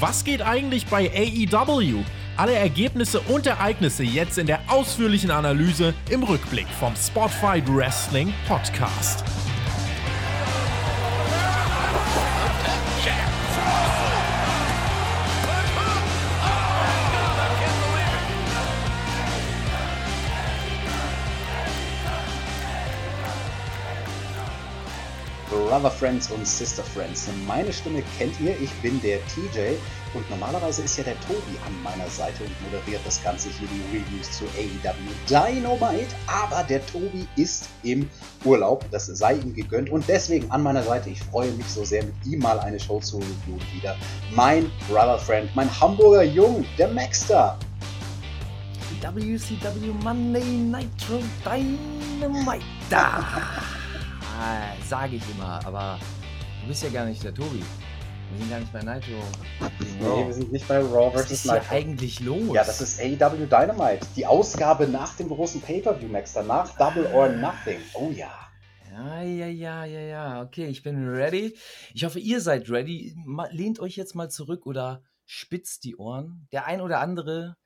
Was geht eigentlich bei AEW? Alle Ergebnisse und Ereignisse jetzt in der ausführlichen Analyse im Rückblick vom Spotfight Wrestling Podcast. Brother Friends und Sister Friends. Meine Stimme kennt ihr, ich bin der TJ und normalerweise ist ja der Tobi an meiner Seite und moderiert das Ganze hier, die Reviews zu AEW Dynamite, aber der Tobi ist im Urlaub, das sei ihm gegönnt und deswegen an meiner Seite, ich freue mich so sehr, mit ihm mal eine Show zu reviewen wieder. Mein Brother Friend, mein Hamburger Jung, der Maxter. WCW Monday Nitro Dynamite. Da sage ich immer, aber du bist ja gar nicht der Tobi. Wir sind gar nicht bei Nitro. Nee, wir sind nicht bei Raw vs. Was ist hier eigentlich los? Ja, das ist AEW Dynamite. Die Ausgabe nach dem großen Pay-Per-View, Max. Danach Double or Nothing. Oh ja. Ja, ja, ja, ja, ja. Okay, ich bin ready. Ich hoffe, ihr seid ready. Lehnt euch jetzt mal zurück oder spitzt die Ohren. Der ein oder andere,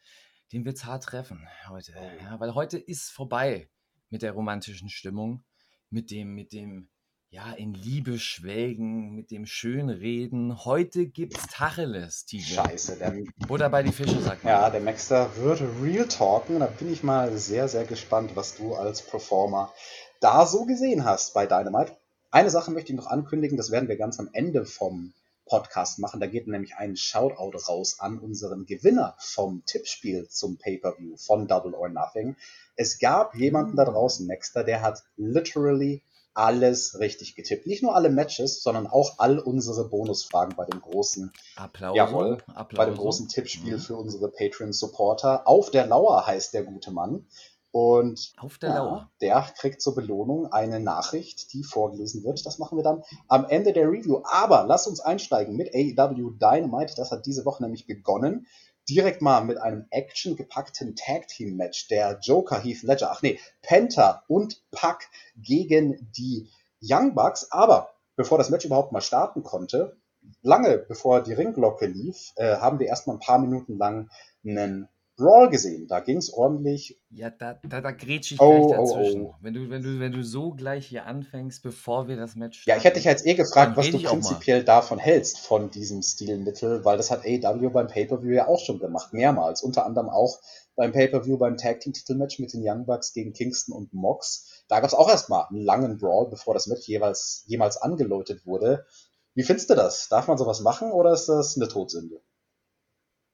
den wird's hart treffen heute. Oh. Ja, weil heute ist vorbei mit der romantischen Stimmung mit dem, mit dem, ja, in Liebe schwelgen, mit dem Schönreden. Heute gibt's Tacheles, TJ. Scheiße, der, Oder bei die Fische, sagt man. ja, der Maxter wird real talken. Da bin ich mal sehr, sehr gespannt, was du als Performer da so gesehen hast bei Dynamite. Eine Sache möchte ich noch ankündigen, das werden wir ganz am Ende vom Podcast machen. Da geht nämlich ein Shoutout raus an unseren Gewinner vom Tippspiel zum Pay-Per-View von Double or Nothing. Es gab jemanden da draußen, Maxter, der hat literally alles richtig getippt. Nicht nur alle Matches, sondern auch all unsere Bonusfragen bei dem großen, Applaus. jawohl, bei dem großen Tippspiel Mhm. für unsere Patreon-Supporter. Auf der Lauer heißt der gute Mann. Und der ja, der kriegt zur Belohnung eine Nachricht, die vorgelesen wird. Das machen wir dann am Ende der Review. Aber lass uns einsteigen mit AEW Dynamite. Das hat diese Woche nämlich begonnen. Direkt mal mit einem actiongepackten Tag Team Match. Der Joker Heath Ledger, ach nee, Penta und Pack gegen die Young Bucks. Aber bevor das Match überhaupt mal starten konnte, lange bevor die Ringglocke lief, äh, haben wir erstmal ein paar Minuten lang einen Brawl gesehen. Da ging es ordentlich Ja, da, da, da grätsch ich Oh, gleich oh, dazwischen. oh. Wenn, du, wenn, du, wenn du so gleich hier anfängst, bevor wir das Match Ja, ich hätte dich jetzt eh gefragt, was du prinzipiell davon hältst, von diesem Stilmittel, weil das hat AEW beim Pay-Per-View ja auch schon gemacht, mehrmals. Unter anderem auch beim Pay-Per-View beim Tag-Team-Titelmatch mit den Young Bucks gegen Kingston und Mox. Da gab es auch erstmal einen langen Brawl, bevor das Match jeweils, jemals angeläutet wurde. Wie findest du das? Darf man sowas machen oder ist das eine Todsünde?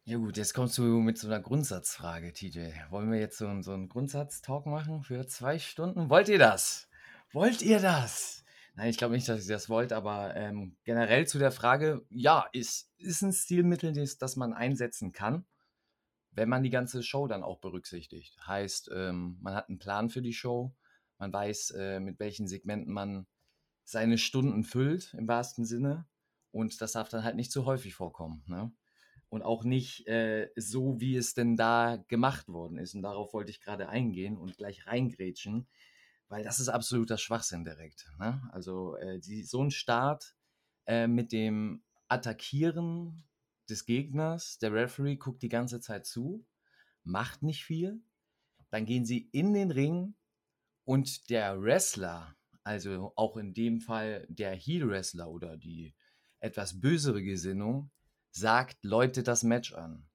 Ja gut, jetzt kommst du mit so einer Grundsatzfrage, TJ. Wollen wir jetzt so, einen- so einen Grundsatztalk machen für zwei Stunden? Wollt ihr das? Wollt ihr das? Nein, ich glaube nicht, dass ihr das wollt, aber ähm, generell zu der Frage, ja, ist, ist ein Stilmittel, das, das man einsetzen kann, wenn man die ganze Show dann auch berücksichtigt. Heißt, ähm, man hat einen Plan für die Show, man weiß, äh, mit welchen Segmenten man seine Stunden füllt, im wahrsten Sinne. Und das darf dann halt nicht zu häufig vorkommen. Ne? Und auch nicht äh, so, wie es denn da gemacht worden ist. Und darauf wollte ich gerade eingehen und gleich reingrätschen, weil das ist absoluter Schwachsinn direkt. Ne? Also äh, die, so ein Start äh, mit dem Attackieren des Gegners, der Referee guckt die ganze Zeit zu, macht nicht viel, dann gehen sie in den Ring und der Wrestler, also auch in dem Fall der Heel-Wrestler oder die etwas bösere Gesinnung, sagt, läutet das Match an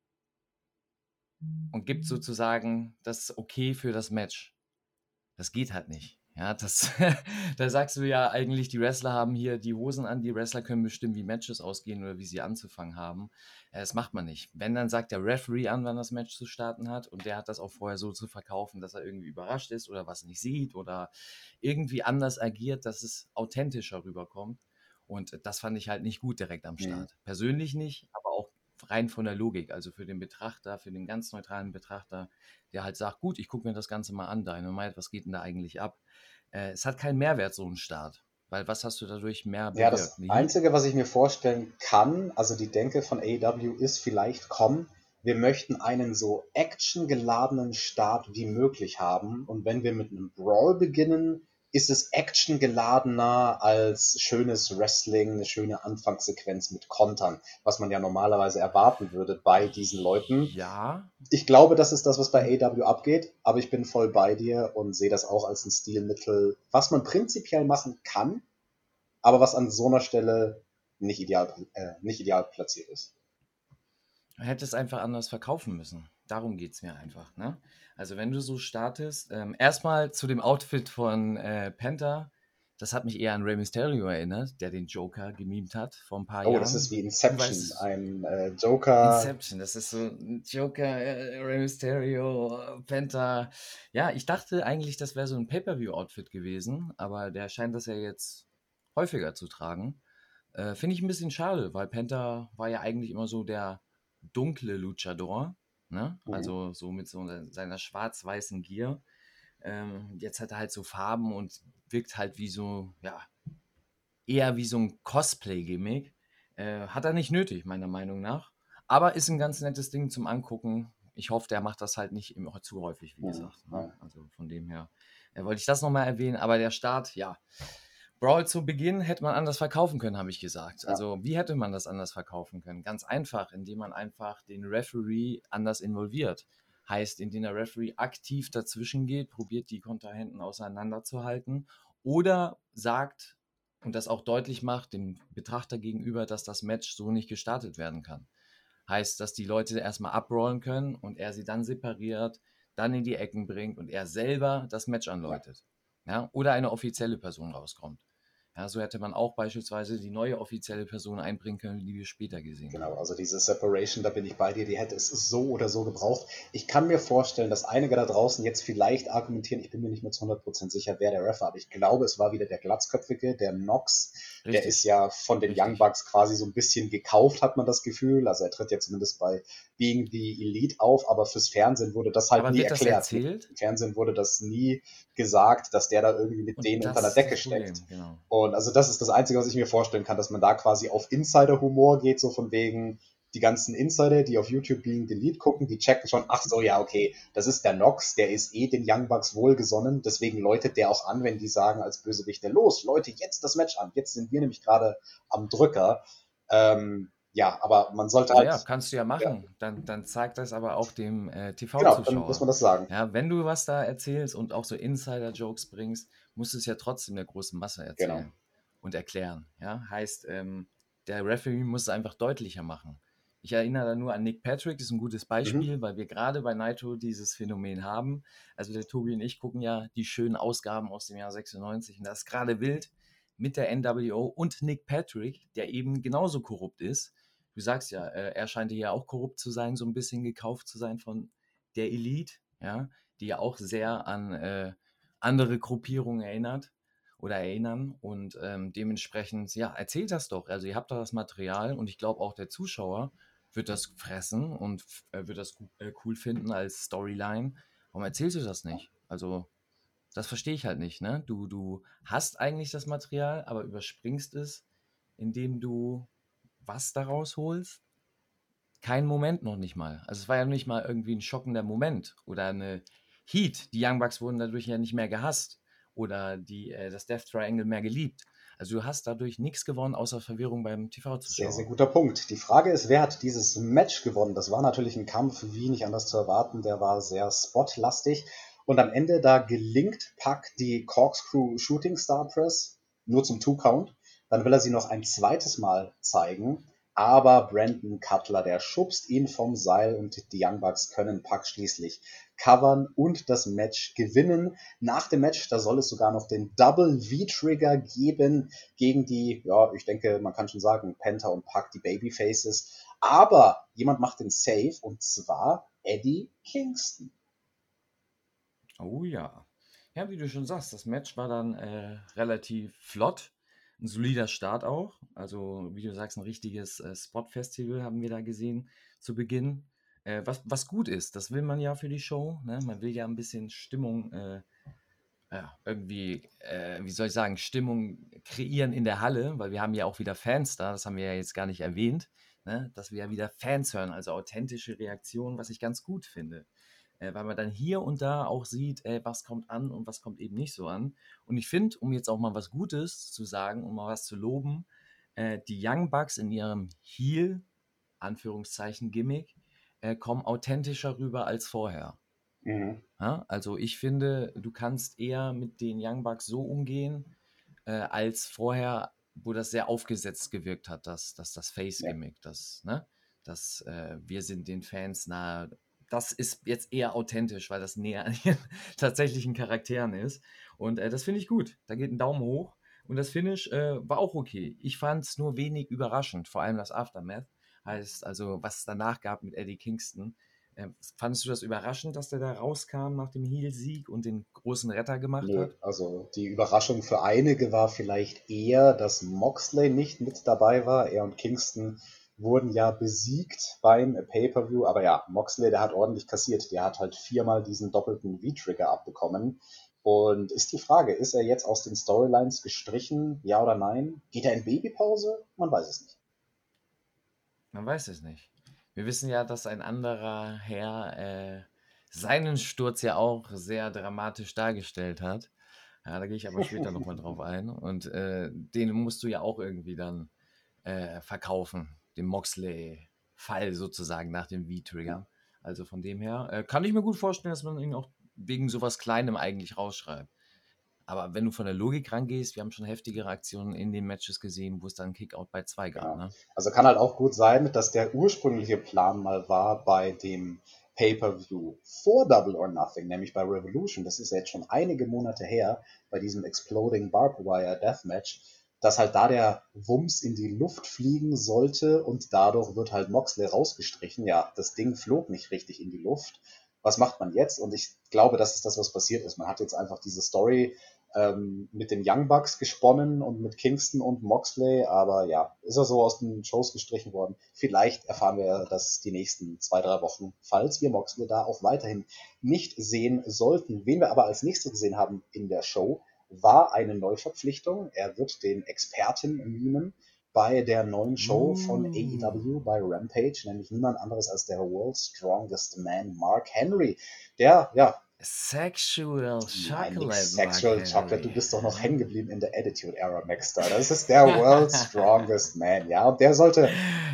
und gibt sozusagen das Okay für das Match. Das geht halt nicht. Ja, das, da sagst du ja eigentlich, die Wrestler haben hier die Hosen an, die Wrestler können bestimmen, wie Matches ausgehen oder wie sie anzufangen haben. Äh, Das macht man nicht. Wenn, dann sagt der Referee an, wann das Match zu starten hat und der hat das auch vorher so zu verkaufen, dass er irgendwie überrascht ist oder was nicht sieht oder irgendwie anders agiert, dass es authentischer rüberkommt. Und das fand ich halt nicht gut direkt am Mhm. Start. Persönlich nicht, aber auch rein von der Logik. Also für den Betrachter, für den ganz neutralen Betrachter, der halt sagt, gut, ich gucke mir das Ganze mal an, Dynamite, was geht denn da eigentlich ab? Äh, es hat keinen Mehrwert, so ein Start. Weil was hast du dadurch mehr Ja, das bewirkt? Einzige, was ich mir vorstellen kann, also die Denke von AEW ist vielleicht, komm, wir möchten einen so actiongeladenen Start wie möglich haben. Und wenn wir mit einem Brawl beginnen, ist es actiongeladener als schönes Wrestling, eine schöne Anfangssequenz mit Kontern, was man ja normalerweise erwarten würde bei diesen Leuten. Ja. Ich glaube, das ist das, was bei AW abgeht, aber ich bin voll bei dir und sehe das auch als ein Stilmittel, was man prinzipiell machen kann, aber was an so einer Stelle nicht ideal, äh, nicht ideal platziert ist. Man hätte es einfach anders verkaufen müssen. Darum geht es mir einfach. Ne? Also wenn du so startest, ähm, erstmal zu dem Outfit von äh, Penta. Das hat mich eher an Rey Mysterio erinnert, der den Joker gemimt hat vor ein paar oh, Jahren. Oh, das ist wie Inception, weißt, ein äh, Joker. Inception, das ist so ein Joker, äh, Rey Mysterio, Penta. Ja, ich dachte eigentlich, das wäre so ein Pay-Per-View-Outfit gewesen, aber der scheint das ja jetzt häufiger zu tragen. Äh, Finde ich ein bisschen schade, weil Penta war ja eigentlich immer so der dunkle Luchador. Ne? Mhm. Also so mit so seiner schwarz-weißen Gier. Ähm, jetzt hat er halt so Farben und wirkt halt wie so, ja, eher wie so ein Cosplay-Gimmick. Äh, hat er nicht nötig, meiner Meinung nach. Aber ist ein ganz nettes Ding zum Angucken. Ich hoffe, der macht das halt nicht immer zu häufig, wie gesagt. Ne? Also von dem her äh, wollte ich das nochmal erwähnen. Aber der Start, ja, Brawl zu Beginn hätte man anders verkaufen können, habe ich gesagt. Ja. Also wie hätte man das anders verkaufen können? Ganz einfach, indem man einfach den Referee anders involviert. Heißt, indem der Referee aktiv dazwischen geht, probiert die Kontrahenten auseinanderzuhalten oder sagt und das auch deutlich macht dem Betrachter gegenüber, dass das Match so nicht gestartet werden kann. Heißt, dass die Leute erstmal abrollen können und er sie dann separiert, dann in die Ecken bringt und er selber das Match anläutet. Ja, oder eine offizielle Person rauskommt. Ja, so hätte man auch beispielsweise die neue offizielle Person einbringen können, die wir später gesehen haben. Genau, also diese Separation, da bin ich bei dir, die hätte es so oder so gebraucht. Ich kann mir vorstellen, dass einige da draußen jetzt vielleicht argumentieren, ich bin mir nicht mehr zu 100% sicher, wer der Ref war, aber ich glaube, es war wieder der Glatzköpfige, der Nox. Richtig. Der ist ja von den Richtig. Young Bucks quasi so ein bisschen gekauft, hat man das Gefühl. Also er tritt ja zumindest bei Being the Elite auf, aber fürs Fernsehen wurde das halt aber nie erklärt. Im Fernsehen wurde das nie gesagt, dass der da irgendwie mit Und denen unter der Decke steckt. Genau. Und also das ist das Einzige, was ich mir vorstellen kann, dass man da quasi auf Insider-Humor geht, so von wegen, die ganzen Insider, die auf YouTube Being Lead gucken, die checken schon, ach so, ja, okay, das ist der Nox, der ist eh den Young Bucks wohlgesonnen, deswegen läutet der auch an, wenn die sagen als Bösewicht, los, Leute, jetzt das Match an, jetzt sind wir nämlich gerade am Drücker. Ähm, ja, aber man sollte halt. Ja, kannst du ja machen. Ja. Dann, dann zeigt das aber auch dem äh, TV-Zuschauer. Genau, dann muss man das sagen. Ja, wenn du was da erzählst und auch so Insider-Jokes bringst, musst du es ja trotzdem der großen Masse erzählen genau. und erklären. Ja, heißt, ähm, der Referee muss es einfach deutlicher machen. Ich erinnere da nur an Nick Patrick, das ist ein gutes Beispiel, mhm. weil wir gerade bei Naito dieses Phänomen haben. Also der Tobi und ich gucken ja die schönen Ausgaben aus dem Jahr 96 und das ist gerade wild mit der NWO und Nick Patrick, der eben genauso korrupt ist du sagst ja, äh, er scheint ja auch korrupt zu sein, so ein bisschen gekauft zu sein von der Elite, ja, die ja auch sehr an äh, andere Gruppierungen erinnert oder erinnern und ähm, dementsprechend, ja, erzählt das doch. Also ihr habt da das Material und ich glaube auch der Zuschauer wird das fressen und äh, wird das äh, cool finden als Storyline. Warum erzählst du das nicht? Also das verstehe ich halt nicht, ne? Du, du hast eigentlich das Material, aber überspringst es, indem du was daraus holst? Kein Moment noch nicht mal. Also es war ja nicht mal irgendwie ein schockender Moment oder eine Heat. Die Young Bucks wurden dadurch ja nicht mehr gehasst oder die, äh, das Death Triangle mehr geliebt. Also du hast dadurch nichts gewonnen, außer Verwirrung beim TV-Zuschauer. Sehr, sehr guter Punkt. Die Frage ist, wer hat dieses Match gewonnen? Das war natürlich ein Kampf, wie nicht anders zu erwarten. Der war sehr spotlastig. Und am Ende, da gelingt Pack die Corkscrew Shooting Star Press nur zum Two-Count. Dann will er sie noch ein zweites Mal zeigen. Aber Brandon Cutler, der schubst ihn vom Seil und die Young Bucks können Pack schließlich covern und das Match gewinnen. Nach dem Match, da soll es sogar noch den Double V-Trigger geben gegen die, ja, ich denke, man kann schon sagen, Penta und Pack, die Babyfaces. Aber jemand macht den Save und zwar Eddie Kingston. Oh ja. Ja, wie du schon sagst, das Match war dann äh, relativ flott ein solider Start auch. Also, wie du sagst, ein richtiges äh, Spot-Festival haben wir da gesehen zu Beginn. Äh, was, was gut ist, das will man ja für die Show. Ne? Man will ja ein bisschen Stimmung, äh, ja, irgendwie, äh, wie soll ich sagen, Stimmung kreieren in der Halle, weil wir haben ja auch wieder Fans da, das haben wir ja jetzt gar nicht erwähnt, ne? dass wir ja wieder Fans hören, also authentische Reaktionen, was ich ganz gut finde. Äh, weil man dann hier und da auch sieht, äh, was kommt an und was kommt eben nicht so an. Und ich finde, um jetzt auch mal was Gutes zu sagen und mal was zu loben, äh, die Young Bucks in ihrem Heel, Anführungszeichen, Gimmick, äh, kommen authentischer rüber als vorher. Mhm. Ja, also ich finde, du kannst eher mit den Young Bucks so umgehen, äh, als vorher, wo das sehr aufgesetzt gewirkt hat, dass, dass das Face-Gimmick, das, ne? dass äh, wir sind den Fans nahe. Das ist jetzt eher authentisch, weil das näher an ihren tatsächlichen Charakteren ist. Und äh, das finde ich gut. Da geht ein Daumen hoch. Und das Finish äh, war auch okay. Ich fand es nur wenig überraschend, vor allem das Aftermath. Heißt also, was es danach gab mit Eddie Kingston. Äh, fandest du das überraschend, dass der da rauskam nach dem Heel-Sieg und den großen Retter gemacht Nö, hat? also die Überraschung für einige war vielleicht eher, dass Moxley nicht mit dabei war. Er und Kingston wurden ja besiegt beim Pay-Per-View, aber ja, Moxley, der hat ordentlich kassiert. Der hat halt viermal diesen doppelten V-Trigger abbekommen. Und ist die Frage, ist er jetzt aus den Storylines gestrichen, ja oder nein? Geht er in Babypause? Man weiß es nicht. Man weiß es nicht. Wir wissen ja, dass ein anderer Herr äh, seinen Sturz ja auch sehr dramatisch dargestellt hat. Ja, da gehe ich aber später nochmal drauf ein. Und äh, den musst du ja auch irgendwie dann äh, verkaufen, den Moxley-Fall sozusagen nach dem V-Trigger. Also von dem her äh, kann ich mir gut vorstellen, dass man ihn auch wegen sowas Kleinem eigentlich rausschreibt. Aber wenn du von der Logik rangehst, wir haben schon heftigere Aktionen in den Matches gesehen, wo es dann Kickout bei zwei gab. Genau. Ne? Also kann halt auch gut sein, dass der ursprüngliche Plan mal war bei dem Pay-per-View vor Double or Nothing, nämlich bei Revolution, das ist ja jetzt schon einige Monate her, bei diesem Exploding Barbed Wire Deathmatch, dass halt da der Wumms in die Luft fliegen sollte und dadurch wird halt Moxley rausgestrichen. Ja, das Ding flog nicht richtig in die Luft. Was macht man jetzt? Und ich glaube, das ist das, was passiert ist. Man hat jetzt einfach diese Story ähm, mit den Young Bucks gesponnen und mit Kingston und Moxley, aber ja, ist er so aus den Shows gestrichen worden. Vielleicht erfahren wir das die nächsten zwei, drei Wochen, falls wir Moxley da auch weiterhin nicht sehen sollten. Wen wir aber als nächstes gesehen haben in der Show, war eine Neuverpflichtung. Er wird den Experten mimen bei der neuen Show von Mm. AEW bei Rampage, nämlich niemand anderes als der World's Strongest Man Mark Henry, der ja Sexual Nein, Chocolate. nix Sexual Chocolate. Du bist doch noch hängen geblieben in der Attitude Era, Maxstar. Das ist der World's Strongest Man, ja. Und der sollte.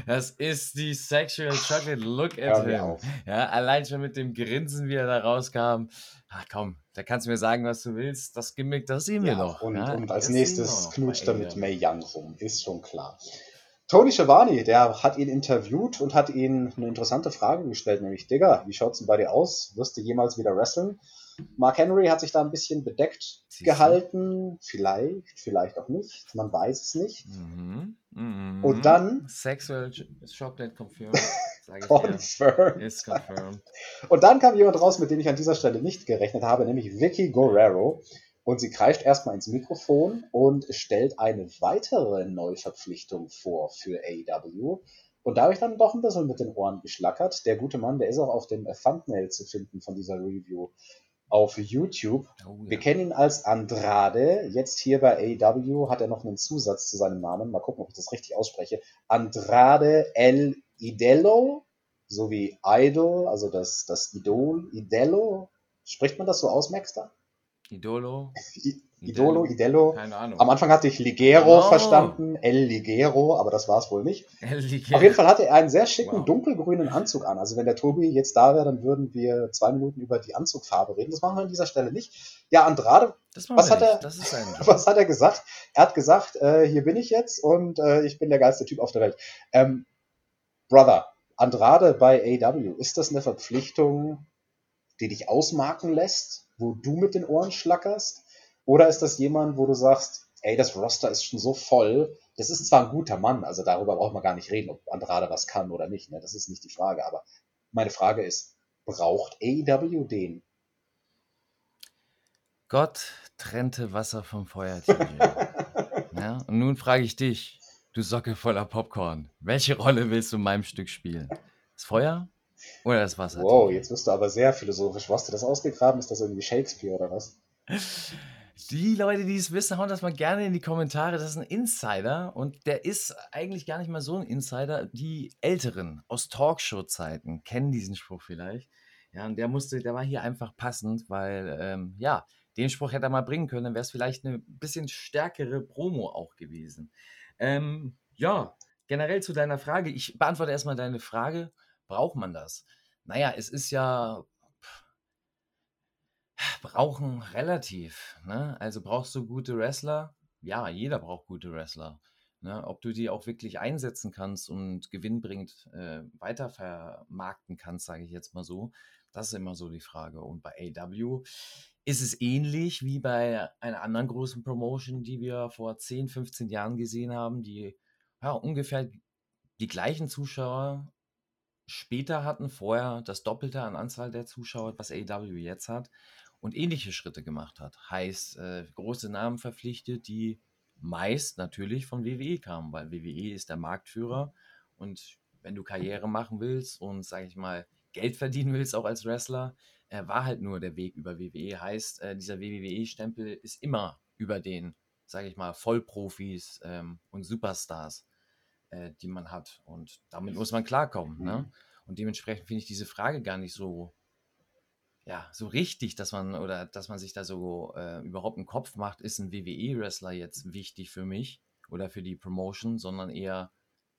Das ist die Sexual Chocolate. Look at him. Ja, allein schon mit dem Grinsen, wie er da rauskam. Ach komm, da kannst du mir sagen, was du willst. Das Gimmick, das sehen wir Ja, noch. und, ja? und als nächstes knutscht er mit. May Young rum, ist schon klar. Tony Schiavone, der hat ihn interviewt und hat ihn eine interessante Frage gestellt, nämlich, Digga, wie schaut's denn bei dir aus? Wirst du jemals wieder wresteln? Mark Henry hat sich da ein bisschen bedeckt Siehst du? gehalten. Vielleicht, vielleicht auch nicht. Man weiß es nicht. Mhm. Mhm. Und dann- Sexual Ch- Chocolate confirmed. Confirmed. Ist confirmed. Und dann kam jemand raus, mit dem ich an dieser Stelle nicht gerechnet habe, nämlich Vicky Guerrero. Und sie kreischt erstmal ins Mikrofon und stellt eine weitere Neuverpflichtung vor für AEW. Und da habe ich dann doch ein bisschen mit den Ohren geschlackert. Der gute Mann, der ist auch auf dem Thumbnail zu finden von dieser Review auf YouTube. Oh, Wir ja. kennen ihn als Andrade. Jetzt hier bei AEW hat er noch einen Zusatz zu seinem Namen. Mal gucken, ob ich das richtig ausspreche. Andrade El Idelo, so wie Idol, also das, das Idol, Idelo. Spricht man das so aus, Maxter? Idolo. I Idolo, Idelo. Keine Ahnung. Am Anfang hatte ich Ligero Oh. verstanden, El Ligero, aber das war es wohl nicht. Liga. Auf jeden Fall hatte er einen sehr schicken Wow. dunkelgrünen Anzug an. Also wenn der Tobi jetzt da wäre, dann würden wir zwei Minuten über die Anzugfarbe reden. Das machen wir an dieser Stelle nicht. Ja, Andrade, was hat er- was hat er gesagt? Er hat gesagt, äh, hier bin ich jetzt und äh, ich bin der geilste Typ auf der Welt. Ähm, Brother, Andrade bei AW, ist das eine Verpflichtung, die dich ausmarken lässt, wo du mit den Ohren schlackerst? Oder ist das jemand, wo du sagst, ey, das Roster ist schon so voll, das ist zwar ein guter Mann, also darüber braucht man gar nicht reden, ob Andrade was kann oder nicht, ne? das ist nicht die Frage, aber meine Frage ist, braucht AEW den? Gott trennte Wasser vom Feuer, ja, und nun frage ich dich, du Socke voller Popcorn, welche Rolle willst du in meinem Stück spielen? Das Feuer oder das Wasser? Wow, jetzt wirst du aber sehr philosophisch. Wo hast du das ausgegraben? Ist das irgendwie Shakespeare oder was? Die Leute, die es wissen, hauen das mal gerne in die Kommentare. Das ist ein Insider und der ist eigentlich gar nicht mal so ein Insider. Die Älteren aus Talkshow-Zeiten kennen diesen Spruch vielleicht. Ja, und der musste, der war hier einfach passend, weil, ähm, ja, den Spruch hätte er mal bringen können, dann wäre es vielleicht eine bisschen stärkere Promo auch gewesen. Ähm, ja, generell zu deiner Frage. Ich beantworte erstmal deine Frage. Braucht man das? Naja, es ist ja brauchen relativ. Ne? Also brauchst du gute Wrestler? Ja, jeder braucht gute Wrestler. Ne? Ob du die auch wirklich einsetzen kannst und gewinnbringend äh, weitervermarkten kannst, sage ich jetzt mal so, das ist immer so die Frage. Und bei AW ist es ähnlich wie bei einer anderen großen Promotion, die wir vor 10, 15 Jahren gesehen haben, die ja, ungefähr die gleichen Zuschauer später hatten, vorher das Doppelte an Anzahl der Zuschauer, was AW jetzt hat und ähnliche Schritte gemacht hat. Heißt, äh, große Namen verpflichtet, die meist natürlich von WWE kamen, weil WWE ist der Marktführer und wenn du Karriere machen willst und, sage ich mal, Geld verdienen willst, auch als Wrestler, äh, war halt nur der Weg über WWE. Heißt, äh, dieser WWE-Stempel ist immer über den, sage ich mal, Vollprofis ähm, und Superstars, äh, die man hat. Und damit muss man klarkommen. Ne? Mhm. Und dementsprechend finde ich diese Frage gar nicht so ja, so richtig, dass man oder dass man sich da so äh, überhaupt einen Kopf macht, ist ein WWE-Wrestler jetzt wichtig für mich oder für die Promotion, sondern eher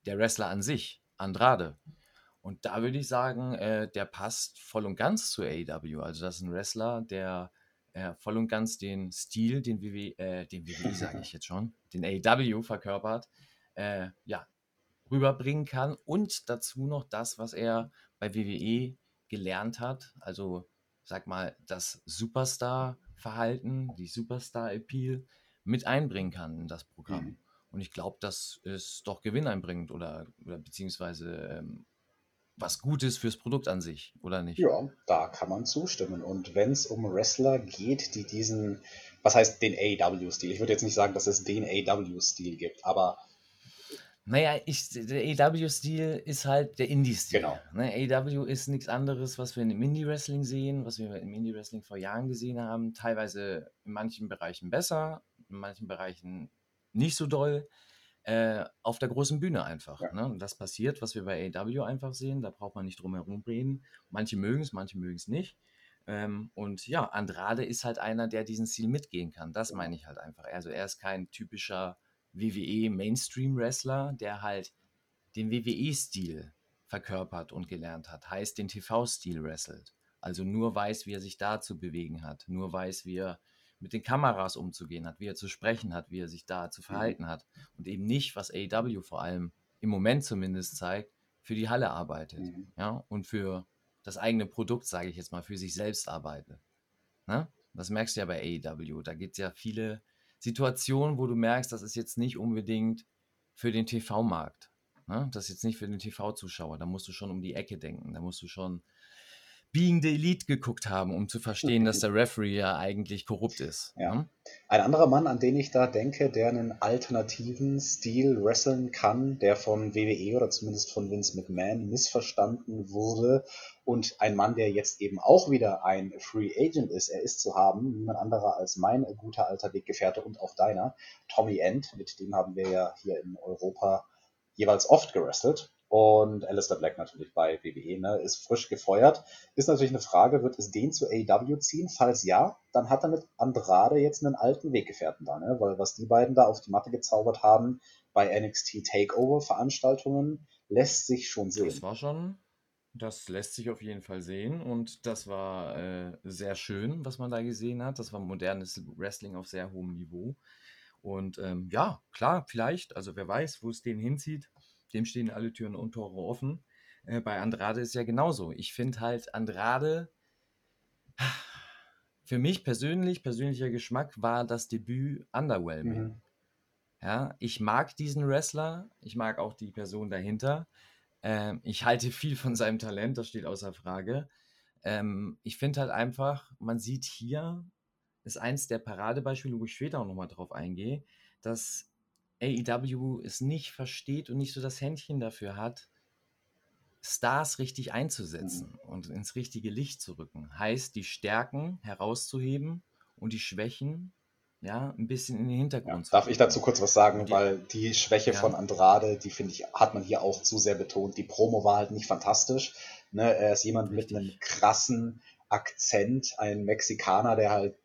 der Wrestler an sich, Andrade. Und da würde ich sagen, äh, der passt voll und ganz zu AEW. Also das ist ein Wrestler, der äh, voll und ganz den Stil, den WWE, äh, den WWE sage ich jetzt schon, den AEW verkörpert, äh, ja, rüberbringen kann und dazu noch das, was er bei WWE gelernt hat, also sag mal, das Superstar-Verhalten, die Superstar-Appeal mit einbringen kann in das Programm. Mhm. Und ich glaube, das ist doch Gewinn einbringend oder, oder beziehungsweise ähm, was Gutes fürs Produkt an sich, oder nicht? Ja, da kann man zustimmen. Und wenn es um Wrestler geht, die diesen, was heißt den AEW-Stil? Ich würde jetzt nicht sagen, dass es den AEW-Stil gibt, aber naja, ich, der AW-Stil ist halt der Indie-Stil. Genau. Ne, AW ist nichts anderes, was wir im Indie-Wrestling sehen, was wir im Indie-Wrestling vor Jahren gesehen haben. Teilweise in manchen Bereichen besser, in manchen Bereichen nicht so doll. Äh, auf der großen Bühne einfach. Ja. Ne? Und das passiert, was wir bei AW einfach sehen. Da braucht man nicht drum herum reden. Manche mögen es, manche mögen es nicht. Ähm, und ja, Andrade ist halt einer, der diesen Stil mitgehen kann. Das meine ich halt einfach. Also er ist kein typischer WWE Mainstream Wrestler, der halt den WWE-Stil verkörpert und gelernt hat, heißt den TV-Stil wrestelt. Also nur weiß, wie er sich da zu bewegen hat, nur weiß, wie er mit den Kameras umzugehen hat, wie er zu sprechen hat, wie er sich da zu verhalten hat und eben nicht, was AEW vor allem im Moment zumindest zeigt, für die Halle arbeitet, mhm. ja, und für das eigene Produkt, sage ich jetzt mal, für sich selbst arbeitet. Ne? Das merkst du ja bei AEW. Da gibt es ja viele Situationen, wo du merkst, das ist jetzt nicht unbedingt für den TV-Markt. Ne? Das ist jetzt nicht für den TV-Zuschauer. Da musst du schon um die Ecke denken. Da musst du schon Being the Elite geguckt haben, um zu verstehen, dass der Referee ja eigentlich korrupt ist. Ja. Ne? Ein anderer Mann, an den ich da denke, der einen alternativen Stil wresteln kann, der von WWE oder zumindest von Vince McMahon missverstanden wurde und ein Mann, der jetzt eben auch wieder ein Free Agent ist, er ist zu haben, niemand anderer als mein guter alter Weggefährte und auch deiner, Tommy End, mit dem haben wir ja hier in Europa jeweils oft gerestelt. Und Alistair Black natürlich bei WWE, ne, ist frisch gefeuert. Ist natürlich eine Frage, wird es den zu AEW ziehen? Falls ja, dann hat er mit Andrade jetzt einen alten Weggefährten da, ne? Weil was die beiden da auf die Matte gezaubert haben bei NXT Takeover Veranstaltungen, lässt sich schon sehen. Das war schon, das lässt sich auf jeden Fall sehen und das war äh, sehr schön, was man da gesehen hat. Das war modernes Wrestling auf sehr hohem Niveau. Und ähm, ja, klar, vielleicht, also wer weiß, wo es den hinzieht dem stehen alle Türen und Tore offen. Äh, bei Andrade ist ja genauso. Ich finde halt Andrade, für mich persönlich, persönlicher Geschmack, war das Debüt underwhelming. Mhm. Ja, ich mag diesen Wrestler, ich mag auch die Person dahinter. Ähm, ich halte viel von seinem Talent, das steht außer Frage. Ähm, ich finde halt einfach, man sieht hier, ist eins der Paradebeispiele, wo ich später auch nochmal drauf eingehe, dass AEW es nicht versteht und nicht so das Händchen dafür hat, Stars richtig einzusetzen mhm. und ins richtige Licht zu rücken. Heißt, die Stärken herauszuheben und die Schwächen ja, ein bisschen in den Hintergrund ja, Darf ich dazu kurz was sagen, die, weil die Schwäche ja. von Andrade, die finde ich, hat man hier auch zu sehr betont. Die Promo war halt nicht fantastisch. Ne? Er ist jemand Richtig. mit einem krassen Akzent, ein Mexikaner, der halt,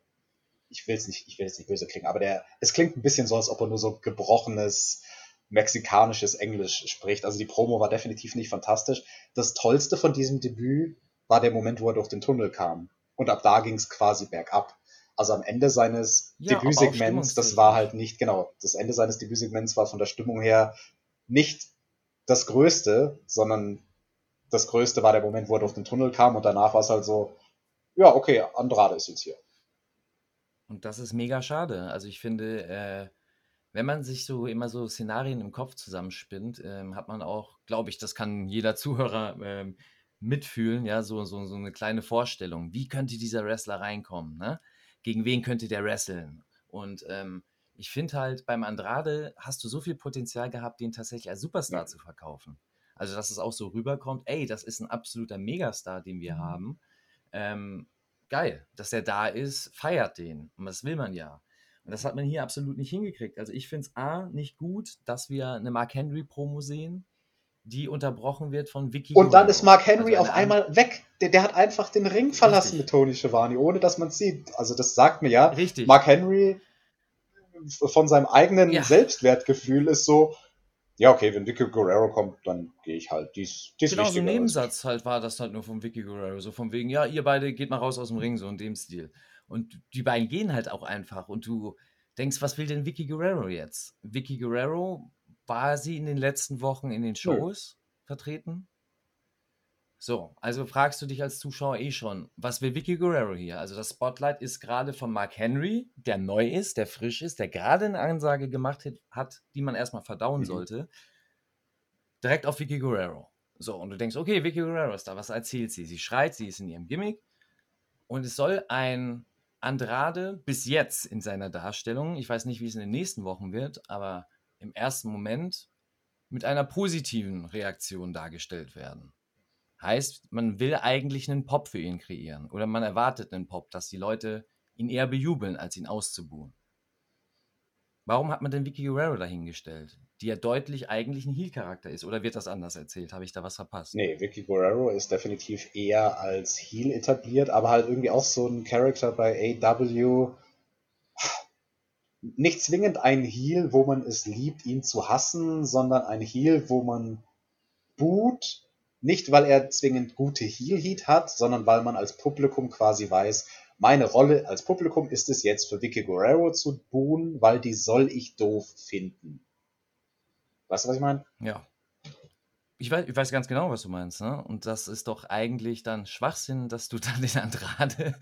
ich will es nicht, ich will es nicht böse klingen, aber der, es klingt ein bisschen so, als ob er nur so gebrochenes mexikanisches Englisch spricht. Also die Promo war definitiv nicht fantastisch. Das Tollste von diesem Debüt war der Moment, wo er durch den Tunnel kam. Und ab da ging es quasi bergab. Also am Ende seines ja, Debütsegments, das war halt nicht, genau, das Ende seines Debütsegments war von der Stimmung her nicht das Größte, sondern das Größte war der Moment, wo er durch den Tunnel kam und danach war es halt so, ja, okay, Andrade ist jetzt hier. Und das ist mega schade. Also ich finde, äh, wenn man sich so immer so Szenarien im Kopf zusammenspinnt, ähm, hat man auch, glaube ich, das kann jeder Zuhörer ähm, mitfühlen, ja, so, so, so eine kleine Vorstellung. Wie könnte dieser Wrestler reinkommen? Ne? Gegen wen könnte der wresteln? Und ähm, ich finde halt, beim Andrade hast du so viel Potenzial gehabt, den tatsächlich als Superstar ja. zu verkaufen. Also, dass es auch so rüberkommt, ey, das ist ein absoluter Megastar, den wir mhm. haben. Ähm, geil, dass er da ist, feiert den. Und das will man ja. Und das hat man hier absolut nicht hingekriegt. Also ich finde es A, nicht gut, dass wir eine Mark Henry Promo sehen, die unterbrochen wird von Vicky. Und dann ist Mark Henry also auf einmal weg. Der, der, hat einfach den Ring verlassen Richtig. mit Tony Schiavone, ohne dass man es sieht. Also das sagt mir ja. Richtig. Mark Henry von seinem eigenen ja. Selbstwertgefühl ist so, ja, okay, wenn Vicky Guerrero kommt, dann gehe ich halt. Dies, dies genau, so ein Nebensatz halt war das halt nur von Vicky Guerrero. So von wegen, ja, ihr beide geht mal raus aus dem Ring, so in dem Stil. Und die beiden gehen halt auch einfach. Und du denkst, was will denn Vicky Guerrero jetzt? Vicky Guerrero, war sie in den letzten Wochen in den Shows ja. vertreten? So, also fragst du dich als Zuschauer eh schon, was will Vicky Guerrero hier? Also das Spotlight ist gerade von Mark Henry, der neu ist, der frisch ist, der gerade eine Ansage gemacht hat, die man erstmal verdauen mhm. sollte, direkt auf Vicky Guerrero. So, und du denkst, okay, Vicky Guerrero ist da, was erzählt sie? Sie schreit, sie ist in ihrem Gimmick und es soll ein Andrade bis jetzt in seiner Darstellung, ich weiß nicht, wie es in den nächsten Wochen wird, aber im ersten Moment mit einer positiven Reaktion dargestellt werden. Heißt, man will eigentlich einen Pop für ihn kreieren oder man erwartet einen Pop, dass die Leute ihn eher bejubeln, als ihn auszubuhen. Warum hat man denn Vicky Guerrero dahingestellt, die ja deutlich eigentlich ein Heel-Charakter ist? Oder wird das anders erzählt? Habe ich da was verpasst? Nee, Vicky Guerrero ist definitiv eher als Heel etabliert, aber halt irgendwie auch so ein Charakter bei AW. Nicht zwingend ein Heel, wo man es liebt, ihn zu hassen, sondern ein Heel, wo man boot, nicht, weil er zwingend gute Heel-Heat hat, sondern weil man als Publikum quasi weiß, meine Rolle als Publikum ist es jetzt für Vicky Guerrero zu buhen, weil die soll ich doof finden. Weißt du, was ich meine? Ja. Ich weiß, ich weiß ganz genau, was du meinst. Ne? Und das ist doch eigentlich dann Schwachsinn, dass du dann den Andrade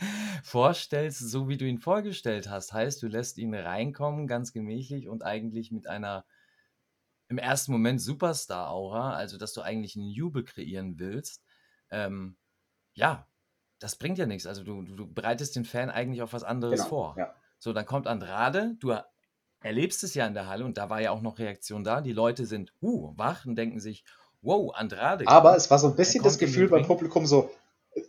vorstellst, so wie du ihn vorgestellt hast. Heißt, du lässt ihn reinkommen, ganz gemächlich und eigentlich mit einer im ersten Moment Superstar-Aura, also dass du eigentlich einen Jubel kreieren willst, ähm, ja, das bringt ja nichts. Also du, du, bereitest den Fan eigentlich auf was anderes genau, vor. Ja. So, dann kommt Andrade, du erlebst es ja in der Halle und da war ja auch noch Reaktion da. Die Leute sind uh, wach und denken sich, wow, Andrade. Aber es war so ein bisschen das Gefühl beim Publikum so,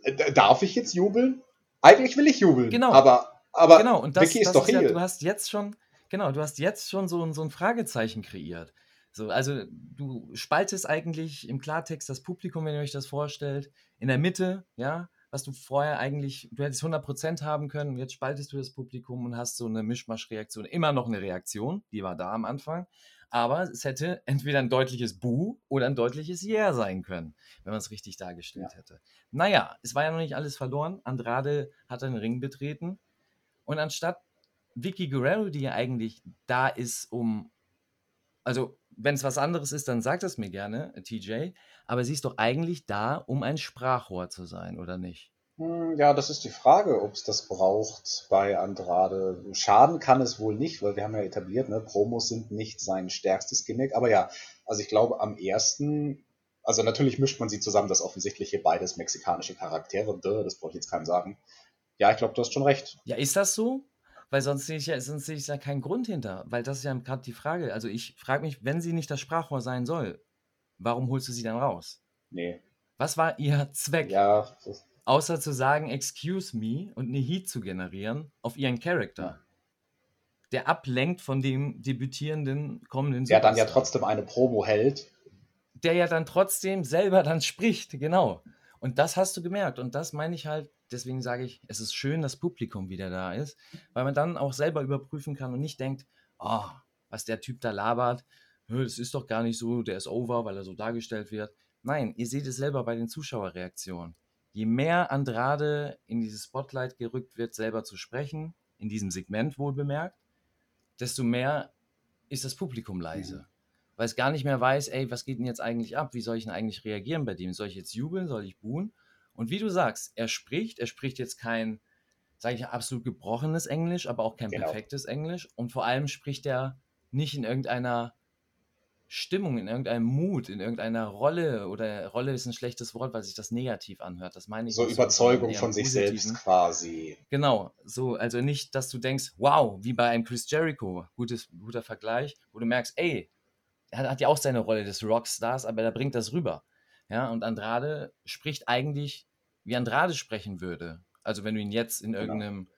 äh, darf ich jetzt jubeln? Eigentlich will ich jubeln. Genau. Aber, aber genau. und das, Vicky ist das doch ist hier. Ja, du hast jetzt schon, genau, du hast jetzt schon so, so ein Fragezeichen kreiert. So, also du spaltest eigentlich im Klartext das Publikum, wenn ihr euch das vorstellt, in der Mitte, ja, was du vorher eigentlich, du hättest 100% haben können, jetzt spaltest du das Publikum und hast so eine Mischmaschreaktion, immer noch eine Reaktion, die war da am Anfang, aber es hätte entweder ein deutliches Bu oder ein deutliches Yeah sein können, wenn man es richtig dargestellt ja. hätte. Naja, es war ja noch nicht alles verloren, Andrade hat den Ring betreten und anstatt Vicky Guerrero, die ja eigentlich da ist, um, also wenn es was anderes ist, dann sagt es mir gerne, äh, TJ. Aber sie ist doch eigentlich da, um ein Sprachrohr zu sein, oder nicht? Hm, ja, das ist die Frage, ob es das braucht bei Andrade. Schaden kann es wohl nicht, weil wir haben ja etabliert, ne, Promos sind nicht sein stärkstes Gimmick. Aber ja, also ich glaube am ersten, also natürlich mischt man sie zusammen, das offensichtliche beides mexikanische Charaktere. Das brauche ich jetzt keinem sagen. Ja, ich glaube, du hast schon recht. Ja, ist das so? Weil sonst sehe ich ja, sonst sehe ich ja keinen Grund hinter. Weil das ist ja gerade die Frage. Also ich frage mich, wenn sie nicht das Sprachrohr sein soll, warum holst du sie dann raus? Nee. Was war ihr Zweck? Ja. Außer zu sagen, excuse me und eine Heat zu generieren auf ihren Charakter. Ja. Der ablenkt von dem debütierenden kommenden Der dann ja trotzdem eine Promo hält. Der ja dann trotzdem selber dann spricht, genau. Und das hast du gemerkt. Und das meine ich halt, deswegen sage ich, es ist schön, dass Publikum wieder da ist, weil man dann auch selber überprüfen kann und nicht denkt, oh, was der Typ da labert, das ist doch gar nicht so, der ist over, weil er so dargestellt wird. Nein, ihr seht es selber bei den Zuschauerreaktionen. Je mehr Andrade in dieses Spotlight gerückt wird, selber zu sprechen, in diesem Segment wohl bemerkt, desto mehr ist das Publikum leise. Mhm. Weil es gar nicht mehr weiß, ey, was geht denn jetzt eigentlich ab? Wie soll ich denn eigentlich reagieren bei dem? Soll ich jetzt jubeln? Soll ich buhen? Und wie du sagst, er spricht, er spricht jetzt kein, sage ich absolut gebrochenes Englisch, aber auch kein genau. perfektes Englisch. Und vor allem spricht er nicht in irgendeiner Stimmung, in irgendeinem Mut, in irgendeiner Rolle oder Rolle ist ein schlechtes Wort, weil sich das negativ anhört. Das meine ich. So Überzeugung von sich selbst quasi. Genau, so, also nicht, dass du denkst, wow, wie bei einem Chris Jericho, gutes, guter Vergleich, wo du merkst, ey, er hat ja auch seine Rolle des Rockstars, aber er bringt das rüber. Ja, und Andrade spricht eigentlich, wie Andrade sprechen würde. Also wenn du ihn jetzt in genau. irgendeinem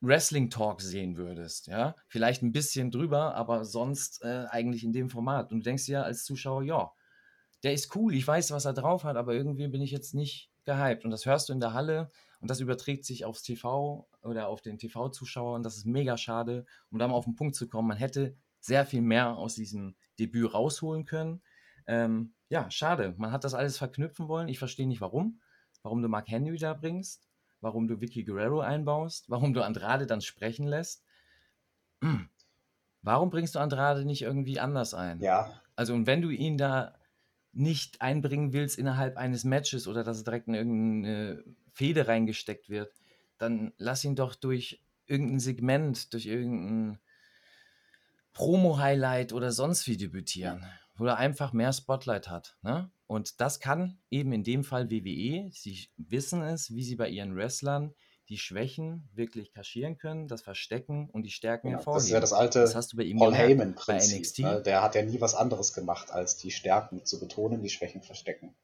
Wrestling-Talk sehen würdest, ja, vielleicht ein bisschen drüber, aber sonst äh, eigentlich in dem Format. Und du denkst dir als Zuschauer, ja, der ist cool, ich weiß, was er drauf hat, aber irgendwie bin ich jetzt nicht gehypt. Und das hörst du in der Halle und das überträgt sich aufs TV oder auf den TV-Zuschauer und das ist mega schade. Um da mal auf den Punkt zu kommen, man hätte sehr viel mehr aus diesem Debüt rausholen können. Ähm, ja, schade. Man hat das alles verknüpfen wollen. Ich verstehe nicht warum. Warum du Mark Henry da bringst warum du Vicky Guerrero einbaust, warum du Andrade dann sprechen lässt. Warum bringst du Andrade nicht irgendwie anders ein? Ja. Also, und wenn du ihn da nicht einbringen willst innerhalb eines Matches oder dass direkt in irgendeine Fehde reingesteckt wird, dann lass ihn doch durch irgendein Segment, durch irgendein Promo-Highlight oder sonst wie debütieren, wo er einfach mehr Spotlight hat. Ne? Und das kann eben in dem Fall WWE. Sie wissen es, wie sie bei ihren Wrestlern die Schwächen wirklich kaschieren können, das Verstecken und die Stärken ja, hervorheben. Das ist ja das alte das hast du bei ihm Paul Heyman bei NXT. Ne? Der hat ja nie was anderes gemacht, als die Stärken zu betonen, die Schwächen verstecken.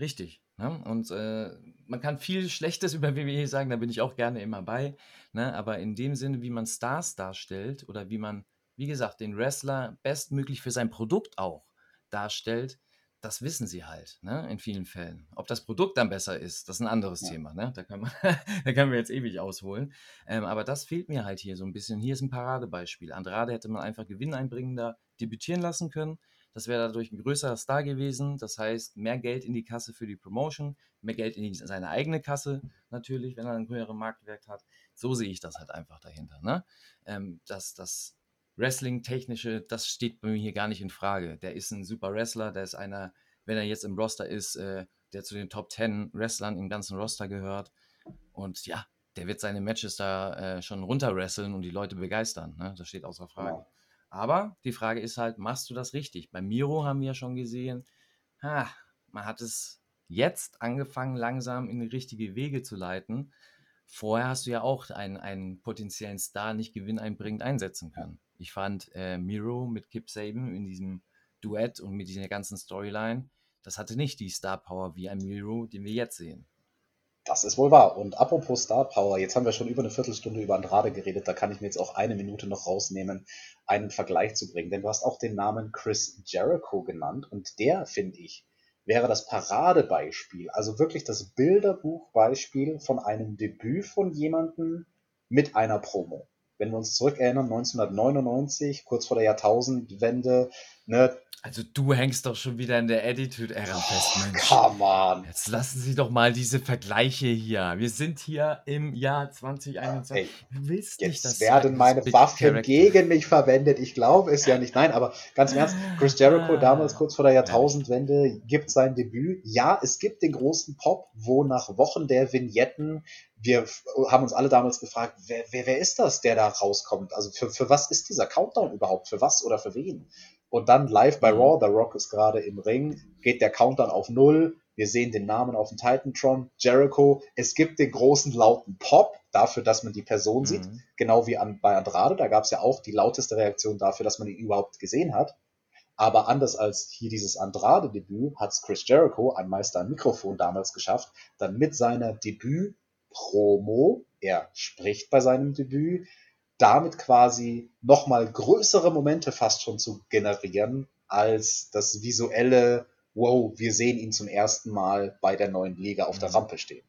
Richtig. Ne? Und äh, man kann viel Schlechtes über WWE sagen, da bin ich auch gerne immer bei. Ne? Aber in dem Sinne, wie man Stars darstellt oder wie man, wie gesagt, den Wrestler bestmöglich für sein Produkt auch darstellt, das wissen sie halt, ne, in vielen Fällen. Ob das Produkt dann besser ist, das ist ein anderes ja. Thema, ne? Da kann man, da können wir jetzt ewig ausholen. Ähm, aber das fehlt mir halt hier so ein bisschen. Hier ist ein Paradebeispiel. Andrade hätte man einfach gewinneinbringender debütieren lassen können. Das wäre dadurch ein größerer Star gewesen. Das heißt, mehr Geld in die Kasse für die Promotion, mehr Geld in, die, in seine eigene Kasse natürlich, wenn er einen höheren Marktwert hat. So sehe ich das halt einfach dahinter. Ne? Ähm, dass das Wrestling-technische, das steht bei mir hier gar nicht in Frage. Der ist ein super Wrestler, der ist einer, wenn er jetzt im Roster ist, äh, der zu den Top 10 Wrestlern im ganzen Roster gehört. Und ja, der wird seine Matches da äh, schon runter wresteln und die Leute begeistern. Ne? Das steht außer Frage. Ja. Aber die Frage ist halt, machst du das richtig? Bei Miro haben wir ja schon gesehen, ha, man hat es jetzt angefangen, langsam in die richtige Wege zu leiten. Vorher hast du ja auch einen, einen potenziellen Star nicht gewinneinbringend einsetzen können. Ich fand äh, Miro mit Kip Saban in diesem Duett und mit dieser ganzen Storyline, das hatte nicht die Star Power wie ein Miro, den wir jetzt sehen. Das ist wohl wahr. Und apropos Star Power, jetzt haben wir schon über eine Viertelstunde über Andrade geredet, da kann ich mir jetzt auch eine Minute noch rausnehmen, einen Vergleich zu bringen. Denn du hast auch den Namen Chris Jericho genannt und der, finde ich, wäre das Paradebeispiel, also wirklich das Bilderbuchbeispiel von einem Debüt von jemandem mit einer Promo wenn wir uns zurückerinnern, 1999, kurz vor der Jahrtausendwende, ne, also du hängst doch schon wieder in der Attitude-Ära fest, Mensch. Come on. Jetzt lassen Sie doch mal diese Vergleiche hier. Wir sind hier im Jahr 2021. Ey, du willst jetzt nicht, werden meine Waffen Character. gegen mich verwendet. Ich glaube es ja nicht. Nein, aber ganz im Ernst, Chris Jericho damals kurz vor der Jahrtausendwende gibt sein Debüt. Ja, es gibt den großen Pop, wo nach Wochen der Vignetten wir haben uns alle damals gefragt, wer, wer, wer ist das, der da rauskommt? Also für, für was ist dieser Countdown überhaupt? Für was oder für wen? Und dann live bei mhm. Raw, The Rock ist gerade im Ring, geht der Countdown auf Null. Wir sehen den Namen auf dem Titantron, Jericho. Es gibt den großen lauten Pop dafür, dass man die Person mhm. sieht. Genau wie an, bei Andrade. Da gab es ja auch die lauteste Reaktion dafür, dass man ihn überhaupt gesehen hat. Aber anders als hier dieses Andrade-Debüt hat es Chris Jericho, ein Meister am Mikrofon damals geschafft, dann mit seiner Debüt-Promo, er spricht bei seinem Debüt, damit quasi nochmal größere Momente fast schon zu generieren als das visuelle wow, wir sehen ihn zum ersten Mal bei der neuen Liga auf der Mhm. Rampe stehen.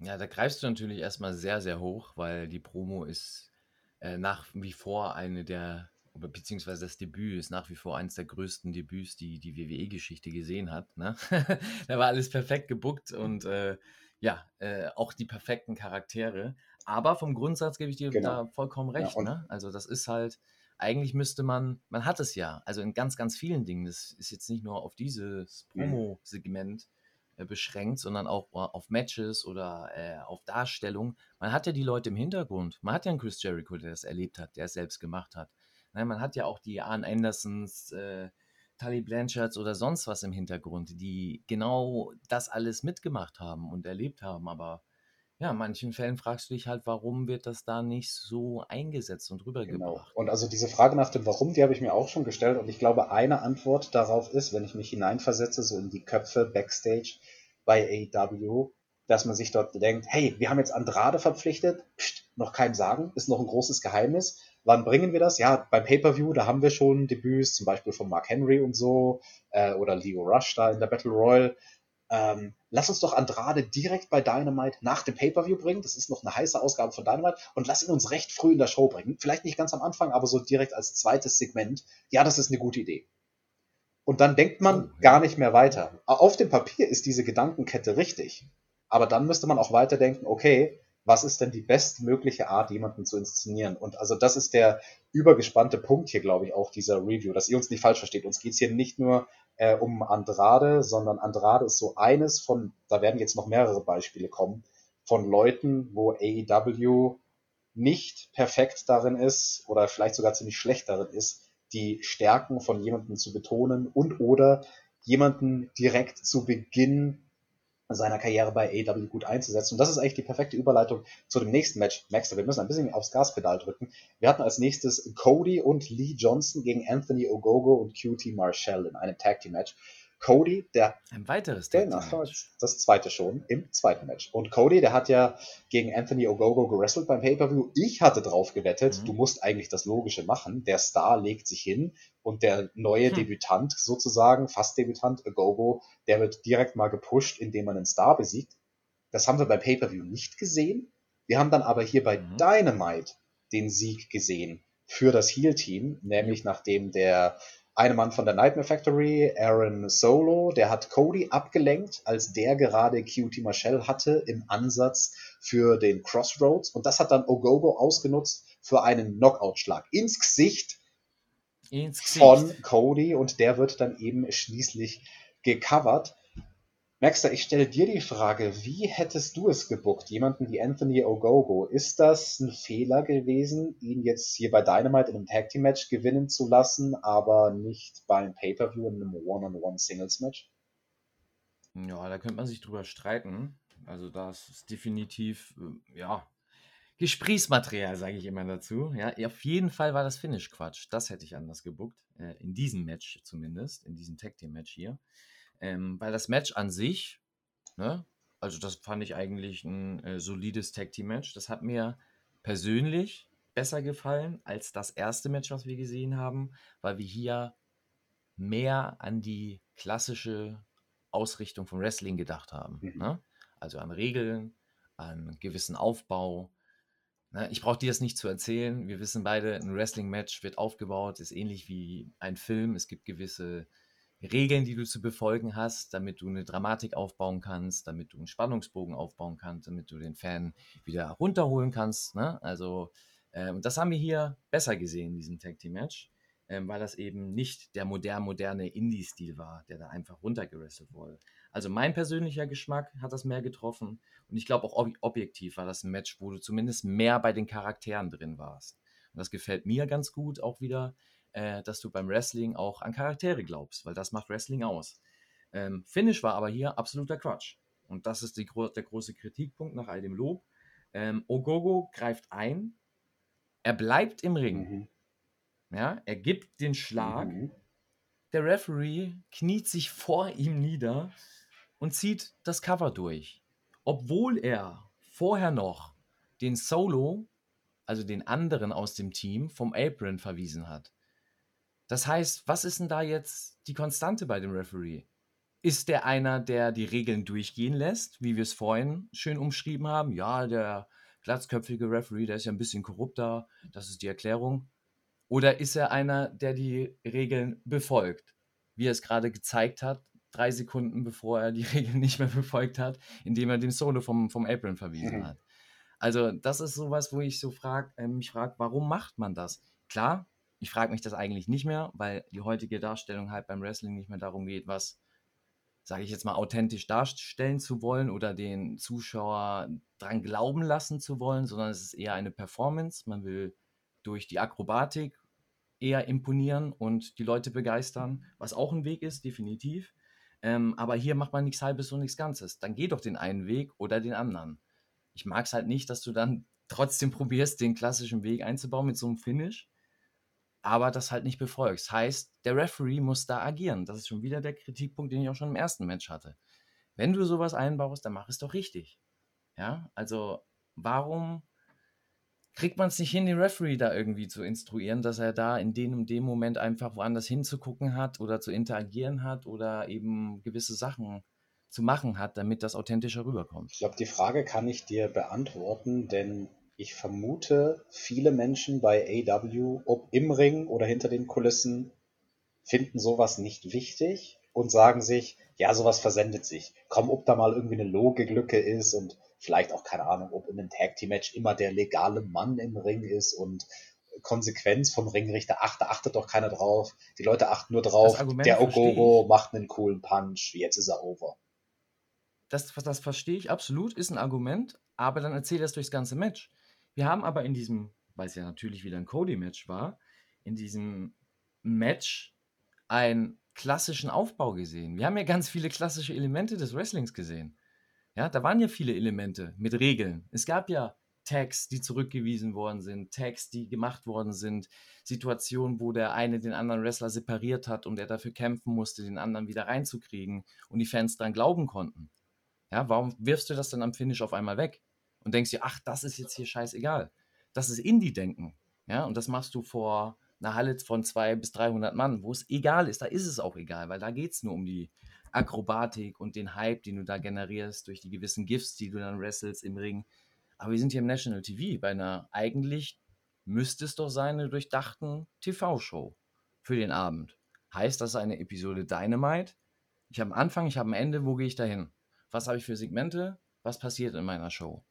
Ja, da greifst du natürlich erstmal sehr, sehr hoch, weil die Promo ist äh, nach wie vor eine der, beziehungsweise das Debüt ist nach wie vor eines der größten Debüts, die die WWE-Geschichte gesehen hat. Ne? da war alles perfekt gebuckt und äh, ja, äh, auch die perfekten Charaktere. Aber vom Grundsatz gebe ich dir Genau. da vollkommen Ja, recht. und- ne? Also das ist halt, eigentlich müsste man, man hat es ja, also in ganz, ganz vielen Dingen. Das ist jetzt nicht nur auf dieses Mhm. Promo-Segment äh, beschränkt, sondern auch äh, auf Matches oder äh, auf Darstellung. Man hat ja die Leute im Hintergrund. Man hat ja einen Chris Jericho, der das erlebt hat, der es selbst gemacht hat. Nein, man hat ja auch die Arn Andersons, äh, Tully Blanchards oder sonst was im Hintergrund, die genau das alles mitgemacht haben und erlebt haben. Aber ja, in manchen Fällen fragst du dich halt, warum wird das da nicht so eingesetzt und Genau. rübergebracht? Und also diese Frage nach dem Warum, die habe ich mir auch schon gestellt. Und ich glaube, eine Antwort darauf ist, wenn ich mich hineinversetze, so in die Köpfe backstage bei AEW, dass man sich dort denkt, hey, wir haben jetzt Andrade verpflichtet, Psst, noch keinem sagen, ist noch ein großes Geheimnis. Wann bringen wir das? Ja, beim Pay-Per-View, da haben wir schon Debüts, zum Beispiel von Mark Henry und so, äh, oder Leo Rush da in der Battle Royal. Ähm, lass uns doch Andrade direkt bei Dynamite nach dem Pay-Per-View bringen. Das ist noch eine heiße Ausgabe von Dynamite. Und lass ihn uns recht früh in der Show bringen. Vielleicht nicht ganz am Anfang, aber so direkt als zweites Segment. Ja, das ist eine gute Idee. Und dann denkt man Oh, gar nicht mehr weiter. Auf dem Papier ist diese Gedankenkette richtig. Aber dann müsste man auch weiterdenken, okay, was ist denn die bestmögliche Art, jemanden zu inszenieren? Und also das ist der übergespannte Punkt hier, glaube ich, auch dieser Review, dass ihr uns nicht falsch versteht. Uns geht's hier nicht nur äh, um Andrade, sondern Andrade ist so eines von, da werden jetzt noch mehrere Beispiele kommen, von Leuten, wo AEW nicht perfekt darin ist oder vielleicht sogar ziemlich schlecht darin ist, die Stärken von jemandem zu betonen und oder jemanden direkt zu Beginn seiner Karriere bei AEW gut einzusetzen. Und das ist eigentlich die perfekte Überleitung zu dem nächsten Match. Max, wir müssen ein bisschen aufs Gaspedal drücken. Wir hatten als nächstes Cody und Lee Johnson gegen Anthony Ogogo und QT Marshall in einem Tag Team Match. Cody, der Ein weiteres Genau, das zweite schon im zweiten Match. Und Cody, der hat ja gegen Anthony Ogogo gewrestelt beim Pay-Per-View. Ich hatte drauf gewettet, Mhm. du musst eigentlich das Logische machen. Der Star legt sich hin und der neue Hm. Debütant sozusagen, fast Debütant, Ogogo, der wird direkt mal gepusht, indem man einen Star besiegt. Das haben wir beim Pay-Per-View nicht gesehen. Wir haben dann aber hier bei Mhm. Dynamite den Sieg gesehen für das Heel-Team, nämlich nachdem der eine Mann von der Nightmare Factory, Aaron Solo, der hat Cody abgelenkt, als der gerade QT Marshall hatte im Ansatz für den Crossroads. Und das hat dann Ogogo ausgenutzt für einen Knockout-Schlag ins Gesicht Ins Gesicht. von Cody und der wird dann eben schließlich gecovert. Maxter, ich stelle dir die Frage, wie hättest du es gebuckt, jemanden wie Anthony Ogogo? Ist das ein Fehler gewesen, ihn jetzt hier bei Dynamite in einem Tag Team Match gewinnen zu lassen, aber nicht beim Pay-Per-View in einem One-on-One Singles Match? Ja, da könnte man sich drüber streiten. Also das ist definitiv, äh, ja, Gesprächsmaterial, sage ich immer dazu. Ja, auf jeden Fall war das Finish Quatsch. Das hätte ich anders gebuckt. Äh, in diesem Match zumindest, in diesem Tag Team Match hier. Ähm, weil das Match an sich, ne, also das fand ich eigentlich ein äh, solides Tag Team Match. Das hat mir persönlich besser gefallen als das erste Match, was wir gesehen haben, weil wir hier mehr an die klassische Ausrichtung von Wrestling gedacht haben. Mhm. Ne? Also an Regeln, an gewissen Aufbau. Ne? Ich brauche dir das nicht zu erzählen. Wir wissen beide, ein Wrestling-Match wird aufgebaut, ist ähnlich wie ein Film. Es gibt gewisse Regeln, die du zu befolgen hast, damit du eine Dramatik aufbauen kannst, damit du einen Spannungsbogen aufbauen kannst, damit du den Fan wieder runterholen kannst. Ne? Also, äh, und das haben wir hier besser gesehen in diesem Tag Team Match, ähm, weil das eben nicht der modern, moderne Indie-Stil war, der da einfach runtergerestelt wurde. Also mein persönlicher Geschmack hat das mehr getroffen und ich glaube auch ob objektiv war das ein Match, wo du zumindest mehr bei den Charakteren drin warst. Und das gefällt mir ganz gut auch wieder, äh, dass du beim Wrestling auch an Charaktere glaubst, weil das macht Wrestling aus. Ähm, Finish war aber hier absoluter Quatsch. Und das ist die, der große Kritikpunkt nach all dem Lob. Ähm, Ogogo greift ein, er bleibt im Ring. Mhm. Ja, er gibt den Schlag. Mhm. Der Referee kniet sich vor ihm nieder und zieht das Cover durch. Obwohl er vorher noch den Solo, also den anderen aus dem Team, vom Apron verwiesen hat. Das heißt, was ist denn da jetzt die Konstante bei dem Referee? Ist der einer, der die Regeln durchgehen lässt, wie wir es vorhin schön umschrieben haben? Ja, der glatzköpfige Referee, der ist ja ein bisschen korrupter, das ist die Erklärung. Oder ist er einer, der die Regeln befolgt, wie er es gerade gezeigt hat, drei Sekunden bevor er die Regeln nicht mehr befolgt hat, indem er dem Solo vom, vom Apron verwiesen mhm. hat? Also, das ist sowas, wo ich so frag, äh, mich frage, warum macht man das? Klar, ich frage mich das eigentlich nicht mehr, weil die heutige Darstellung halt beim Wrestling nicht mehr darum geht, was, sage ich jetzt mal, authentisch darstellen zu wollen oder den Zuschauer dran glauben lassen zu wollen, sondern es ist eher eine Performance. Man will durch die Akrobatik eher imponieren und die Leute begeistern, was auch ein Weg ist, definitiv. Ähm, aber hier macht man nichts Halbes und nichts Ganzes. Dann geh doch den einen Weg oder den anderen. Ich mag es halt nicht, dass du dann trotzdem probierst, den klassischen Weg einzubauen mit so einem Finish, aber das halt nicht befolgst. Heißt, der Referee muss da agieren. Das ist schon wieder der Kritikpunkt, den ich auch schon im ersten Match hatte. Wenn du sowas einbaust, dann mach es doch richtig. Ja, also warum kriegt man es nicht hin, den Referee da irgendwie zu instruieren, dass er da in dem und dem Moment einfach woanders hinzugucken hat oder zu interagieren hat oder eben gewisse Sachen zu machen hat, damit das authentischer rüberkommt? Ich glaube, die Frage kann ich dir beantworten, denn ich vermute, viele Menschen bei AW, ob im Ring oder hinter den Kulissen, finden sowas nicht wichtig und sagen sich, ja, sowas versendet sich. Komm, ob da mal irgendwie eine Logiklücke ist und vielleicht auch, keine Ahnung, ob in einem Tag Team Match immer der legale Mann im Ring ist und Konsequenz vom Ringrichter, ach, da achtet doch keiner drauf. Die Leute achten nur drauf, der Ogogo macht einen coolen Punch, jetzt ist er over. Das, das verstehe ich absolut, ist ein Argument, aber dann erzähl das durchs ganze Match. Wir haben aber in diesem, weil es ja natürlich wieder ein Cody-Match war, in diesem Match einen klassischen Aufbau gesehen. Wir haben ja ganz viele klassische Elemente des Wrestlings gesehen. Ja, da waren ja viele Elemente mit Regeln. Es gab ja Tags, die zurückgewiesen worden sind, Tags, die gemacht worden sind, Situationen, wo der eine den anderen Wrestler separiert hat und er dafür kämpfen musste, den anderen wieder reinzukriegen und die Fans dran glauben konnten. Ja, warum wirfst du das dann am Finish auf einmal weg? Und denkst dir, ach, das ist jetzt hier scheißegal. Das ist Indie-Denken. Ja, und das machst du vor einer Halle von 200 bis 300 Mann, wo es egal ist. Da ist es auch egal, weil da geht es nur um die Akrobatik und den Hype, den du da generierst durch die gewissen Gifts, die du dann wrestelst im Ring. Aber wir sind hier im National TV bei einer eigentlich müsste es doch sein, eine durchdachten TV-Show für den Abend. Heißt das eine Episode Dynamite? Ich habe am Anfang, ich habe am Ende, wo gehe ich dahin? Was habe ich für Segmente? Was passiert in meiner Show?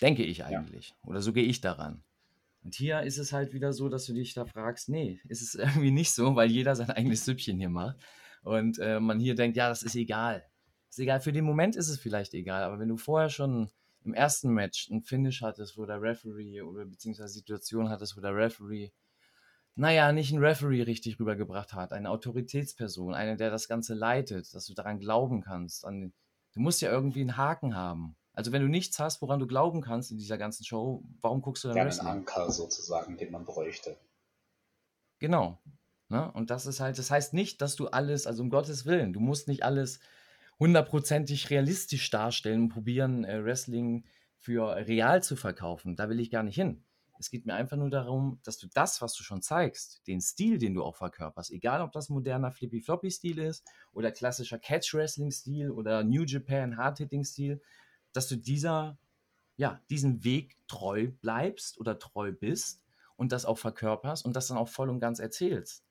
Denke ich eigentlich. Ja. Oder so gehe ich daran. Und hier ist es halt wieder so, dass du dich da fragst, nee, ist es irgendwie nicht so, weil jeder sein eigenes Süppchen hier macht. Und äh, man hier denkt, ja, das ist egal. Ist egal, für den Moment ist es vielleicht egal, aber wenn du vorher schon im ersten Match ein Finish hattest, wo der Referee oder beziehungsweise Situation hattest, wo der Referee, naja, nicht ein Referee richtig rübergebracht hat, eine Autoritätsperson, eine, der das Ganze leitet, dass du daran glauben kannst. An, du musst ja irgendwie einen Haken haben. Also wenn du nichts hast, woran du glauben kannst in dieser ganzen Show, warum guckst du dann ja, Wrestling? einen Anker sozusagen, den man bräuchte. Genau. Ne? Und das ist halt, das heißt nicht, dass du alles, also um Gottes Willen, du musst nicht alles hundertprozentig realistisch darstellen und probieren, äh, Wrestling für real zu verkaufen. Da will ich gar nicht hin. Es geht mir einfach nur darum, dass du das, was du schon zeigst, den Stil, den du auch verkörperst, egal ob das moderner Flippy-Floppy-Stil ist oder klassischer Catch-Wrestling-Stil oder New Japan Hard-Hitting-Stil, dass du dieser, ja, diesen Weg treu bleibst oder treu bist und das auch verkörperst und das dann auch voll und ganz erzählst.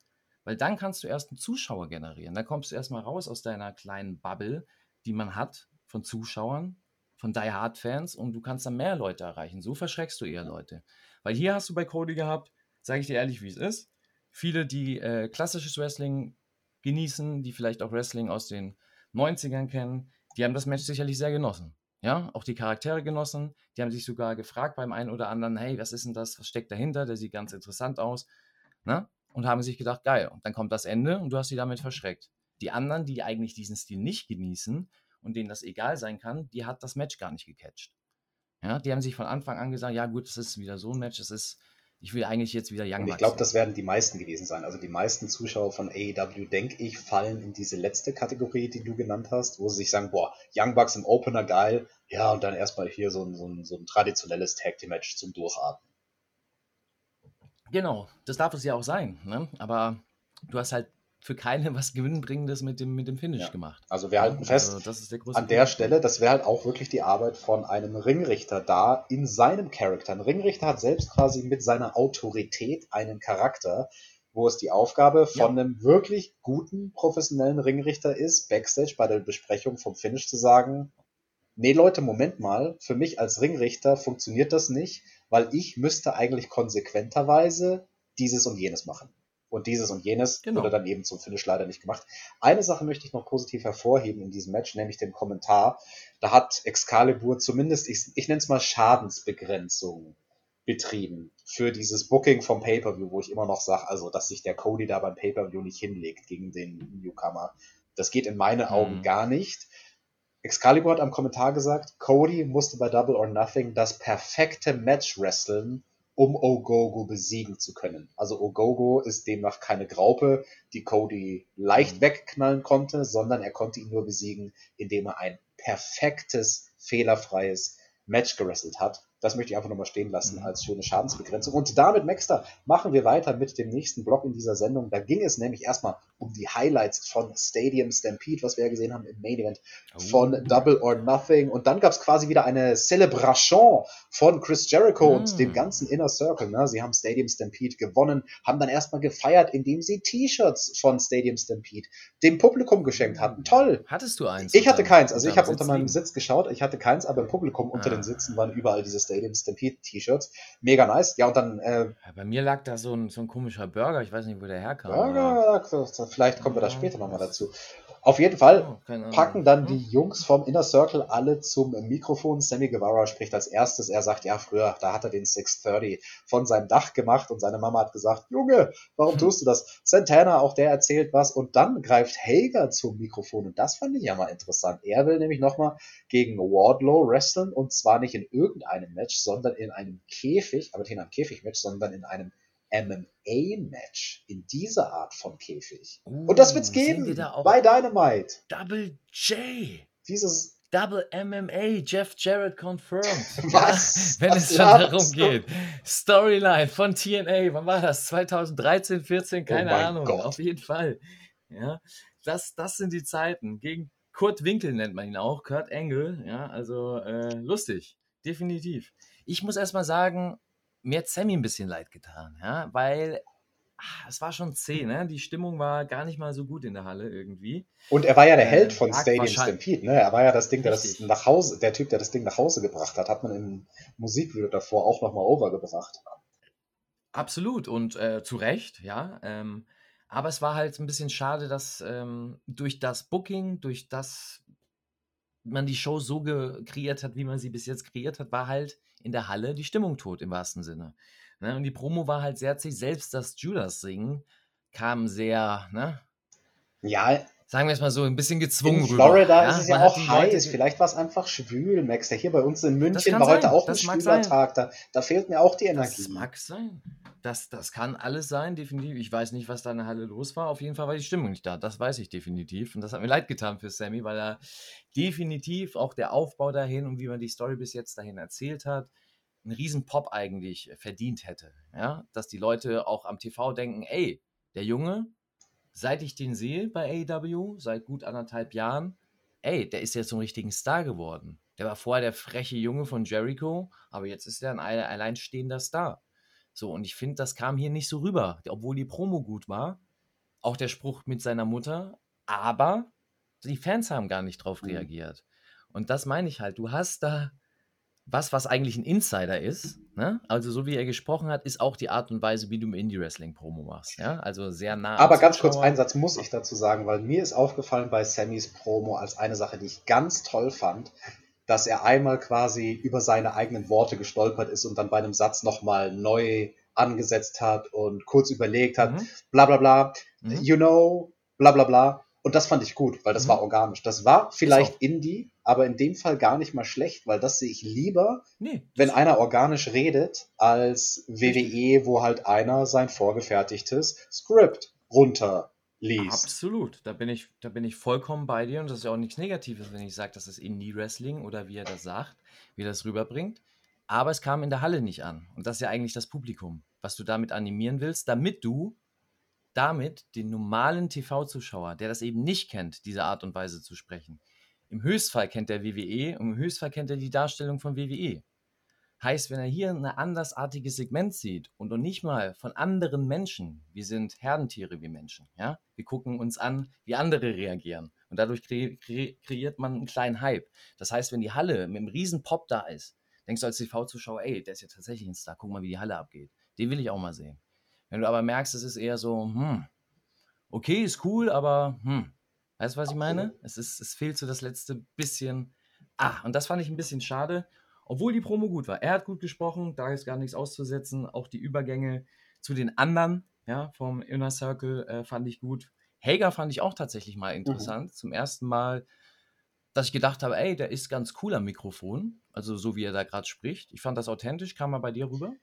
Weil dann kannst du erst einen Zuschauer generieren. Dann kommst du erstmal raus aus deiner kleinen Bubble, die man hat von Zuschauern, von Die Hard Fans und du kannst dann mehr Leute erreichen. So verschreckst du eher Leute. Weil hier hast du bei Cody gehabt, sage ich dir ehrlich, wie es ist. Viele, die äh, klassisches Wrestling genießen, die vielleicht auch Wrestling aus den 90ern kennen, die haben das Match sicherlich sehr genossen. Ja, auch die Charaktere genossen. Die haben sich sogar gefragt beim einen oder anderen, hey, was ist denn das? Was steckt dahinter? Der sieht ganz interessant aus. Ne? Und haben sich gedacht, geil. Und dann kommt das Ende und du hast sie damit verschreckt. Die anderen, die eigentlich diesen Stil nicht genießen und denen das egal sein kann, die hat das Match gar nicht gecatcht. Ja, die haben sich von Anfang an gesagt, ja gut, das ist wieder so ein Match, das ist ich will eigentlich jetzt wieder Young Bucks. Ich glaube, das werden die meisten gewesen sein. Also die meisten Zuschauer von AEW, denke ich, fallen in diese letzte Kategorie, die du genannt hast, wo sie sich sagen, boah, Young Bucks im Opener geil, ja, und dann erstmal hier so ein, so ein, so ein traditionelles Tag Team Match zum Durchatmen. Genau, das darf es ja auch sein. Ne? Aber du hast halt für keine was Gewinnbringendes mit dem, mit dem Finish Ja. gemacht. Also wir halten fest, also das ist der an der Punkt. Stelle, das wäre halt auch wirklich die Arbeit von einem Ringrichter da in seinem Charakter. Ein Ringrichter hat selbst quasi mit seiner Autorität einen Charakter, wo es die Aufgabe von Ja. einem wirklich guten professionellen Ringrichter ist, backstage bei der Besprechung vom Finish zu sagen, nee Leute, Moment mal, für mich als Ringrichter funktioniert das nicht, weil ich müsste eigentlich konsequenterweise dieses und jenes machen. Und dieses und jenes Genau. wurde dann eben zum Finish leider nicht gemacht. Eine Sache möchte ich noch positiv hervorheben in diesem Match, nämlich den Kommentar. Da hat Excalibur zumindest, ich, ich nenne es mal Schadensbegrenzung betrieben für dieses Booking vom Pay-Per-View, wo ich immer noch sage, also, dass sich der Cody da beim Pay-Per-View nicht hinlegt gegen den Newcomer. Das geht in meinen Augen Mhm. gar nicht. Excalibur hat am Kommentar gesagt, Cody musste bei Double or Nothing das perfekte Match wresteln, um Ogogo besiegen zu können. Also Ogogo ist demnach keine Graupe, die Cody leicht wegknallen konnte, sondern er konnte ihn nur besiegen, indem er ein perfektes, fehlerfreies Match gewrestelt hat. Das möchte ich einfach nochmal stehen lassen Mhm. als schöne Schadensbegrenzung. Und damit, Maxter, machen wir weiter mit dem nächsten Block in dieser Sendung. Da ging es nämlich erstmal um die Highlights von Stadium Stampede, was wir ja gesehen haben im Main Event von Oh. Double or Nothing. Und dann gab es quasi wieder eine Celebration von Chris Jericho Mm. und dem ganzen Inner Circle. Ne? Sie haben Stadium Stampede gewonnen, haben dann erstmal gefeiert, indem sie T-Shirts von Stadium Stampede dem Publikum geschenkt hatten. Toll! Hattest du eins? Ich hatte keins, also ich habe unter meinem liegen? Sitz geschaut, ich hatte keins, aber im Publikum unter Ah. den Sitzen waren überall diese Stadium Stampede T-Shirts. Mega nice. Ja, und dann äh, Ja, bei mir lag da so ein, so ein komischer Burger, ich weiß nicht, wo der herkam. Burger, vielleicht kommen wir da Ja, später nochmal dazu. Auf jeden Fall Oh, packen dann die Hm? Jungs vom Inner Circle alle zum Mikrofon. Sammy Guevara spricht als erstes. Er sagt, ja, früher, da hat er den 630 von seinem Dach gemacht und seine Mama hat gesagt, Junge, warum Hm. tust du das? Santana, auch der erzählt was und dann greift Hager zum Mikrofon und das fand ich ja mal interessant. Er will nämlich nochmal gegen Wardlow wresteln und zwar nicht in irgendeinem Match, sondern in einem Käfig, aber nicht in einem Käfigmatch, sondern in einem MMA-Match. In dieser Art von Käfig. Und das wird's geben wir da bei Dynamite. Double J. Dieses Double MMA, Jeff Jarrett confirmed. Was? Ja, wenn Was es schon darum geht. Storyline von TNA, wann war das? 2013, 14, keine Oh Ahnung. Gott. Auf jeden Fall. Ja, das, das sind die Zeiten. Gegen Kurt Winkel nennt man ihn auch, Kurt Angle. Ja, also äh, lustig, definitiv. Ich muss erstmal sagen, mir hat Sammy ein bisschen leid getan, ja, weil ah, es war schon zäh, ne? Die Stimmung war gar nicht mal so gut in der Halle irgendwie. Und er war ja der Äh, Held von lag Stadium Stampede, ne? Er war ja das Ding, der das Richtig. nach Hause, der Typ, der das Ding nach Hause gebracht hat, hat man im Musikvideo davor auch nochmal overgebracht. Absolut und äh, zu Recht, ja. Ähm, aber es war halt ein bisschen schade, dass ähm, durch das Booking, durch das man die Show so kreiert hat, wie man sie bis jetzt kreiert hat, war halt in der Halle die Stimmung tot im wahrsten Sinne. Ne? Und die Promo war halt sehr zäh. Selbst das Judas-Singen kam sehr, ne? Ja, sagen wir es mal so, ein bisschen gezwungen in rüber. Florida ist es ja hat auch die Leute heiß. Vielleicht war es einfach schwül, Max. Der hier bei uns in München war heute sein, auch ein das mag schwüler sein. Tag. Da, da fehlt mir auch die Energie. Das mag sein. Das, das kann alles sein, definitiv. Ich weiß nicht, was da in der Halle los war. Auf jeden Fall war die Stimmung nicht da. Das weiß ich definitiv. Und das hat mir leid getan für Sammy, weil er definitiv auch der Aufbau dahin und wie man die Story bis jetzt dahin erzählt hat, einen riesen Pop eigentlich verdient hätte. Ja? Dass die Leute auch am TV denken, ey, der Junge, seit ich den sehe bei AEW, seit gut anderthalb Jahren, ey, der ist jetzt so ein richtigen Star geworden. Der war vorher der freche Junge von Jericho, aber jetzt ist er ein alle- alleinstehender Star. So, und ich finde, das kam hier nicht so rüber, obwohl die Promo gut war. Auch der Spruch mit seiner Mutter, aber die Fans haben gar nicht drauf Mhm. reagiert. Und das meine ich halt. Du hast da was, was eigentlich ein Insider ist. Ne? Also, so wie er gesprochen hat, ist auch die Art und Weise, wie du im Indie-Wrestling-Promo machst. Ja? Also sehr nah. Aber ganz kurz, Zuschauer. einen Satz muss ich dazu sagen, weil mir ist aufgefallen bei Sammys Promo als eine Sache, die ich ganz toll fand, dass er einmal quasi über seine eigenen Worte gestolpert ist und dann bei einem Satz nochmal neu angesetzt hat und kurz überlegt hat, Mhm. bla bla bla, Mhm. you know, bla bla bla. Und das fand ich gut, weil das Mhm. war organisch. Das war vielleicht auch. Indie, aber in dem Fall gar nicht mal schlecht, weil das sehe ich lieber, Nee, wenn einer organisch redet, als WWE, wo halt einer sein vorgefertigtes Skript runterliest. Absolut, da bin, ich, da bin ich vollkommen bei dir und das ist ja auch nichts Negatives, wenn ich sage, das ist Indie-Wrestling oder wie er das sagt, wie er das rüberbringt. Aber es kam in der Halle nicht an und das ist ja eigentlich das Publikum, was du damit animieren willst, damit du damit den normalen TV-Zuschauer, der das eben nicht kennt, diese Art und Weise zu sprechen, im Höchstfall kennt er WWE und im Höchstfall kennt er die Darstellung von WWE. Heißt, wenn er hier ein andersartiges Segment sieht und noch nicht mal von anderen Menschen, wir sind Herdentiere wie Menschen, ja, wir gucken uns an, wie andere reagieren und dadurch kre kre kreiert man einen kleinen Hype. Das heißt, wenn die Halle mit einem riesen Pop da ist, denkst du als TV-Zuschauer, ey, der ist ja tatsächlich ein Star, guck mal, wie die Halle abgeht. Den will ich auch mal sehen. Wenn du aber merkst, es ist eher so, hm, okay, ist cool, aber hm, weißt du, was ich meine? Es, ist, es fehlt so das letzte bisschen. Ah, und das fand ich ein bisschen schade, obwohl die Promo gut war. Er hat gut gesprochen, da ist gar nichts auszusetzen. Auch die Übergänge zu den anderen, ja, vom Inner Circle äh, fand ich gut. Hager fand ich auch tatsächlich mal interessant. Mhm. Zum ersten Mal, dass ich gedacht habe, ey, der ist ganz cool am Mikrofon. Also so wie er da gerade spricht. Ich fand das authentisch. Kam mal bei dir rüber?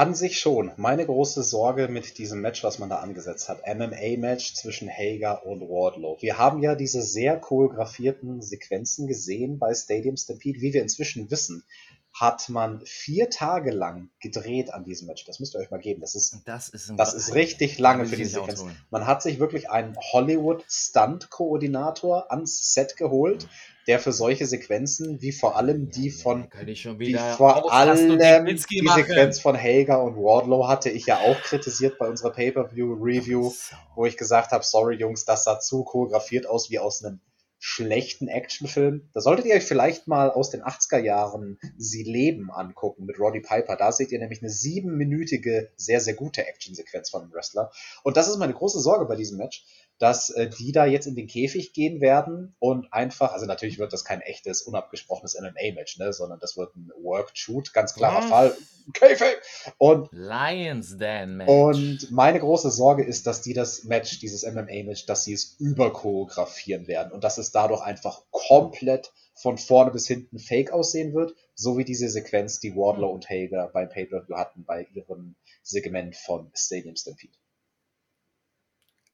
An sich schon. Meine große Sorge mit diesem Match, was man da angesetzt hat, MMA-Match zwischen Hager und Wardlow. Wir haben ja diese sehr choreografierten Sequenzen gesehen bei Stadium Stampede, wie wir inzwischen wissen hat man vier Tage lang gedreht an diesem Match. Das müsst ihr euch mal geben. Das ist, das ist, das ist richtig lange für diese Sequenz. Man hat sich wirklich einen Hollywood-Stunt-Koordinator ans Set geholt, der für solche Sequenzen, wie vor allem die von, wie vor allem die, die Sequenz von Hager und Wardlow hatte ich ja auch kritisiert bei unserer Pay-Per-View-Review, wo ich gesagt habe, sorry Jungs, das sah zu choreografiert aus wie aus einem schlechten Actionfilm. Da solltet ihr euch vielleicht mal aus den 80er Jahren Sie leben angucken mit Roddy Piper. Da seht ihr nämlich eine siebenminütige, sehr, sehr gute Actionsequenz von einem Wrestler. Und das ist meine große Sorge bei diesem Match, dass äh, die da jetzt in den Käfig gehen werden und einfach, also natürlich wird das kein echtes, unabgesprochenes MMA-Match, ne, sondern das wird ein Work-Shoot, ganz klarer Was? Fall. Käfig! Und, Lions Den Match. Und meine große Sorge ist, dass die das Match, dieses MMA-Match, dass sie es überchoreografieren werden und dass es dadurch einfach komplett von vorne bis hinten fake aussehen wird, so wie diese Sequenz, die Wardlow und Hager beim Pay-Per-View hatten bei ihrem Segment von Stadium Stampede.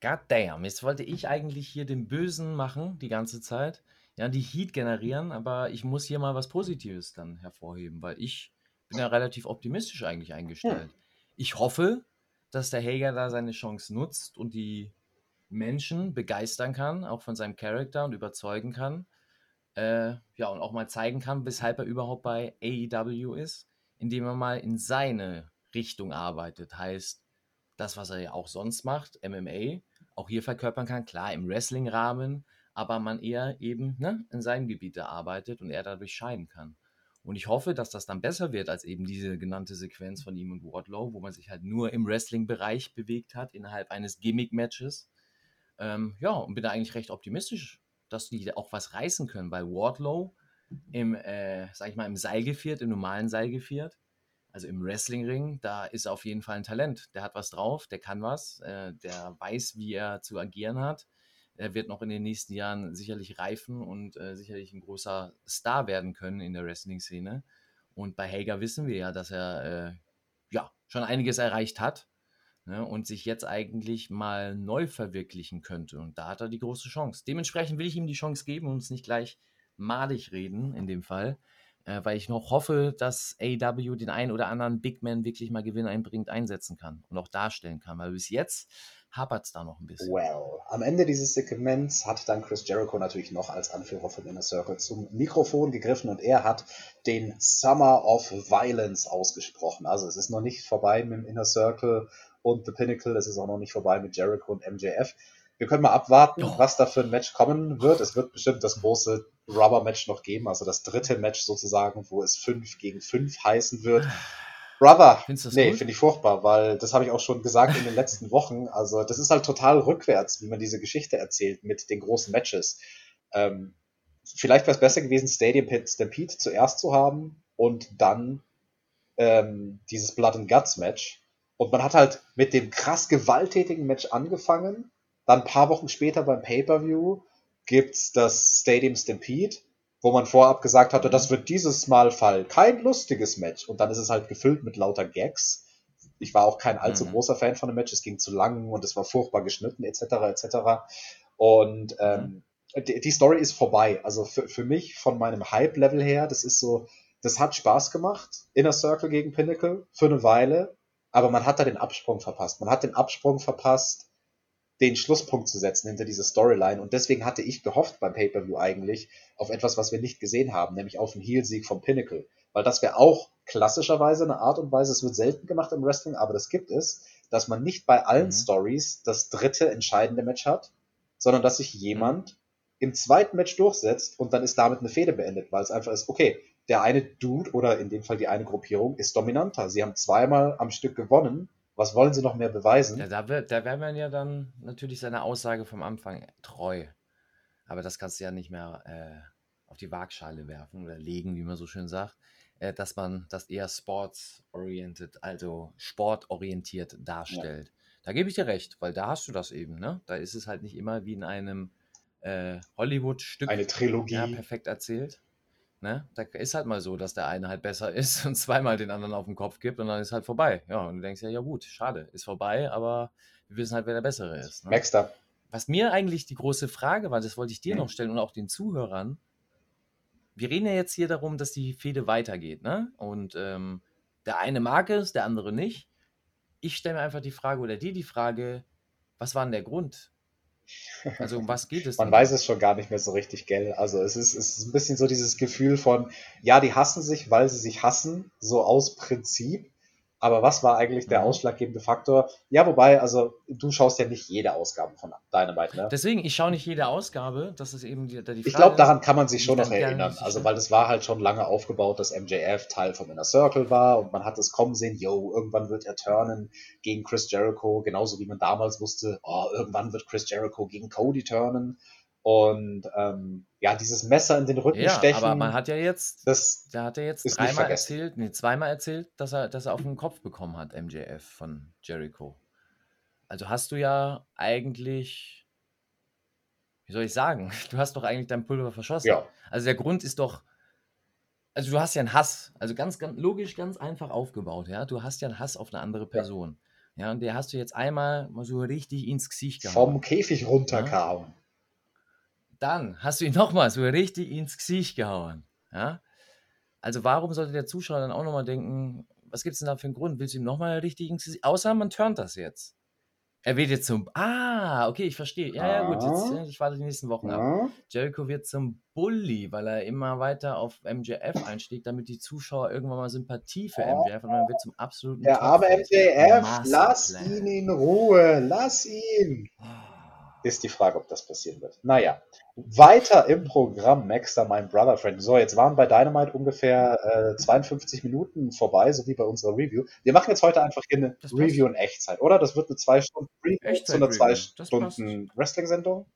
God damn, jetzt wollte ich eigentlich hier den Bösen machen die ganze Zeit. Ja, die Heat generieren, aber ich muss hier mal was Positives dann hervorheben, weil ich bin ja relativ optimistisch eigentlich eingestellt. Ja. Ich hoffe, dass der Hager da seine Chance nutzt und die Menschen begeistern kann, auch von seinem Charakter und überzeugen kann. Äh, ja, und auch mal zeigen kann, weshalb er überhaupt bei AEW ist, indem er mal in seine Richtung arbeitet. Heißt, das, was er ja auch sonst macht, MMA, auch hier verkörpern kann. Klar, im Wrestling-Rahmen, aber man eher eben ne, in seinem Gebiet arbeitet und er dadurch scheiden kann. Und ich hoffe, dass das dann besser wird als eben diese genannte Sequenz von ihm und Wardlow, wo man sich halt nur im Wrestling-Bereich bewegt hat, innerhalb eines Gimmick-Matches. Ähm, ja, und bin da eigentlich recht optimistisch, dass die auch was reißen können, weil Wardlow im, äh, sag ich mal, im Seil geführt, im normalen Seil geführt, also im Wrestlingring, da ist auf jeden Fall ein Talent. Der hat was drauf, der kann was, äh, der weiß, wie er zu agieren hat. Er wird noch in den nächsten Jahren sicherlich reifen und äh, sicherlich ein großer Star werden können in der Wrestling-Szene. Und bei Hager wissen wir ja, dass er äh, ja schon einiges erreicht hat ne, und sich jetzt eigentlich mal neu verwirklichen könnte. Und da hat er die große Chance. Dementsprechend will ich ihm die Chance geben und uns nicht gleich madig reden in dem Fall äh, weil ich noch hoffe, dass AW den einen oder anderen Big Man wirklich mal Gewinn einbringt, einsetzen kann und auch darstellen kann, weil bis jetzt hapert es da noch ein bisschen. Well, am Ende dieses Segments hat dann Chris Jericho natürlich noch als Anführer von Inner Circle zum Mikrofon gegriffen und er hat den Summer of Violence ausgesprochen. Also es ist noch nicht vorbei mit dem Inner Circle und The Pinnacle, es ist auch noch nicht vorbei mit Jericho und MJF. Wir können mal abwarten, oh. was da für ein Match kommen wird. Es wird bestimmt das große Rubber-Match noch geben, also das dritte Match sozusagen, wo es 5 gegen 5 heißen wird. Brother, nee, finde ich furchtbar, weil das habe ich auch schon gesagt in den letzten Wochen. Also das ist halt total rückwärts, wie man diese Geschichte erzählt mit den großen Matches. Ähm, vielleicht wäre es besser gewesen, Stadium Pit Stampede zuerst zu haben und dann ähm, dieses Blood and Guts Match. Und man hat halt mit dem krass gewalttätigen Match angefangen dann ein paar Wochen später beim Pay-Per-View gibt's das Stadium Stampede, wo man vorab gesagt hatte, das wird dieses Mal Fall kein lustiges Match. Und dann ist es halt gefüllt mit lauter Gags. Ich war auch kein allzu mhm. großer Fan von dem Match. Es ging zu lang und es war furchtbar geschnitten, etc., etc. Und ähm, mhm. die, die, Story ist vorbei. Also für, für mich, von meinem Hype-Level her, das ist so, das hat Spaß gemacht. Inner Circle gegen Pinnacle für eine Weile aber man hat da den Absprung verpasst. Man hat den Absprung verpasst, den Schlusspunkt zu setzen hinter diese Storyline. Und deswegen hatte ich gehofft beim Pay-Per-View eigentlich auf etwas, was wir nicht gesehen haben, nämlich auf einen Heel-Sieg vom Pinnacle. Weil das wäre auch klassischerweise eine Art und Weise, es wird selten gemacht im Wrestling, aber das gibt es, dass man nicht bei allen mhm. Stories das dritte entscheidende Match hat, sondern dass sich jemand mhm. im zweiten Match durchsetzt und dann ist damit eine Fehde beendet, weil es einfach ist, okay, der eine Dude oder in dem Fall die eine Gruppierung ist dominanter. Sie haben zweimal am Stück gewonnen was wollen sie noch mehr beweisen? Ja, da, wird, da wäre man ja dann natürlich seiner Aussage vom Anfang treu. Aber das kannst du ja nicht mehr äh, auf die Waagschale werfen oder legen, wie man so schön sagt, äh, dass man das eher sports-oriented, also sportorientiert darstellt. Ja. Da gebe ich dir recht, weil da hast du das eben. Ne? Da ist es halt nicht immer wie in einem äh, Hollywood-Stück. Eine Trilogie. Ja, perfekt erzählt. Ne? Da ist halt mal so, dass der eine halt besser ist und zweimal den anderen auf den Kopf gibt und dann ist halt vorbei. Ja, und du denkst ja, ja gut, schade, ist vorbei, aber wir wissen halt, wer der Bessere ist. Ne? Maxter. Was mir eigentlich die große Frage war, das wollte ich dir mhm. noch stellen und auch den Zuhörern. Wir reden ja jetzt hier darum, dass die Fehde weitergeht, ne? Und ähm, der eine mag es, der andere nicht. Ich stelle mir einfach die Frage oder dir die Frage, was war denn der Grund? Also um was geht es? Man denn? weiß es schon gar nicht mehr so richtig, gell? Also es ist, es ist ein bisschen so dieses Gefühl von, ja, die hassen sich, weil sie sich hassen, so aus Prinzip. Aber was war eigentlich der mhm. ausschlaggebende Faktor? Ja, wobei, also du schaust ja nicht jede Ausgabe von Dynamite, ne? Deswegen, ich schaue nicht jede Ausgabe. Das ist eben die, die Frage. Ich glaube, daran kann man sich schon noch erinnern. Also, weil das war halt schon lange aufgebaut, dass MJF Teil vom Inner Circle war und man hat es kommen sehen, yo, irgendwann wird er turnen gegen Chris Jericho, genauso wie man damals wusste, oh, irgendwann wird Chris Jericho gegen Cody turnen. Und ähm, ja, dieses Messer in den Rücken ja, stechen. Aber man hat ja jetzt, das da hat er jetzt dreimal erzählt, nee, zweimal erzählt, dass er, dass er auf den Kopf bekommen hat, MJF von Jericho. Also hast du ja eigentlich, wie soll ich sagen, du hast doch eigentlich dein Pulver verschossen. Ja. Also der Grund ist doch, also du hast ja einen Hass, also ganz, ganz logisch, ganz einfach aufgebaut, ja. Du hast ja einen Hass auf eine andere Person. Ja, ja und der hast du jetzt einmal mal so richtig ins Gesicht gehauen. Vom Käfig runtergehauen. Ja? Dann hast du ihn nochmal so richtig ins Gesicht gehauen. Ja? Also warum sollte der Zuschauer dann auch nochmal denken, was gibt es denn da für einen Grund? Willst du ihm nochmal richtig ins Gesicht? Außer man turnt das jetzt. Er wird jetzt zum. Ah, okay, ich verstehe. Ja, ja, gut. Jetzt, ich warte die nächsten Wochen ja. ab. Jericho wird zum Bully, weil er immer weiter auf MJF einstieg, damit die Zuschauer irgendwann mal Sympathie für MJF und dann wird zum absoluten. Der arme MJF, lass ihn in Ruhe, lass ihn. Oh ist die Frage, ob das passieren wird. Naja, weiter im Programm, Maxter, mein Brother Friend. So, jetzt waren bei Dynamite ungefähr äh, 52 Minuten vorbei, so wie bei unserer Review. Wir machen jetzt heute einfach hier eine Review in Echtzeit, oder? Das wird eine zwei Stunden Review zu einer zwei Stunden Wrestling-Sendung.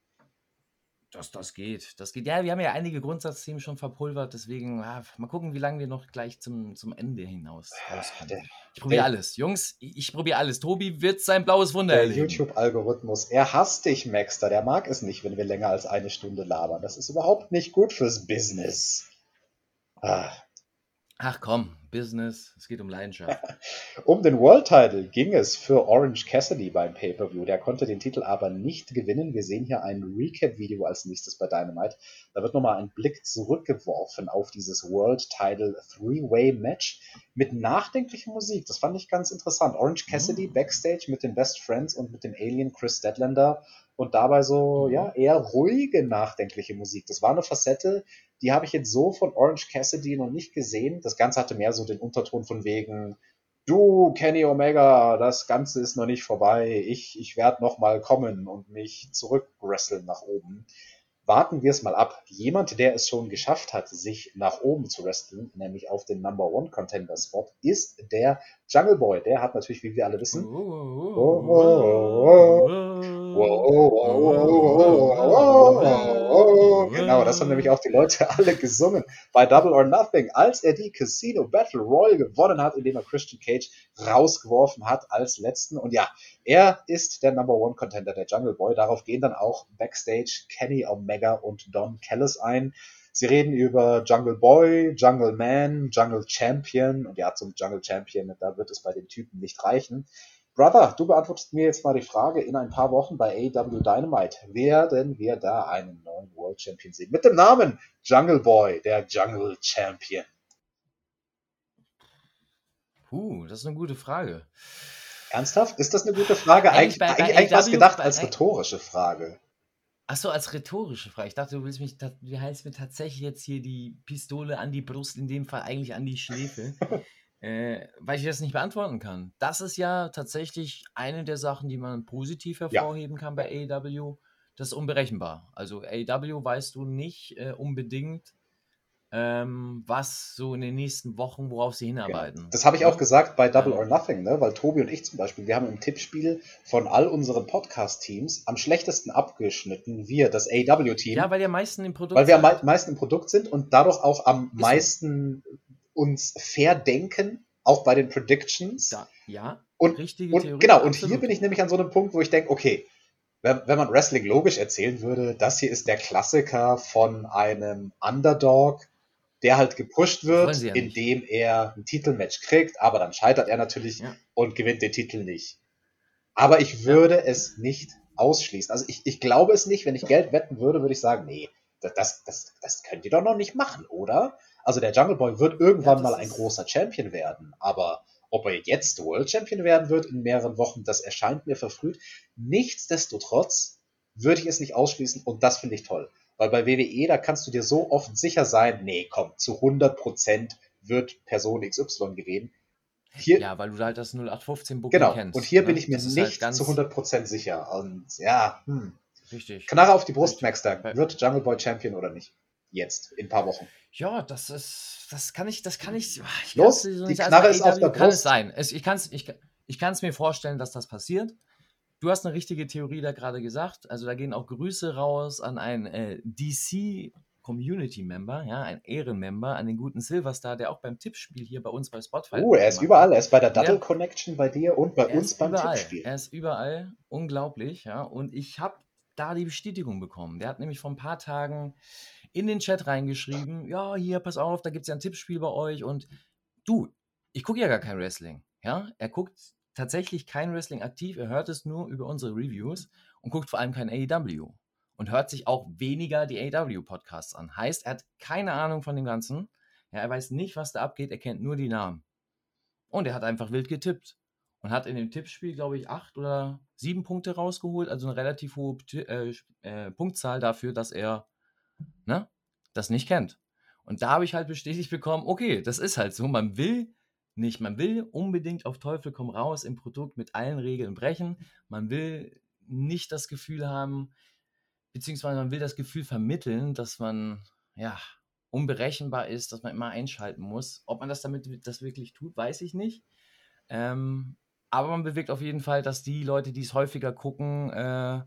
Das, das geht. Das geht. Ja, wir haben ja einige Grundsatzthemen schon verpulvert, deswegen ja, mal gucken, wie lange wir noch gleich zum, zum Ende hinaus rauskommen. Ich probiere alles. Jungs, ich, ich probiere alles. Tobi wird sein blaues Wunder Der YouTube-Algorithmus, er hasst dich, Maxter. Der mag es nicht, wenn wir länger als eine Stunde labern. Das ist überhaupt nicht gut fürs Business. Ah. Ach komm, Business, es geht um Leidenschaft. um den World Title ging es für Orange Cassidy beim Pay-Per-View. Der konnte den Titel aber nicht gewinnen. Wir sehen hier ein Recap-Video als nächstes bei Dynamite. Da wird nochmal ein Blick zurückgeworfen auf dieses World Title Three-Way Match mit nachdenklicher Musik. Das fand ich ganz interessant. Orange Cassidy mhm. backstage mit den Best Friends und mit dem Alien Chris Deadlander und dabei so, mhm. ja, eher ruhige, nachdenkliche Musik. Das war eine Facette, die habe ich jetzt so von Orange Cassidy noch nicht gesehen. Das Ganze hatte mehr so den Unterton von wegen, du, Kenny Omega, das Ganze ist noch nicht vorbei. Ich, ich werde noch mal kommen und mich zurückwresteln nach oben warten wir es mal ab. Jemand, der es schon geschafft hat, sich nach oben zu wresteln, nämlich auf den Number One Contender Spot, ist der Jungle Boy. Der hat natürlich, wie wir alle wissen, genau, das haben nämlich auch die Leute alle gesungen bei Double or Nothing, als er die Casino Battle Royal gewonnen hat, indem er Christian Cage rausgeworfen hat als letzten. Und ja, er ist der Number One Contender, der Jungle Boy. Darauf gehen dann auch Backstage Kenny Omega und Don Callis ein. Sie reden über Jungle Boy, Jungle Man, Jungle Champion und ja, zum Jungle Champion, da wird es bei den Typen nicht reichen. Brother, du beantwortest mir jetzt mal die Frage, in ein paar Wochen bei AW Dynamite werden wir da einen neuen World Champion sehen? Mit dem Namen Jungle Boy, der Jungle Champion. Puh, das ist eine gute Frage. Ernsthaft? Ist das eine gute Frage? Eigentlich Eigentlich, bei- bei eigentlich, was gedacht bei- als bei- rhetorische Frage. Ach so, als rhetorische Frage. Ich dachte, du willst mich, du hältst mir tatsächlich jetzt hier die Pistole an die Brust, in dem Fall eigentlich an die Schläfe, äh, weil ich das nicht beantworten kann. Das ist ja tatsächlich eine der Sachen, die man positiv hervorheben kann bei AEW. Das ist unberechenbar. Also AEW weißt du nicht äh, unbedingt, ähm, was so in den nächsten Wochen, worauf sie hinarbeiten. Genau. Das habe ich auch gesagt bei Double Ja. or Nothing, ne? weil Tobi und ich zum Beispiel, wir haben im Tippspiel von all unseren Podcast-Teams am schlechtesten abgeschnitten, wir, das AW-Team, Ja, weil die am meisten im Produkt weil wir am meisten im Produkt sind und dadurch auch am meisten uns fair denken, auch bei den Predictions. Da, ja, Und, richtige und Theorie. genau, und absolut. hier bin ich nämlich an so einem Punkt, wo ich denke, okay, wenn, wenn man Wrestling logisch erzählen würde, das hier ist der Klassiker von einem Underdog, der halt gepusht wird, ja nicht. indem er ein Titelmatch kriegt, aber dann scheitert er natürlich Ja. und gewinnt den Titel nicht. Aber ich würde es nicht ausschließen. Also ich, ich glaube es nicht, wenn ich Geld wetten würde, würde ich sagen, nee, das, das, das, das könnt ihr doch noch nicht machen, oder? Also der Jungle Boy wird irgendwann das mal ein großer Champion werden, aber ob er jetzt World Champion werden wird in mehreren Wochen, das erscheint mir verfrüht. Nichtsdestotrotz würde ich es nicht ausschließen und das finde ich toll. Weil bei WWE, da kannst du dir so oft sicher sein, nee, komm, zu 100% wird Person XY gewinnen. Hier, Ja, weil du halt das 0815 Booking genau, kennst. und hier ne? bin ich mir ist nicht halt zu 100% sicher. Und ja, hm. Richtig. Knarre auf die Brust, Richtig. Maxter. Bei- Wird Jungle Boy Champion oder nicht? Jetzt, in ein paar Wochen. Ja, das ist, das kann ich, das kann ich. ich Los, so die. Knarre ist auf der Kann es Brust. sein. Es, ich kann es ich, ich kann's mir vorstellen, dass das passiert. Du hast eine richtige Theorie da gerade gesagt. Also da gehen auch Grüße raus an einen äh, DC Community Member, ja, ein Ehrenmember, an den guten Silverstar, der auch beim Tippspiel hier bei uns bei Spotify. Oh, er ist mitgemacht überall. Er ist bei der Dattel Ja. Connection bei dir und bei Er uns beim überall. Tippspiel. Er ist überall. Unglaublich, ja. Und ich habe da die Bestätigung bekommen. Der hat nämlich vor ein paar Tagen in den Chat reingeschrieben, ja, hier, pass auf, da gibt es ja ein Tippspiel bei euch. Und du, ich gucke ja gar kein Wrestling. Ja, er guckt tatsächlich kein Wrestling aktiv, er hört es nur über unsere Reviews und guckt vor allem kein AEW. Und hört sich auch weniger die AEW-Podcasts an. Heißt, er hat keine Ahnung von dem Ganzen. Ja, er weiß nicht, was da abgeht, er kennt nur die Namen. Und er hat einfach wild getippt und hat in dem Tippspiel, glaube ich, acht oder sieben Punkte rausgeholt, also eine relativ hohe äh, äh, Punktzahl dafür, dass er ne, das nicht kennt. Und da habe ich halt bestätigt bekommen, okay, das ist halt so, man will nicht, man will unbedingt auf Teufel komm raus im Produkt mit allen Regeln brechen, man will nicht das Gefühl haben, beziehungsweise man will das Gefühl vermitteln, dass man, ja, unberechenbar ist, dass man immer einschalten muss. Ob man das damit das wirklich tut, weiß ich nicht. Ähm, aber man bewirkt auf jeden Fall, dass die Leute, die es häufiger gucken, äh,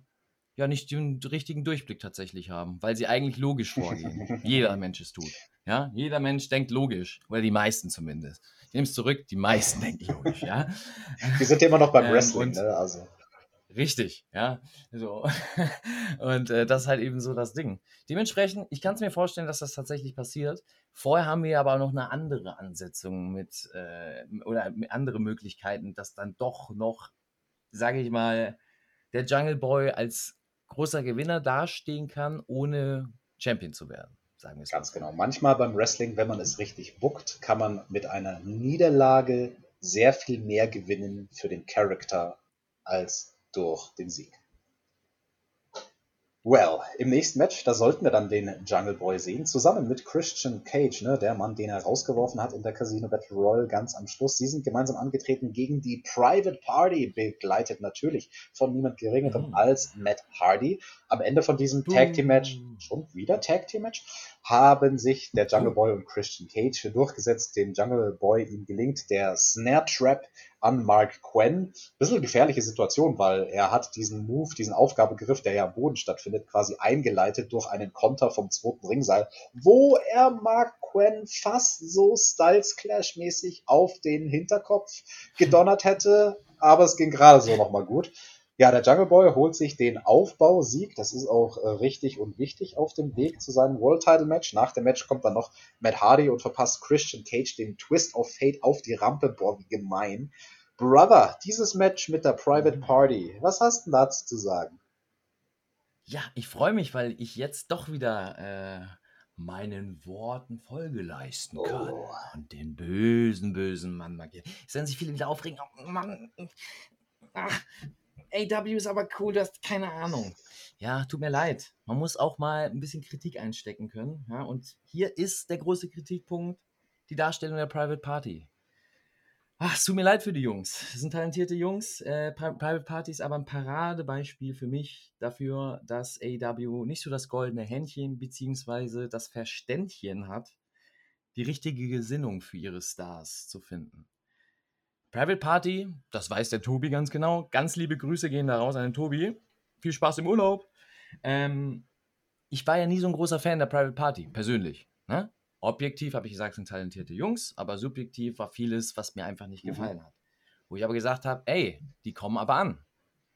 ja nicht den richtigen Durchblick tatsächlich haben, weil sie eigentlich logisch vorgehen. Jeder Mensch es tut. Ja, jeder Mensch denkt logisch. Oder die meisten zumindest. Ich nehme es zurück, die meisten denken logisch, ja. Wir sind ja immer noch beim Ähm, Wrestling, ne? Also. Richtig, ja. So. Und äh, das ist halt eben so das Ding. Dementsprechend, ich kann es mir vorstellen, dass das tatsächlich passiert. Vorher haben wir aber noch eine andere Ansetzung mit äh, oder mit andere Möglichkeiten, dass dann doch noch, sage ich mal, der Jungle Boy als großer Gewinner dastehen kann, ohne Champion zu werden. Sagen wir es Ganz mal genau. Manchmal beim Wrestling, wenn man es richtig bookt, kann man mit einer Niederlage sehr viel mehr gewinnen für den Charakter als durch den Sieg. Well, im nächsten Match, da sollten wir dann den Jungle Boy sehen, zusammen mit Christian Cage, ne, der Mann, den er rausgeworfen hat in der Casino Battle Royale ganz am Schluss. Sie sind gemeinsam angetreten gegen die Private Party, begleitet natürlich von niemand Geringerem Mhm. als Matt Hardy. Am Ende von diesem Tag Team Match, schon wieder Tag Team Match, haben sich der Jungle Boy und Christian Cage durchgesetzt. Dem Jungle Boy ihm gelingt der Snare Trap an Mark Quinn. Bisschen gefährliche Situation, weil er hat diesen Move, diesen Aufgabegriff, der ja am Boden stattfindet, quasi eingeleitet durch einen Konter vom zweiten Ringseil, wo er Mark Quinn fast so Styles Clash mäßig auf den Hinterkopf gedonnert hätte, aber es ging gerade so nochmal gut. Ja, der Jungle Boy holt sich den Aufbausieg. Das ist auch äh, richtig und wichtig auf dem Weg zu seinem World Title Match. Nach dem Match kommt dann noch Matt Hardy und verpasst Christian Cage den Twist of Fate auf die Rampe. Boah, wie gemein. Brother, dieses Match mit der Private Party, was hast du dazu zu sagen? Ja, ich freue mich, weil ich jetzt doch wieder äh, meinen Worten Folge leisten kann Oh. und den bösen, bösen Mann markiert. Es werden sich viele wieder aufregen. Oh Mann. Ach, AW ist aber cool, du hast keine Ahnung. Ja, tut mir leid. Man muss auch mal ein bisschen Kritik einstecken können. Ja, und hier ist der große Kritikpunkt, die Darstellung der Private Party. Ach, es tut mir leid für die Jungs. Das sind talentierte Jungs. Äh, Pri- Private Party ist aber ein Paradebeispiel für mich dafür, dass AEW nicht so das goldene Händchen beziehungsweise das Verständchen hat, die richtige Gesinnung für ihre Stars zu finden. Private Party, das weiß der Tobi ganz genau. Ganz liebe Grüße gehen da raus an den Tobi. Viel Spaß im Urlaub. Ähm, ich war ja nie so ein großer Fan der Private Party, persönlich. Ne? Objektiv habe ich gesagt, sind talentierte Jungs, aber subjektiv war vieles, was mir einfach nicht Mhm. gefallen hat. Wo ich aber gesagt habe, ey, die kommen aber an.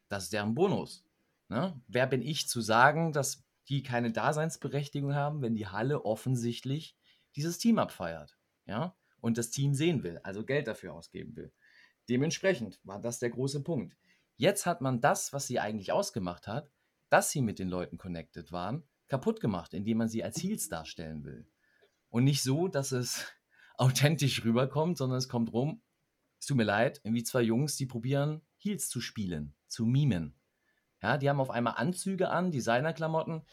Das ist deren Bonus. Ne? Wer bin ich zu sagen, dass die keine Daseinsberechtigung haben, wenn die Halle offensichtlich dieses Team abfeiert? Ja? Und das Team sehen will, also Geld dafür ausgeben will. Dementsprechend war das der große Punkt. Jetzt hat man das, was sie eigentlich ausgemacht hat, dass sie mit den Leuten connected waren, kaputt gemacht, indem man sie als Heels darstellen will. Und nicht so, dass es authentisch rüberkommt, sondern es kommt rum, es tut mir leid, irgendwie zwei Jungs, die probieren, Heels zu spielen, zu mimen. Ja, die haben auf einmal Anzüge an, Designerklamotten,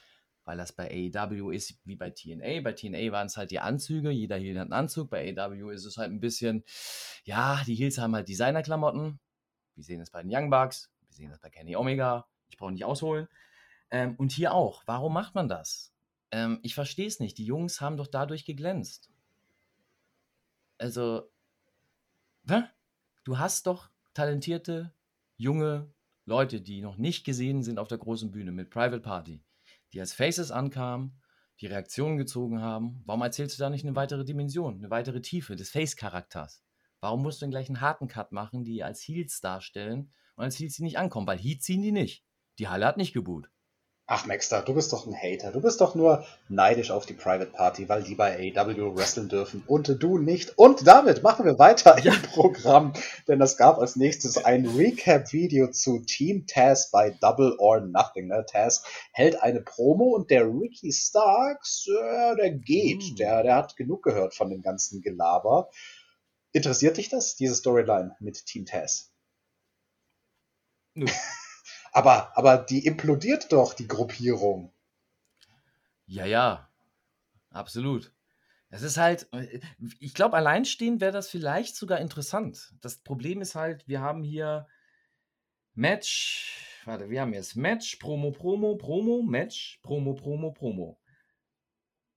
weil das bei AEW ist wie bei TNA. Bei TNA waren es halt die Anzüge, jeder Heel hat einen Anzug. Bei AEW ist es halt ein bisschen, ja, die Heels haben halt Designerklamotten. Wir sehen es bei den Young Bucks, wir sehen das bei Kenny Omega. Ich brauche nicht ausholen. Ähm, und hier auch. Warum macht man das? Ähm, ich verstehe es nicht. Die Jungs haben doch dadurch geglänzt. Also, hä? du hast doch talentierte, junge Leute, die noch nicht gesehen sind auf der großen Bühne mit Private Party, die als Faces ankamen, die Reaktionen gezogen haben. Warum erzählst du da nicht eine weitere Dimension, eine weitere Tiefe des Face-Charakters? Warum musst du denn gleich einen harten Cut machen, die als Heels darstellen und als Heels die nicht ankommen? Weil Heat ziehen die nicht. Die Halle hat nicht geboot. Ach, Maxter, du bist doch ein Hater. Du bist doch nur neidisch auf die Private Party, weil die bei AEW wresteln dürfen und du nicht. Und damit machen wir weiter Ja. im Programm, denn es gab als nächstes ein Recap-Video zu Team Taz bei Double or Nothing. Ne? Taz hält eine Promo und der Ricky Starks, äh, der geht. Hm. Der, der hat genug gehört von dem ganzen Gelaber. Interessiert dich das, diese Storyline mit Team Taz? Nö. Aber, aber die implodiert doch, die Gruppierung. Ja, ja, absolut. Es ist halt, ich glaube, alleinstehend wäre das vielleicht sogar interessant. Das Problem ist halt, wir haben hier Match, warte, wir haben jetzt Match, Promo, Promo, Promo, Match, Promo, Promo, Promo.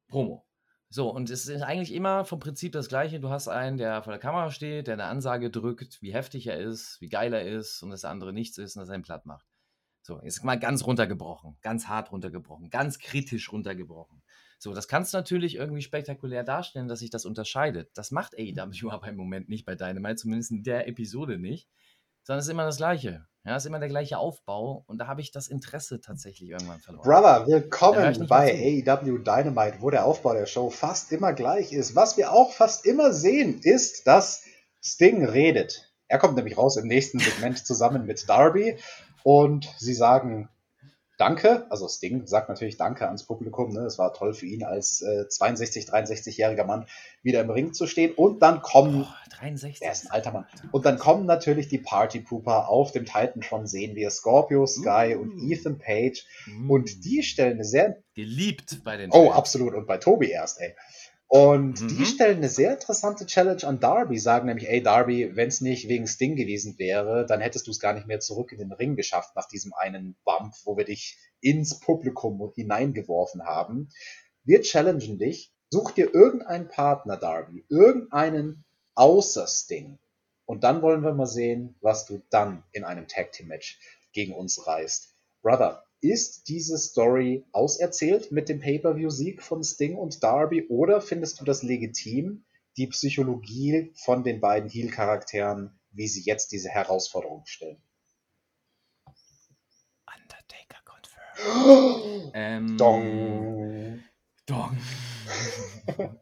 Promo. So, und es ist eigentlich immer vom Prinzip das Gleiche. Du hast einen, der vor der Kamera steht, der eine Ansage drückt, wie heftig er ist, wie geil er ist und das andere nichts ist und das einen platt macht. So, jetzt mal ganz runtergebrochen, ganz hart runtergebrochen, ganz kritisch runtergebrochen. So, das kannst du natürlich irgendwie spektakulär darstellen, dass sich das unterscheidet. Das macht AEW aber im Moment nicht bei Dynamite, zumindest in der Episode nicht, sondern es ist immer das Gleiche. Ja, es ist immer der gleiche Aufbau und da habe ich das Interesse tatsächlich irgendwann verloren. Brother, willkommen bei AEW Dynamite, wo der Aufbau der Show fast immer gleich ist. Was wir auch fast immer sehen, ist, dass Sting redet. Er kommt nämlich raus im nächsten Segment zusammen mit Darby und sie sagen Danke, also Sting sagt natürlich Danke ans Publikum. Ne? Es war toll für ihn als äh, 62, 63-jähriger Mann wieder im Ring zu stehen. Und dann kommen Boah, 63. er ist ein alter Mann. Und dann kommen natürlich die Party Pooper auf dem Titan schon sehen wir Scorpio Sky Mm. und Ethan Page. Mm. Und die stellen eine sehr geliebt bei den Oh, Fans. absolut. Und bei Tobi erst, ey. Und Mhm. die stellen eine sehr interessante Challenge an Darby, sagen nämlich, ey Darby, wenn es nicht wegen Sting gewesen wäre, dann hättest du es gar nicht mehr zurück in den Ring geschafft nach diesem einen Bump, wo wir dich ins Publikum hineingeworfen haben. Wir challengen dich, such dir irgendeinen Partner, Darby, irgendeinen außer Sting. Und dann wollen wir mal sehen, was du dann in einem Tag Team Match gegen uns reißt. Brother, ist diese Story auserzählt mit dem Pay-per-view-Sieg von Sting und Darby oder findest du das legitim, die Psychologie von den beiden Heel-Charakteren, wie sie jetzt diese Herausforderung stellen? Undertaker confirmed. Ähm, Dong. Dong.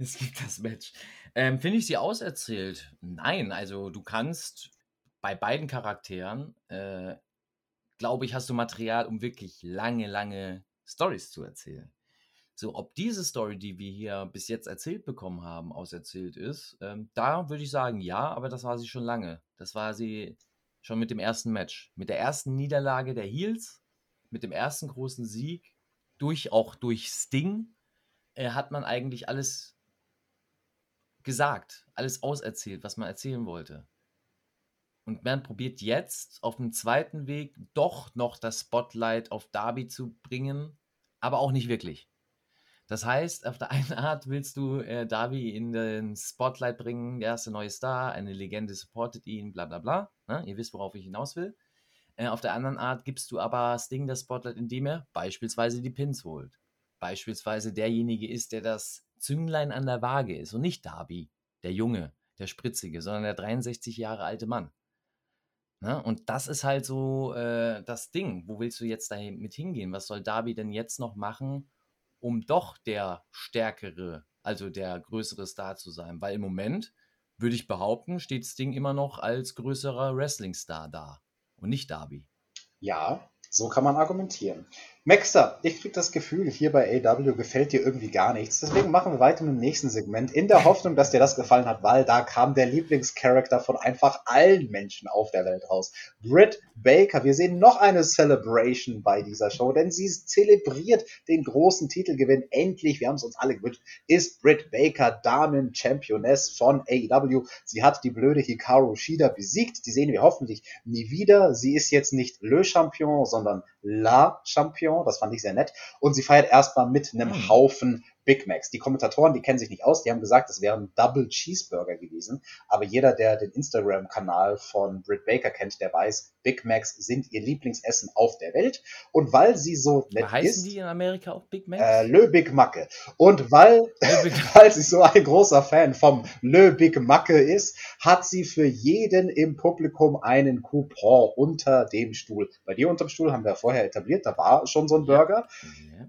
es gibt das Match. Ähm, Finde ich sie auserzählt? Nein, also du kannst bei beiden Charakteren, äh, glaube ich, hast du Material, um wirklich lange, lange Stories zu erzählen. So, ob diese Story, die wir hier bis jetzt erzählt bekommen haben, auserzählt ist, ähm, da würde ich sagen, ja, aber das war sie schon lange. Das war sie schon mit dem ersten Match. Mit der ersten Niederlage der Heels, mit dem ersten großen Sieg, durch, auch durch Sting, äh, hat man eigentlich alles gesagt, alles auserzählt, was man erzählen wollte. Und man probiert jetzt auf dem zweiten Weg doch noch das Spotlight auf Darby zu bringen, aber auch nicht wirklich. Das heißt, auf der einen Art willst du äh, Darby in den Spotlight bringen, der erste neue Star, eine Legende supportet ihn, bla bla bla. Ne? Ihr wisst, worauf ich hinaus will. Äh, auf der anderen Art gibst du aber Sting das Spotlight, indem er beispielsweise die Pins holt. Beispielsweise derjenige ist, der das Zünglein an der Waage ist und nicht Darby, der Junge, der Spritzige, sondern der 63 Jahre alte Mann. Ne? Und das ist halt so äh, das Ding. Wo willst du jetzt da mit hingehen? Was soll Darby denn jetzt noch machen, um doch der stärkere, also der größere Star zu sein. Weil im Moment, würde ich behaupten, steht Sting immer noch als größerer Wrestling-Star da und nicht Darby. Ja, so kann man argumentieren. Maxter, ich krieg das Gefühl, hier bei AW gefällt dir irgendwie gar nichts. Deswegen machen wir weiter mit dem nächsten Segment, in der Hoffnung, dass dir das gefallen hat, weil da kam der Lieblingscharakter von einfach allen Menschen auf der Welt raus. Britt Baker. Wir sehen noch eine Celebration bei dieser Show, denn sie zelebriert den großen Titelgewinn. Endlich, wir haben es uns alle gewünscht, ist Britt Baker Damen-Championess von AEW. Sie hat die blöde Hikaru Shida besiegt. Die sehen wir hoffentlich nie wieder. Sie ist jetzt nicht Le Champion, sondern La Champion. Das fand ich sehr nett. Und sie feiert erstmal mit einem hm. Haufen Big Macs. Die Kommentatoren, die kennen sich nicht aus, die haben gesagt, es wären Double Cheeseburger gewesen. Aber jeder, der den Instagram-Kanal von Britt Baker kennt, der weiß, Big Macs sind ihr Lieblingsessen auf der Welt. Und weil sie so nett heißen ist. die in Amerika auch Big Macs? Äh, Le Big Macke. Und weil, weil sie so ein großer Fan vom Le Big Macke ist, hat sie für jeden im Publikum einen Coupon unter dem Stuhl. Bei dir unter dem Stuhl haben wir vorher etabliert, da war schon so ein Burger.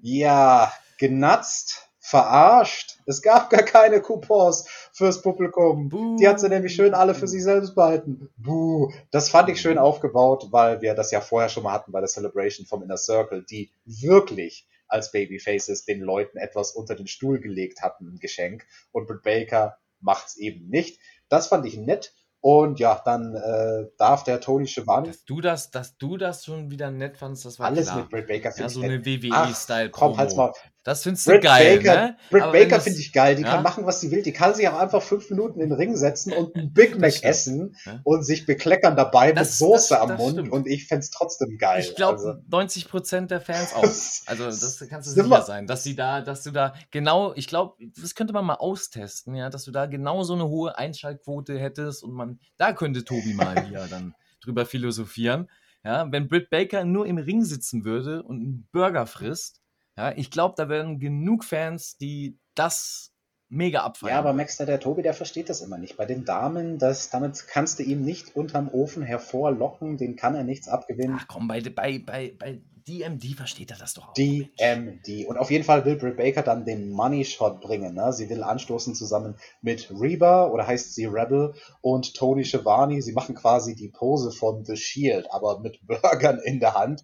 Ja, ja genatzt verarscht. Es gab gar keine Coupons fürs Publikum. Buh. Die hat sie nämlich schön alle für sich selbst behalten. Buh. Das fand ich schön aufgebaut, weil wir das ja vorher schon mal hatten bei der Celebration vom Inner Circle, die wirklich als Babyfaces den Leuten etwas unter den Stuhl gelegt hatten, ein Geschenk. Und Britt Baker macht's eben nicht. Das fand ich nett. Und ja, dann äh, darf der Tony Schiavone. Dass du das, dass du das schon wieder nett fandst, das war Alles klar. mit Britt Baker. Ja, so eine WWE-Style. Komm, halt's mal. Das findest du Britt geil, Baker, ne? Britt Aber Baker finde ich geil. Die ja? kann machen, was sie will. Die kann sich auch einfach fünf Minuten in den Ring setzen und ein Big Mac essen ja? und sich bekleckern dabei das, mit Soße das, am Mund. Stimmt. Und ich fände es trotzdem geil. Ich glaube, also. 90 Prozent der Fans auch. Also das kannst du sicher sein, dass sie da, dass du da genau, ich glaube, das könnte man mal austesten, ja, dass du da genau so eine hohe Einschaltquote hättest und man, da könnte Tobi mal hier dann drüber philosophieren. Ja, wenn Britt Baker nur im Ring sitzen würde und einen Burger frisst, ja, ich glaube, da werden genug Fans, die das mega abfeiern. Ja, aber Max, der Tobi, der versteht das immer nicht. Bei den Damen, das, damit kannst du ihn nicht unterm Ofen hervorlocken, den kann er nichts abgewinnen. Ach komm, bei, bei, bei, bei DMD versteht er das doch auch. DMD. Und auf jeden Fall will Britt Baker dann den Money Shot bringen. Ne? Sie will anstoßen zusammen mit Reba oder heißt sie Rebel und Tony Schiavone. Sie machen quasi die Pose von The Shield, aber mit Burgern in der Hand.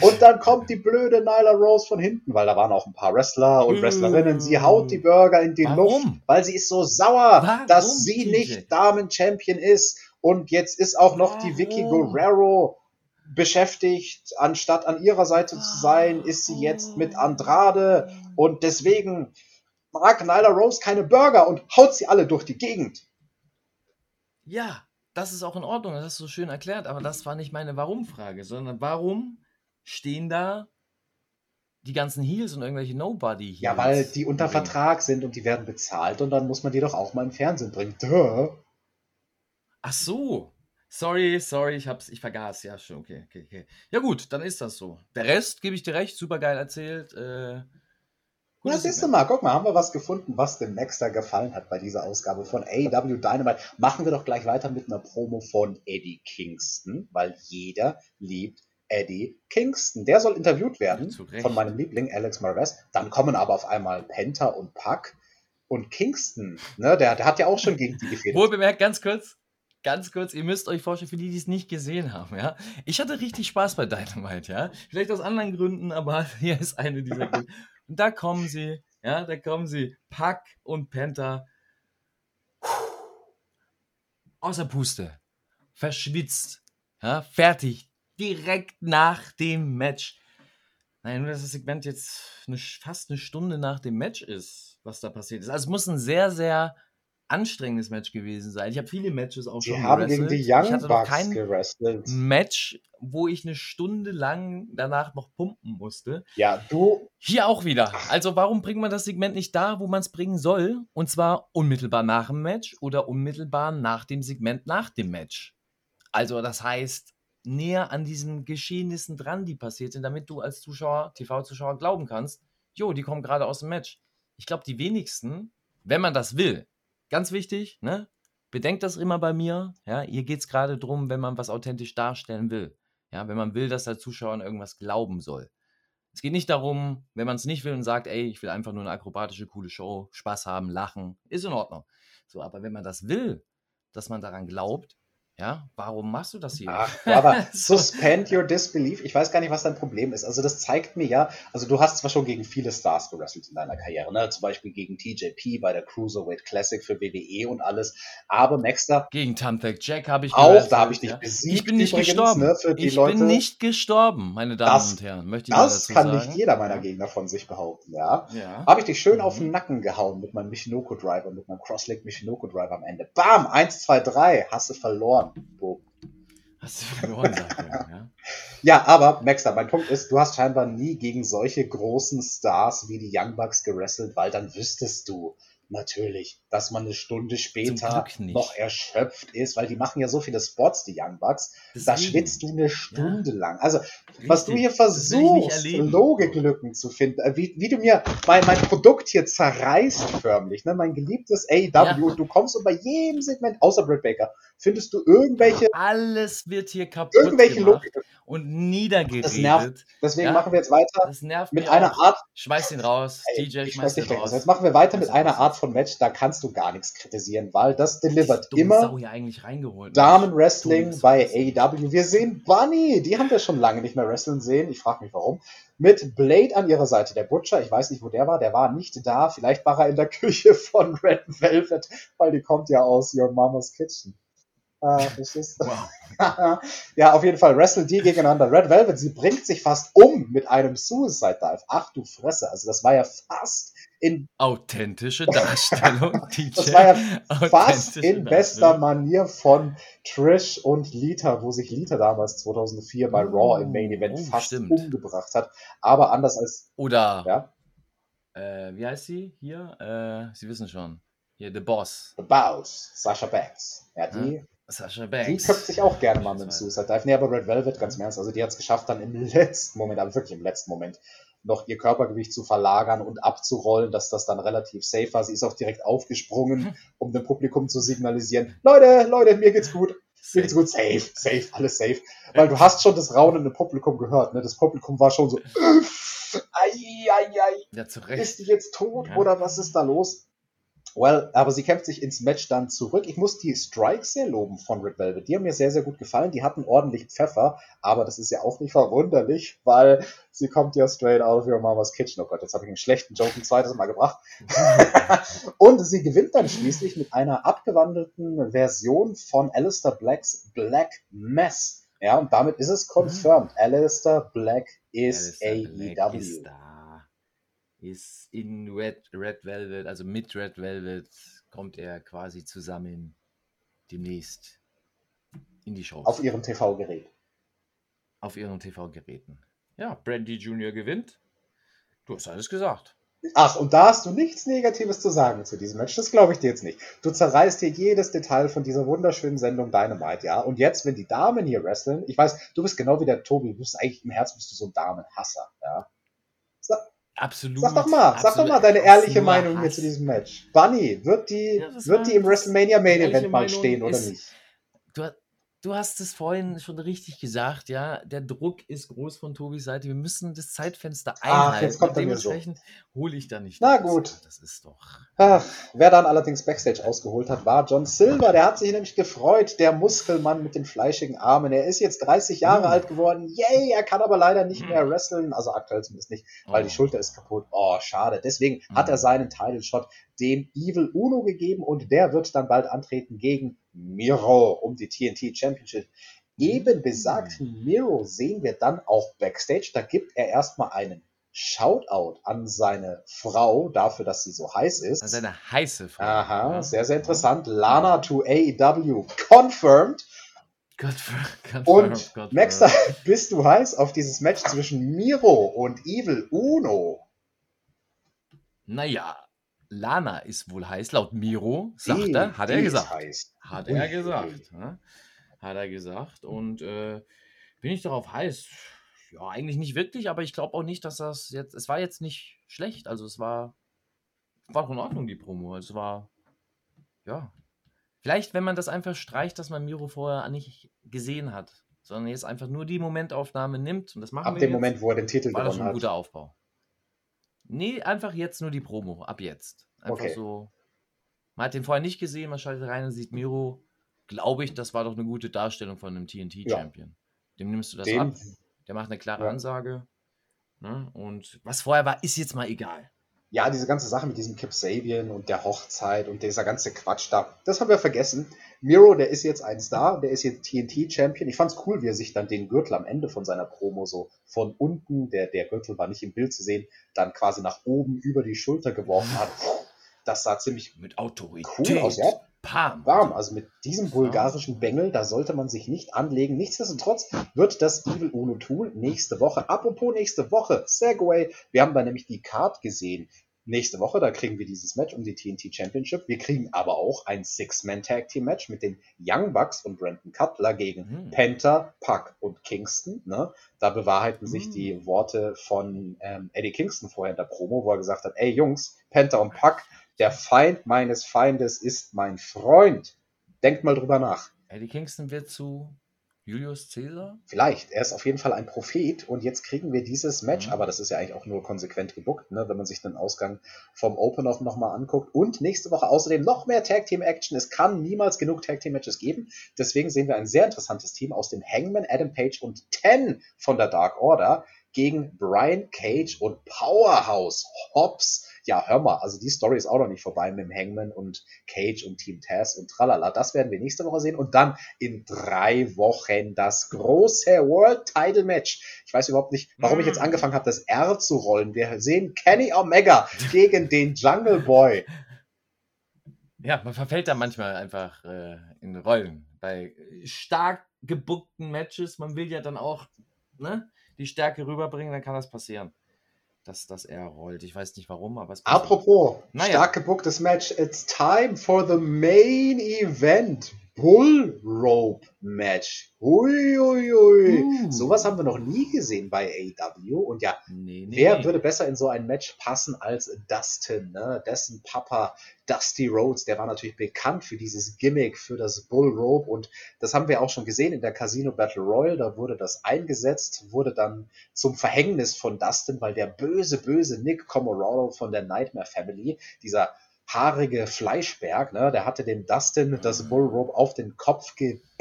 Und dann kommt die blöde Nyla Rose von hinten, weil da waren auch ein paar Wrestler und Wrestlerinnen. Sie haut die Burger in die Warum? Luft, weil sie ist so sauer, Warum, dass sie nicht Damen-Champion ist. Und jetzt ist auch noch Warum? die Vicky Guerrero beschäftigt. Anstatt an ihrer Seite zu sein, ist sie jetzt mit Andrade und deswegen mag Nyla Rose keine Burger und haut sie alle durch die Gegend. Ja, das ist auch in Ordnung, das hast du so schön erklärt, aber das war nicht meine Warum-Frage, sondern warum stehen da die ganzen Heels und irgendwelche Nobody Heels? Ja, weil die unter Vertrag sind und die werden bezahlt und dann muss man die doch auch mal im Fernsehen bringen. Duh. Ach so, Sorry, sorry, ich hab's, ich vergaß. Ja, schon, okay, okay, okay. Ja, gut, dann ist das so. Der Rest, gebe ich dir recht, super geil erzählt. Äh, ja, siehst du mal, guck mal, haben wir was gefunden, was dem Maxter gefallen hat bei dieser Ausgabe von AW Dynamite. Machen wir doch gleich weiter mit einer Promo von Eddie Kingston, weil jeder liebt Eddie Kingston. Der soll interviewt werden von meinem Liebling Alex Marvez. Dann kommen aber auf einmal Penta und Puck. Und Kingston, ne, der, der hat ja auch schon gegen die gefehlt. Wohl bemerkt, ganz kurz, ganz kurz, ihr müsst euch vorstellen, für die, die es nicht gesehen haben, ja. Ich hatte richtig Spaß bei Dynamite, ja. Vielleicht aus anderen Gründen, aber hier ist eine dieser Gründe. Und da kommen sie Ja, da kommen sie. Pack und Penta. Außer Puste. Verschwitzt. Ja, fertig. Direkt nach dem Match. Nein, nur dass das Segment jetzt eine, fast eine Stunde nach dem Match ist, was da passiert ist. Also es muss ein sehr, sehr anstrengendes Match gewesen sein. Ich habe viele Matches auch schon haben gegen die Young ich hatte noch Bucks kein gewrestelt. Match, wo ich eine Stunde lang danach noch pumpen musste. Ja, du, Hier auch wieder. Also warum bringt man das Segment nicht da, wo man es bringen soll? Und zwar unmittelbar nach dem Match oder unmittelbar nach dem Segment nach dem Match. Also das heißt, näher an diesen Geschehnissen dran, die passiert sind, damit du als Zuschauer, TV-Zuschauer glauben kannst, jo, die kommen gerade aus dem Match. Ich glaube, die wenigsten, wenn man das will, ganz wichtig, ne? Bedenkt das immer bei mir, ja, hier geht es gerade drum, wenn man was authentisch darstellen will. Ja, wenn man will, dass der Zuschauer an irgendwas glauben soll. Es geht nicht darum, wenn man es nicht will und sagt, ey, ich will einfach nur eine akrobatische, coole Show, Spaß haben, lachen, ist in Ordnung. So, aber wenn man das will, dass man daran glaubt, ja, warum machst du das hier? ach, aber suspend your disbelief. Ich weiß gar nicht, was dein Problem ist. Also das zeigt mir ja, also du hast zwar schon gegen viele Stars gewrestelt in deiner Karriere, ne? zum Beispiel gegen TJP bei der Cruiserweight Classic für WWE und alles, aber Maxter, Gegen Thumbtack Jack habe ich auch, da habe ich dich ja. besiegt. Ich bin nicht übrigens, gestorben. Ne, ich Leute. bin nicht gestorben, meine Damen Das- und Herren. Möchte ich das kann sagen. nicht jeder meiner Gegner von sich behaupten, ja. Ja. Habe ich dich schön Mhm. auf den Nacken gehauen mit meinem Michinoku Driver, mit meinem Crossleg Michinoku Driver am Ende. Bam! 1, 2, 3, hast du verloren. Boom. Hast du verloren, sagt er. Ja. Ja, aber Maxter, mein Punkt ist, du hast scheinbar nie gegen solche großen Stars wie die Young Bucks gewrestelt, weil dann wüsstest du natürlich, dass man eine Stunde später noch erschöpft ist, weil die machen ja so viele Spots, die Young Bucks. Da Deswegen. schwitzt du eine Stunde lang. Also, was du Richtig. hier versuchst. Logiklücken zu finden, äh, wie, wie du mir mein, mein Produkt hier zerreißt förmlich, ne? mein geliebtes AEW, Ja. und du kommst und bei jedem Segment, außer Britt Baker, findest du irgendwelche, Alles wird hier kaputt irgendwelche gemacht Logiklücken. und niedergeredet. Das nervt. Deswegen Ja. machen wir jetzt weiter Das nervt mit einer. Art, Schmeiß den raus. Ey, DJ, schmeiß weg. raus. Jetzt machen wir weiter mit einer was Art von Match, da kannst du gar nichts kritisieren, weil das delivert Dumme immer Sau hier eigentlich reingeholt. Damen-Wrestling Dummes bei. AEW. Wir sehen Bunny, die haben wir schon lange nicht mehr wrestlen sehen. Ich frage mich warum. Mit Blade an ihrer Seite. Der Butcher, ich weiß nicht, wo der war. Der war nicht da. Vielleicht war er in der Küche von Red Velvet, weil die kommt ja aus Your Mama's Kitchen. Äh? Wow. ja, auf jeden Fall wresteln die gegeneinander. Red Velvet, sie bringt sich fast um mit einem Suicide Dive. Ach du Fresse. Also das war ja fast in Authentische Darstellung, DJ. Das war ja fast in bester. Manier von Trish und Lita, wo sich Lita damals 2004 bei Raw im Main Event Oh, fast stimmt. umgebracht hat. Aber anders als, Oder, ja, äh, wie heißt sie hier? Äh, sie wissen schon. Hier, The Boss. The Bows, Sasha Banks. Ja, die, Sasha die Banks. köpft sich auch gerne mal mit dem. Suicide Dive. Nee, aber Red Velvet, ganz im Ernst, also die hat es geschafft, dann im letzten Moment, aber wirklich im letzten Moment, noch ihr Körpergewicht zu verlagern und abzurollen, dass das dann relativ safe war. Sie ist auch direkt aufgesprungen, um dem Publikum zu signalisieren, Leute, Leute, mir geht's gut. Mir geht's gut, safe, safe, alles safe. Weil du hast schon das Raunen im Publikum gehört, ne? Das Publikum war schon so, "Uff, ai, ai, ai, Ja, zu ist Recht. die jetzt tot Ja. oder was ist da los? Well, aber sie kämpft sich ins Match dann zurück. Ich muss die Strikes sehr loben von Red Velvet. Die haben mir sehr, sehr gut gefallen. Die hatten ordentlich Pfeffer, aber das ist ja auch nicht verwunderlich, weil sie kommt ja straight out of your mama's kitchen. Oh Gott, jetzt habe ich einen schlechten Joke ein zweites Mal gebracht. Und sie gewinnt dann schließlich mit einer abgewandelten Version von Alistair Blacks Black Mess. Ja, und damit ist es confirmed. Alistair Black is AEW. Ist in Red, Red Velvet, also mit Red Velvet, kommt er quasi zusammen demnächst in die Show. Auf ihrem TV-Gerät. auf ihren TV-Geräten. Ja, Brandy Jr. gewinnt. Du hast alles gesagt. Ach, und da hast du nichts Negatives zu sagen zu diesem Match. Das glaube ich dir jetzt nicht. Du zerreißt hier jedes Detail von dieser wunderschönen Sendung Dynamite, ja. Und jetzt, wenn die Damen hier wresteln, ich weiß, du bist genau wie der Tobi, du bist eigentlich im Herzen bist du so ein Damenhasser, ja. Absolut. Sag doch mal, sag doch mal deine ehrliche Meinung hier zu diesem Match. Bunny, wird die, Ja, wird die im WrestleMania Main Event mal stehen oder ist- nicht? Du, hast es vorhin schon richtig gesagt, ja. Der Druck ist groß von Tobis Seite. Wir müssen das Zeitfenster Ach, jetzt einhalten. kommt mir so. dementsprechend hole ich da nicht. Na alles. gut. Das ist doch. Ach, wer dann allerdings Backstage ausgeholt hat, war John Silver. Der hat sich nämlich gefreut, der Muskelmann mit den fleischigen Armen. Er ist jetzt 30 Jahre Mm. alt geworden. Yay, er kann aber leider nicht Mm. mehr wresteln. Also aktuell zumindest nicht, weil Oh. die Schulter ist kaputt. Oh, schade. Deswegen hat Mm. er seinen Title Shot dem Evil Uno gegeben und der wird dann bald antreten gegen Miro um die TNT Championship. Eben besagten Miro sehen wir dann auch Backstage. Da gibt er erstmal einen Shoutout an seine Frau dafür, dass sie so heiß ist. Das ist eine heiße Frage. Aha, sehr, sehr interessant. Lana to AEW confirmed. Gott, Und Maxter, bist du heiß auf dieses Match zwischen Miro und Evil Uno? Naja, Lana ist wohl heiß, laut Miro, sagt Die- er, hat er gesagt. Hat er gesagt. Ne? Hat er gesagt. Und äh, bin ich darauf heiß? Ja, eigentlich nicht wirklich, aber ich glaube auch nicht, dass das jetzt. Es war jetzt nicht schlecht. Also es war. War doch in Ordnung, die Promo. Es war. Ja. Vielleicht, wenn man das einfach streicht, dass man Miro vorher nicht gesehen hat, sondern jetzt einfach nur die Momentaufnahme nimmt und das machen Ab wir dem jetzt, Moment, wo er den Titel war das gewonnen schon ein hat. guter Aufbau. Nee, einfach jetzt nur die Promo, ab jetzt. Einfach Okay. so. Man hat den vorher nicht gesehen, man schaltet rein und sieht Miro. Glaube ich, das war doch eine gute Darstellung von einem TNT-Champion. Dem nimmst du das Den, ab, der macht eine klare Ja. Ansage. Ne? Und was vorher war, ist jetzt mal egal. Ja, diese ganze Sache mit diesem Kip Sabian und der Hochzeit und dieser ganze Quatsch da, das haben wir vergessen. Miro, der ist jetzt ein Star, der ist jetzt TNT-Champion. Ich fand's cool, wie er sich dann den Gürtel am Ende von seiner Promo so von unten, der, der Gürtel war nicht im Bild zu sehen, dann quasi nach oben über die Schulter geworfen hat. Das sah ziemlich Mit Autorität. cool aus, ja. Pam. warm. Also mit diesem bulgarischen Bengel, da sollte man sich nicht anlegen. Nichtsdestotrotz wird das Evil Uno tun nächste Woche. Apropos nächste Woche, Segway. Wir haben da nämlich die Card gesehen. Nächste Woche, da kriegen wir dieses Match um die TNT Championship. Wir kriegen aber auch ein Six-Man-Tag-Team-Match mit den Young Bucks und Brandon Cutler gegen Mhm. Penta, Puck und Kingston. Ne? Da bewahrheiten sich Mhm. die Worte von ähm, Eddie Kingston vorher in der Promo, wo er gesagt hat, ey Jungs, Penta und Puck, der Feind meines Feindes ist mein Freund. Denkt mal drüber nach. Eddie Kingston wird zu Julius Caesar. Vielleicht, er ist auf jeden Fall ein Prophet und jetzt kriegen wir dieses Match, Mhm. aber das ist ja eigentlich auch nur konsequent gebuckt, ne, wenn man sich den Ausgang vom Open auch nochmal anguckt. Und nächste Woche außerdem noch mehr Tag Team Action. Es kann niemals genug Tag Team Matches geben. Deswegen sehen wir ein sehr interessantes Team aus dem Hangman, Adam Page und Ten von der Dark Order gegen Brian Cage und Powerhouse Hobbs. Ja, hör mal, also die Story ist auch noch nicht vorbei mit dem Hangman und Cage und Team Taz und tralala. Das werden wir nächste Woche sehen. Und dann in drei Wochen das große World Title Match. Ich weiß überhaupt nicht, warum ich jetzt Mm. angefangen habe, das R zu rollen. Wir sehen Kenny Omega gegen den Jungle Boy. Ja, man verfällt da manchmal einfach äh, in Rollen. Bei stark gebuckten Matches, man will ja dann auch ne, die Stärke rüberbringen, dann kann das passieren, dass, dass er rollt. Ich weiß nicht warum, aber es. Apropos, Naja. stark gebucktes Match. It's time for the main event. Bull Rope Match. Uiuiui. Uh. Sowas haben wir noch nie gesehen bei AEW. Und ja, Nee, nee. Wer würde besser in so ein Match passen als Dustin, ne? Dessen Papa Dusty Rhodes, der war natürlich bekannt für dieses Gimmick, für das Bull Rope und das haben wir auch schon gesehen in der Casino Battle Royale, da wurde das eingesetzt, wurde dann zum Verhängnis von Dustin, weil der böse, böse Nick Comorado von der Nightmare Family, dieser haarige Fleischberg, ne, der hatte dem Dustin das Bull Rope auf den Kopf gebätzt.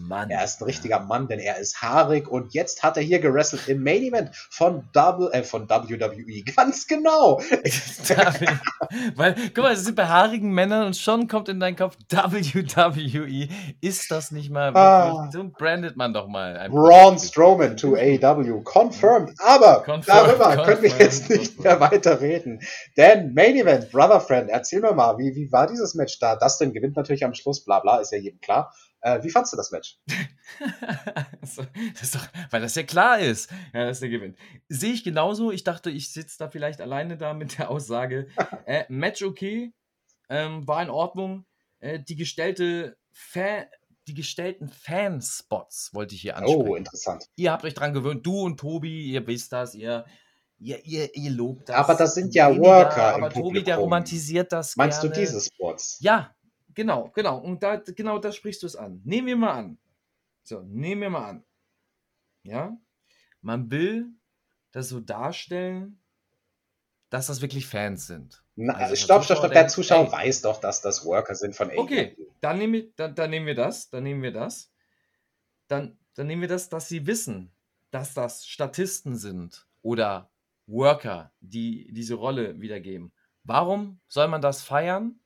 Mann. Er ist ein richtiger Mann, denn er ist haarig und jetzt hat er hier gewrestelt im Main Event von Double, äh, von WWE. Ganz genau. Weil, guck mal, es sind bei haarigen Männern und schon kommt in deinen Kopf WWE. Ist das nicht mal Ah. So brandet man doch mal. ein Braun. Strowman to AEW. Confirmed. Aber Confirmed, darüber können wir confirmed, jetzt nicht mehr weiter reden. Denn Main Event, Brother Friend, erzähl mir mal, wie, wie war dieses Match da? Dustin gewinnt natürlich am Schluss, bla bla, ist ja jedem klar. Äh, wie fandst du das Match? das doch, weil das ja klar ist, ja, dass der gewinnt. Sehe ich genauso. Ich dachte, ich sitze da vielleicht alleine da mit der Aussage. Äh, Match okay, ähm, war in Ordnung. Äh, die gestellte Fan, die gestellten Fanspots wollte ich hier ansprechen. Oh, interessant. ihr habt euch dran gewöhnt, du und Tobi, ihr wisst das, ihr, ihr, ihr, ihr lobt das. Aber das sind ja Weniger, Worker im Aber Tobi, der romantisiert das Meinst gerne. du diese Spots? Ja, genau, genau. Und da, genau das sprichst du es an. Nehmen wir mal an. So, nehmen wir mal an. Ja? Man will das so darstellen, dass das wirklich Fans sind. Na, also stopp, stopp, stopp. Der Zuschauer denkt, weiß doch, dass das Worker sind von AEW. Okay, dann, nehmen dann, dann nehmen wir das. Dann nehmen wir das. Dann, dann nehmen wir das, dass sie wissen, dass das Statisten sind oder Worker, die diese Rolle wiedergeben. Warum soll man das feiern?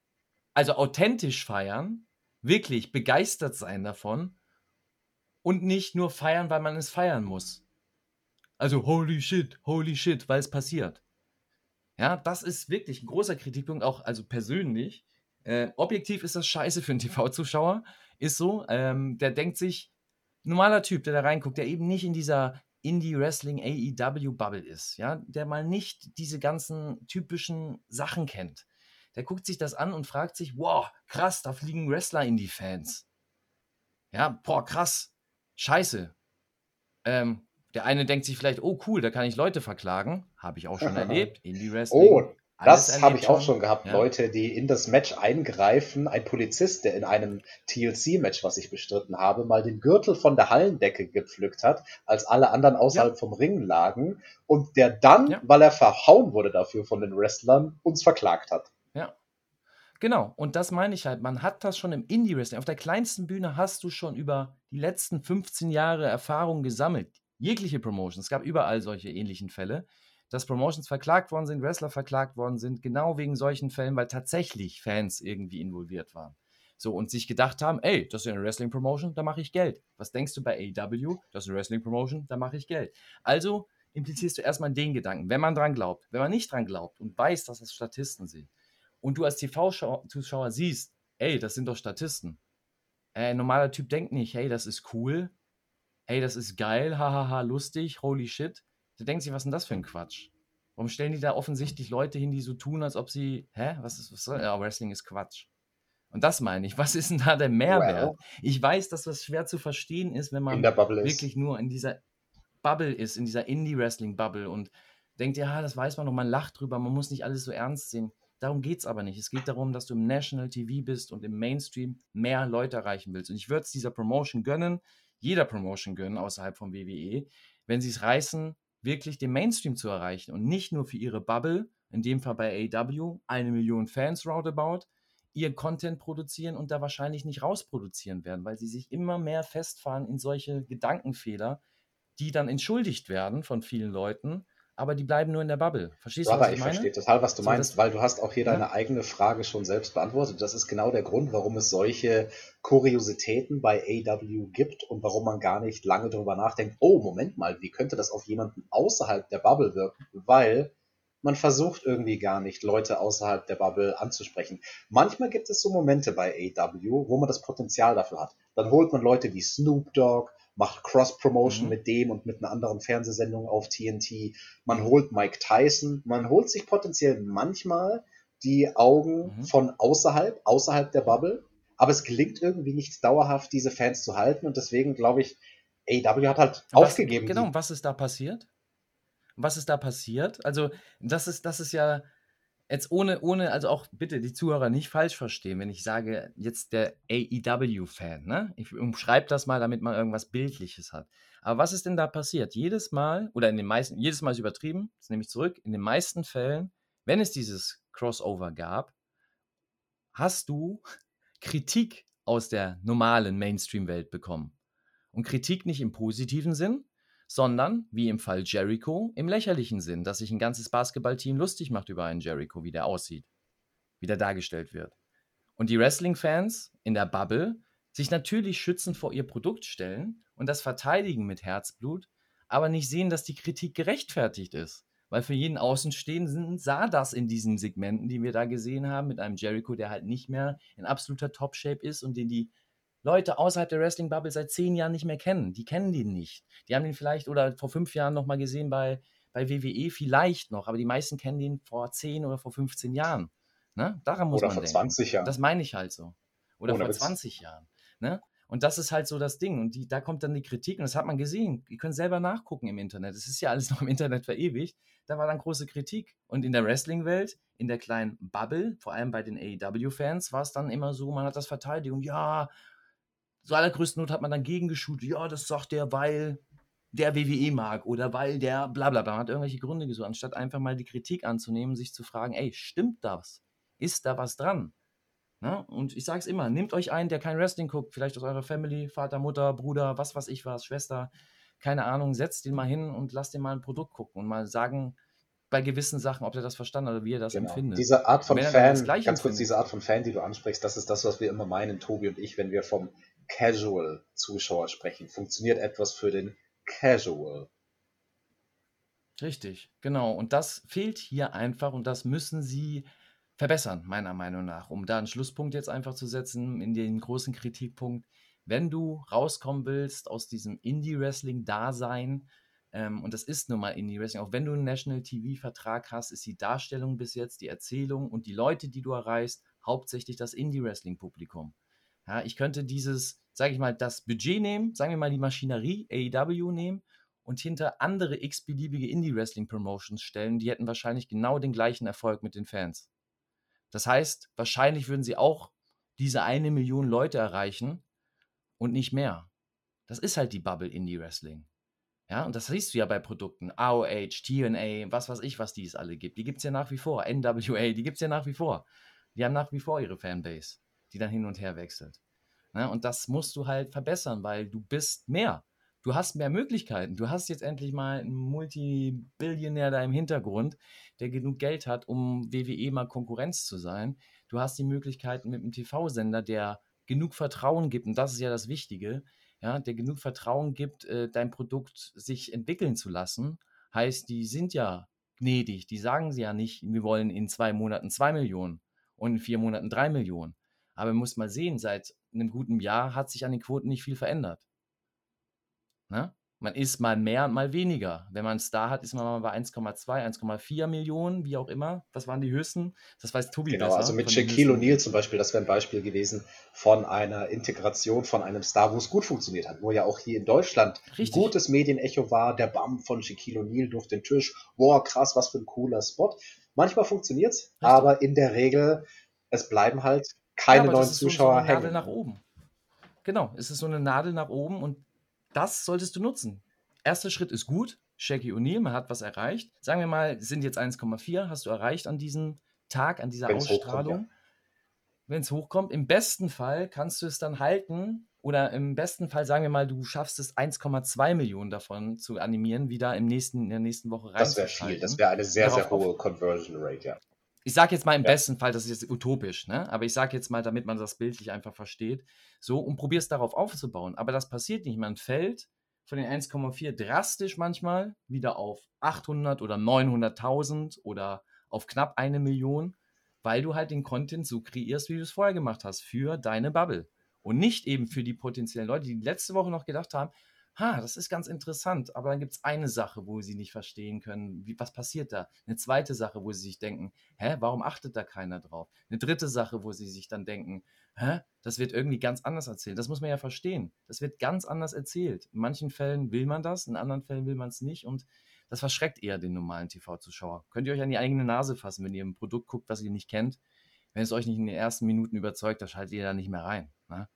Also authentisch feiern, wirklich begeistert sein davon und nicht nur feiern, weil man es feiern muss. Also holy shit, holy shit, weil es passiert. Ja, das ist wirklich ein großer Kritikpunkt, auch also persönlich. Äh, objektiv ist das scheiße für einen TV-Zuschauer, ist so. Ähm, der denkt sich, normaler Typ, der da reinguckt, der eben nicht in dieser Indie-Wrestling AEW-Bubble ist, ja, der mal nicht diese ganzen typischen Sachen kennt. Der guckt sich das an und fragt sich, wow, krass, da fliegen Wrestler in die Fans. Ja, boah, krass, scheiße. Ähm, der eine denkt sich vielleicht, oh cool, da kann ich Leute verklagen. Habe ich auch schon erlebt. Indie-Wrestling. Oh, das habe ich auch schon gehabt. Ja. Leute, die in das Match eingreifen. Ein Polizist, der in einem TLC-Match, was ich bestritten habe, mal den Gürtel von der Hallendecke gepflückt hat, als alle anderen außerhalb ja. vom Ring lagen. Und der dann, ja. weil er verhauen wurde dafür von den Wrestlern, uns verklagt hat. Ja. Genau. Und das meine ich halt. Man hat das schon im Indie-Wrestling. Auf der kleinsten Bühne hast du schon über die letzten 15 Jahre Erfahrung gesammelt. Jegliche Promotions. Es gab überall solche ähnlichen Fälle dass Promotions verklagt worden sind, Wrestler verklagt worden sind, genau wegen solchen Fällen, weil tatsächlich Fans irgendwie involviert waren. So, und sich gedacht haben, ey, das ist eine Wrestling-Promotion, da mache ich Geld. Was denkst du bei AEW? Das ist eine Wrestling-Promotion, da mache ich Geld. Also implizierst du erstmal den Gedanken, wenn man dran glaubt. Wenn man nicht dran glaubt und weiß, dass das Statisten sind und du als TV-Zuschauer siehst, ey, das sind doch Statisten. Äh, ein normaler Typ denkt nicht, hey, das ist cool, hey, das ist geil, hahaha, lustig, holy shit. Der denkt sich, was ist denn das für ein Quatsch? Warum stellen die da offensichtlich Leute hin, die so tun, als ob sie, hä, was ist, was soll, ja, Wrestling ist Quatsch. Und das meine ich. Was ist denn da der Mehrwert? Well. Ich weiß, dass das schwer zu verstehen ist, wenn man wirklich nur in dieser Bubble ist, in dieser Indie-Wrestling-Bubble und denkt, ja, das weiß man noch, man lacht drüber, man muss nicht alles so ernst sehen. Darum geht es aber nicht. Es geht darum, dass du im National TV bist und im Mainstream mehr Leute erreichen willst. Und ich würde es dieser Promotion gönnen, jeder Promotion gönnen außerhalb vom WWE, wenn sie es reißen, wirklich den Mainstream zu erreichen und nicht nur für ihre Bubble, in dem Fall bei AW, eine Million Fans roundabout, ihr Content produzieren und da wahrscheinlich nicht rausproduzieren werden, weil sie sich immer mehr festfahren in solche Gedankenfehler, die dann entschuldigt werden von vielen Leuten, aber die bleiben nur in der Bubble. Verstehst du, was ich, ich meine? verstehe total, was du so, meinst, weil du hast auch hier ja? deine eigene Frage schon selbst beantwortet. Das ist genau der Grund, warum es solche Kuriositäten bei AW gibt und warum man gar nicht lange darüber nachdenkt, oh, Moment mal, wie könnte das auf jemanden außerhalb der Bubble wirken? Weil man versucht irgendwie gar nicht, Leute außerhalb der Bubble anzusprechen. Manchmal gibt es so Momente bei AW, wo man das Potenzial dafür hat. Dann holt man Leute wie Snoop Dogg, macht Cross-Promotion mhm. mit dem und mit einer anderen Fernsehsendung auf TNT. Man holt Mike Tyson, man holt sich potenziell manchmal die Augen mhm. von außerhalb, außerhalb der Bubble, aber es gelingt irgendwie nicht dauerhaft, diese Fans zu halten und deswegen glaube ich, AW hat halt was, aufgegeben. Genau, was ist da passiert? Was ist da passiert? Also, das ist, das ist ja jetzt ohne, ohne, also auch bitte die Zuhörer nicht falsch verstehen, wenn ich sage, jetzt der AEW-Fan, ne? Ich umschreibe das mal, damit man irgendwas Bildliches hat. Aber was ist denn da passiert? Jedes Mal, oder in den meisten, jedes Mal ist übertrieben, das nehme ich zurück, in den meisten Fällen, wenn es dieses Crossover gab, hast du Kritik aus der normalen Mainstream-Welt bekommen. Und Kritik nicht im positiven Sinn, sondern, wie im Fall Jericho, im lächerlichen Sinn, dass sich ein ganzes Basketballteam lustig macht über einen Jericho, wie der aussieht, wie der dargestellt wird. Und die Wrestling-Fans in der Bubble sich natürlich schützen vor ihr Produkt stellen und das verteidigen mit Herzblut, aber nicht sehen, dass die Kritik gerechtfertigt ist. Weil für jeden Außenstehenden sah das in diesen Segmenten, die wir da gesehen haben, mit einem Jericho, der halt nicht mehr in absoluter Top-Shape ist und den die Leute außerhalb der Wrestling-Bubble seit zehn Jahren nicht mehr kennen. Die kennen den nicht. Die haben den vielleicht oder vor fünf Jahren noch mal gesehen bei, bei WWE, vielleicht noch, aber die meisten kennen den vor zehn oder vor 15 Jahren. Ne? Daran muss oder man vor denken. 20 Jahren. Das meine ich halt so. Oder, oder vor 20 Jahren. Ne? Und das ist halt so das Ding. Und die, da kommt dann die Kritik, und das hat man gesehen. Ihr könnt selber nachgucken im Internet. Es ist ja alles noch im Internet verewigt. Da war dann große Kritik. Und in der Wrestling-Welt, in der kleinen Bubble, vor allem bei den AEW-Fans, war es dann immer so, man hat das verteidigt und ja, zur allergrößten Not hat man dann gegengeschult, ja, das sagt der, weil der WWE mag oder weil der bla bla bla, man hat irgendwelche Gründe gesucht, anstatt einfach mal die Kritik anzunehmen, sich zu fragen, ey, stimmt das? Ist da was dran? Na? Ne? Und ich sage es immer, nehmt euch einen, der kein Wrestling guckt, vielleicht aus eurer Family, Vater, Mutter, Bruder, was weiß ich was, Schwester, keine Ahnung, setzt den mal hin und lasst den mal ein Produkt gucken und mal sagen, bei gewissen Sachen, ob er das verstanden oder wie er das genau. empfindet. Diese Art von Fan, ganz kurz diese Art von Fan, die du ansprichst, das ist das, was wir immer meinen, Tobi und ich, wenn wir vom Casual-Zuschauer sprechen. Funktioniert etwas für den Casual. Richtig, genau. Und das fehlt hier einfach und das müssen sie verbessern, meiner Meinung nach, um da einen Schlusspunkt jetzt einfach zu setzen in den großen Kritikpunkt. Wenn du rauskommen willst aus diesem Indie-Wrestling-Dasein, ähm, und das ist nun mal Indie-Wrestling, auch wenn du einen National TV-Vertrag hast, ist die Darstellung bis jetzt, die Erzählung und die Leute, die du erreichst, hauptsächlich das Indie-Wrestling-Publikum. Ja, ich könnte dieses, sage ich mal, das Budget nehmen, sagen wir mal die Maschinerie, AEW nehmen und hinter andere x-beliebige Indie-Wrestling-Promotions stellen, die hätten wahrscheinlich genau den gleichen Erfolg mit den Fans. Das heißt, wahrscheinlich würden sie auch diese eine Million Leute erreichen und nicht mehr. Das ist halt die Bubble Indie Wrestling. Ja, und das siehst du ja bei Produkten. AOH, TNA, was weiß ich, was die es alle gibt. Die gibt es ja nach wie vor. NWA, die gibt es ja nach wie vor. Die haben nach wie vor ihre Fanbase, die dann hin und her wechselt. Ja, und das musst du halt verbessern, weil du bist mehr. Du hast mehr Möglichkeiten. Du hast jetzt endlich mal einen Multibillionär da im Hintergrund, der genug Geld hat, um WWE mal Konkurrenz zu sein. Du hast die Möglichkeiten mit einem TV-Sender, der genug Vertrauen gibt, und das ist ja das Wichtige, ja, der genug Vertrauen gibt, äh, dein Produkt sich entwickeln zu lassen. Heißt, die sind ja gnädig, die sagen sie ja nicht, wir wollen in zwei Monaten zwei Millionen und in vier Monaten drei Millionen. Aber man muss mal sehen, seit einem guten Jahr hat sich an den Quoten nicht viel verändert. Ne? Man ist mal mehr und mal weniger. Wenn man es da hat, ist man mal bei 1,2, 1,4 Millionen, wie auch immer. Was waren die höchsten? Das weiß Tobi genau, besser. Also mit Shaquille O'Neal zum Beispiel, das wäre ein Beispiel gewesen von einer Integration von einem Star, wo es gut funktioniert hat. Wo ja auch hier in Deutschland Richtig. ein gutes Medienecho war. Der Bam von Shaquille O'Neal durch den Tisch. Boah, krass, was für ein cooler Spot. Manchmal funktioniert es, aber in der Regel, es bleiben halt keine ja, neuen Zuschauer so eine hängen. Nadel nach oben. Genau, es ist so eine Nadel nach oben und das solltest du nutzen. Erster Schritt ist gut. Shaggy O'Neal, man hat was erreicht. Sagen wir mal, sind jetzt 1,4, hast du erreicht an diesem Tag, an dieser Wenn's Ausstrahlung. Ja. Wenn es hochkommt, im besten Fall kannst du es dann halten oder im besten Fall sagen wir mal, du schaffst es 1,2 Millionen davon zu animieren, wieder im nächsten, in der nächsten Woche rein. Das wäre viel, das wäre eine sehr, Darauf sehr hohe Conversion Rate, ja. Ich sage jetzt mal im ja. besten Fall, das ist jetzt utopisch, ne? aber ich sage jetzt mal, damit man das bildlich einfach versteht, so und probier es darauf aufzubauen. Aber das passiert nicht. Man fällt von den 1,4 drastisch manchmal wieder auf 800 oder 900.000 oder auf knapp eine Million, weil du halt den Content so kreierst, wie du es vorher gemacht hast, für deine Bubble. Und nicht eben für die potenziellen Leute, die letzte Woche noch gedacht haben, ha, das ist ganz interessant, aber dann gibt es eine Sache, wo sie nicht verstehen können, wie, was passiert da? Eine zweite Sache, wo sie sich denken, hä, warum achtet da keiner drauf? Eine dritte Sache, wo sie sich dann denken, hä, das wird irgendwie ganz anders erzählt. Das muss man ja verstehen. Das wird ganz anders erzählt. In manchen Fällen will man das, in anderen Fällen will man es nicht und das verschreckt eher den normalen TV-Zuschauer. Könnt ihr euch an die eigene Nase fassen, wenn ihr ein Produkt guckt, was ihr nicht kennt. Wenn es euch nicht in den ersten Minuten überzeugt, dann schaltet ihr da nicht mehr rein. Ne?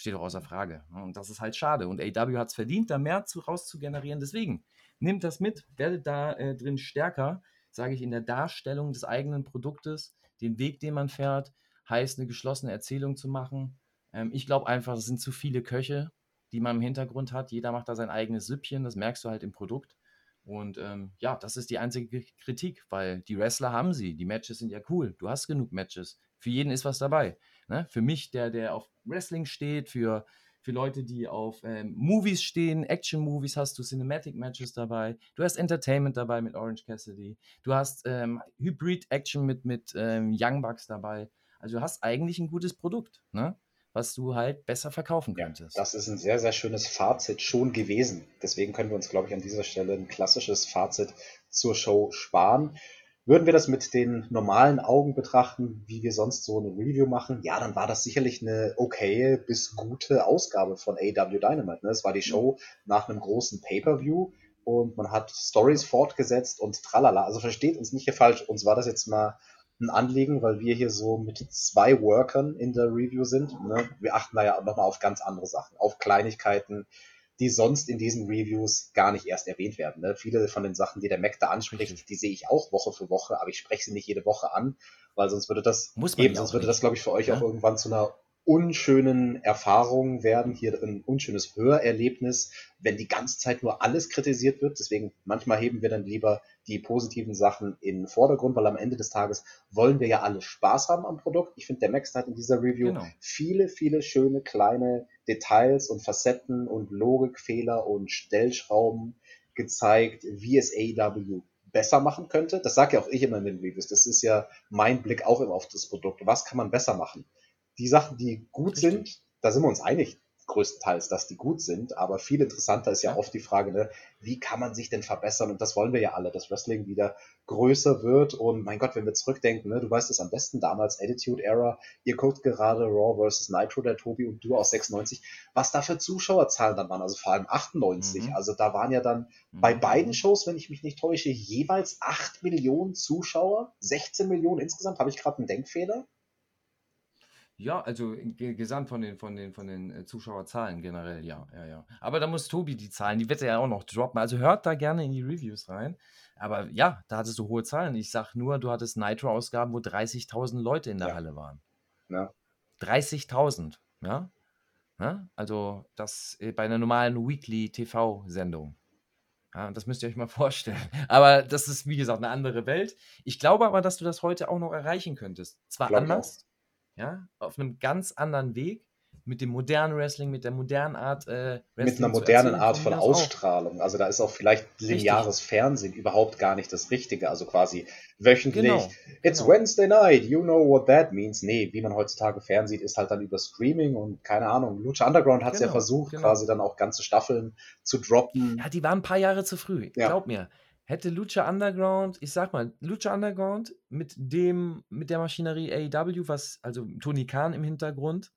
Steht doch außer Frage. Ne? Und das ist halt schade. Und AW hat es verdient, da mehr zu, raus zu generieren. Deswegen, nehmt das mit, werdet da äh, drin stärker, sage ich, in der Darstellung des eigenen Produktes, den Weg, den man fährt, heißt, eine geschlossene Erzählung zu machen. Ähm, ich glaube einfach, es sind zu viele Köche, die man im Hintergrund hat. Jeder macht da sein eigenes Süppchen, das merkst du halt im Produkt. Und ähm, ja, das ist die einzige Kritik, weil die Wrestler haben sie. Die Matches sind ja cool. Du hast genug Matches. Für jeden ist was dabei. Ne? Für mich, der, der auf Wrestling steht, für, für Leute, die auf ähm, Movies stehen, Action-Movies hast du Cinematic-Matches dabei, du hast Entertainment dabei mit Orange Cassidy, du hast ähm, Hybrid-Action mit, mit ähm, Young Bucks dabei. Also du hast eigentlich ein gutes Produkt, ne? was du halt besser verkaufen könntest. Ja, das ist ein sehr, sehr schönes Fazit schon gewesen. Deswegen können wir uns, glaube ich, an dieser Stelle ein klassisches Fazit zur Show sparen. Würden wir das mit den normalen Augen betrachten, wie wir sonst so eine Review machen, ja, dann war das sicherlich eine okay bis gute Ausgabe von AW Dynamite. Ne? Es war die Show nach einem großen Pay-Per-View und man hat Stories fortgesetzt und tralala. Also versteht uns nicht hier falsch, uns war das jetzt mal ein Anliegen, weil wir hier so mit zwei Workern in der Review sind. Ne? Wir achten da ja nochmal auf ganz andere Sachen, auf Kleinigkeiten, die sonst in diesen Reviews gar nicht erst erwähnt werden. Ne? Viele von den Sachen, die der Mac da anspricht, die sehe ich auch Woche für Woche, aber ich spreche sie nicht jede Woche an, weil sonst würde das Muss man eben, sonst würde nicht. das, glaube ich, für euch Ja. auch irgendwann zu einer unschönen Erfahrung werden, hier ein unschönes Hörerlebnis, wenn die ganze Zeit nur alles kritisiert wird. Deswegen manchmal heben wir dann lieber die positiven Sachen in den Vordergrund, weil am Ende des Tages wollen wir ja alle Spaß haben am Produkt. Ich finde, der Max hat in dieser Review Genau. viele, viele schöne kleine Details und Facetten und Logikfehler und Stellschrauben gezeigt, wie es AEW besser machen könnte. Das sage ja auch ich immer in den Reviews. Das ist ja mein Blick auch immer auf das Produkt. Was kann man besser machen? Die Sachen, die gut Richtig. sind, da sind wir uns einig, größtenteils, dass die gut sind. Aber viel interessanter ist ja, oft die Frage, ne, wie kann man sich denn verbessern? Und das wollen wir ja alle, dass Wrestling wieder größer wird. Und mein Gott, wenn wir zurückdenken, ne, du weißt es am besten damals, Attitude Era, ihr guckt gerade Raw vs. Nitro, der Tobi und du aus 96, was da für Zuschauerzahlen dann waren, also vor allem 98. Mhm. Also da waren ja dann bei Mhm. beiden Shows, wenn ich mich nicht täusche, jeweils 8 Millionen Zuschauer, 16 Millionen insgesamt. Habe ich gerade einen Denkfehler? Ja, also ge- gesamt von den, von den, von den äh, Zuschauerzahlen generell, ja, ja, ja. Aber da muss Tobi die Zahlen, die wird er ja auch noch droppen. Also hört da gerne in die Reviews rein. Aber ja, da hattest du hohe Zahlen. Ich sag nur, du hattest Nitro-Ausgaben, wo 30.000 Leute in der Ja. Halle waren. Ja. 30.000, ja? ja? Also das äh, bei einer normalen Weekly-TV-Sendung. Ja, das müsst ihr euch mal vorstellen. Aber das ist, wie gesagt, eine andere Welt. Ich glaube aber, dass du das heute auch noch erreichen könntest. Zwar Glaub anders, ja, auf einem ganz anderen Weg, mit dem modernen Wrestling, mit der modernen Art äh, Wrestling Mit einer modernen Art von. Ausstrahlung. Also da ist auch vielleicht lineares Fernsehen überhaupt gar nicht das Richtige. Also quasi wöchentlich. Genau, It's genau. Wednesday night, you know what that means. Nee, wie man heutzutage fernsieht, ist halt dann über Streaming und keine Ahnung. Lucha Underground hat es ja Genau, versucht, genau. quasi dann auch ganze Staffeln zu droppen. Ja, die waren ein paar Jahre zu früh. Ja. Glaub mir. Hätte Lucha Underground, ich sag mal, Lucha Underground mit dem, mit der Maschinerie AEW, was, also Tony Khan im Hintergrund,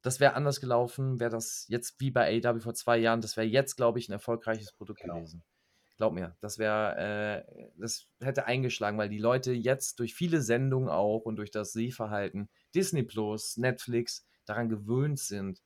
das wäre anders gelaufen, wäre das jetzt wie bei AEW vor zwei Jahren, das wäre jetzt, glaube ich, ein erfolgreiches Produkt Genau. gewesen. Glaub mir, das wäre, äh, das hätte eingeschlagen, weil die Leute jetzt durch viele Sendungen auch und durch das Sehverhalten Disney Plus, Netflix daran gewöhnt sind,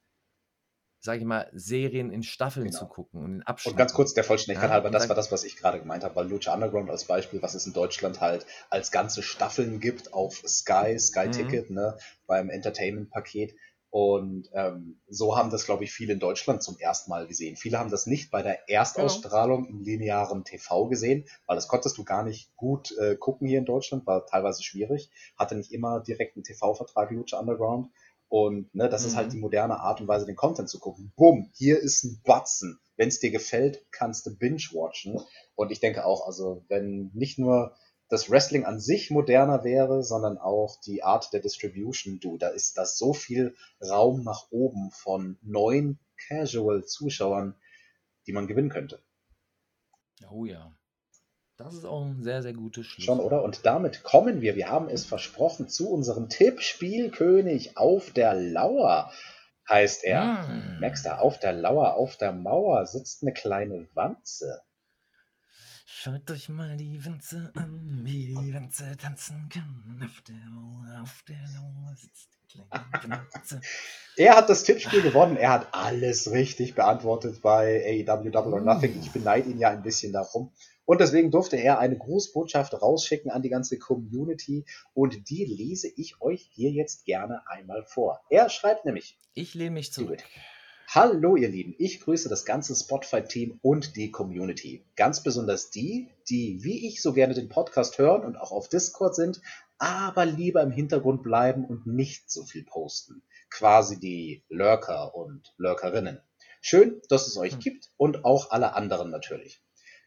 sage ich mal, Serien in Staffeln Genau. zu gucken und in Abschnitten. Und ganz kurz der Vollständigkeit Ja, halber, das war das, was ich gerade gemeint habe, weil Lucha Underground als Beispiel, was es in Deutschland halt als ganze Staffeln gibt auf Sky, Sky Mhm. Ticket, ne, beim Entertainment-Paket. Und ähm, so haben das, glaube ich, viele in Deutschland zum ersten Mal gesehen. Viele haben das nicht bei der Erstausstrahlung im linearen TV gesehen, weil das konntest du gar nicht gut äh, gucken hier in Deutschland, war teilweise schwierig. Hatte nicht immer direkt einen TV-Vertrag Lucha Underground. Und ne, das ist Mhm. halt die moderne Art und Weise, den Content zu gucken. Bumm, hier ist ein Batzen. Wenn es dir gefällt, kannst du binge-watchen. Und ich denke auch, also wenn nicht nur das Wrestling an sich moderner wäre, sondern auch die Art der Distribution, du, da ist da so viel Raum nach oben von neuen Casual-Zuschauern, die man gewinnen könnte. Oh ja. Das ist auch ein sehr, sehr gutes Schluss. Schon, oder? Und damit kommen wir, wir haben es versprochen, zu unserem Tippspielkönig auf der Lauer, heißt er. Mm. Merkst du, auf der Lauer, auf der Mauer sitzt eine kleine Wanze. Schaut euch mal die Wanze an, wie die Wanze tanzen kann. Auf der Mauer, auf der Lauer sitzt die kleine Wanze. Er hat das Tippspiel gewonnen, er hat alles richtig beantwortet bei AEW Double or Nothing. Ich beneide ihn ja ein bisschen darum. Und deswegen durfte er eine Grußbotschaft rausschicken an die ganze Community und die lese ich euch hier jetzt gerne einmal vor. Er schreibt nämlich, Ich lehne mich zurück. Hallo ihr Lieben, ich grüße das ganze Spotify-Team und die Community. Ganz besonders die, die wie ich so gerne den Podcast hören und auch auf Discord sind, aber lieber im Hintergrund bleiben und nicht so viel posten. Quasi die Lurker und Lurkerinnen. Schön, dass es euch Hm. gibt und auch alle anderen natürlich.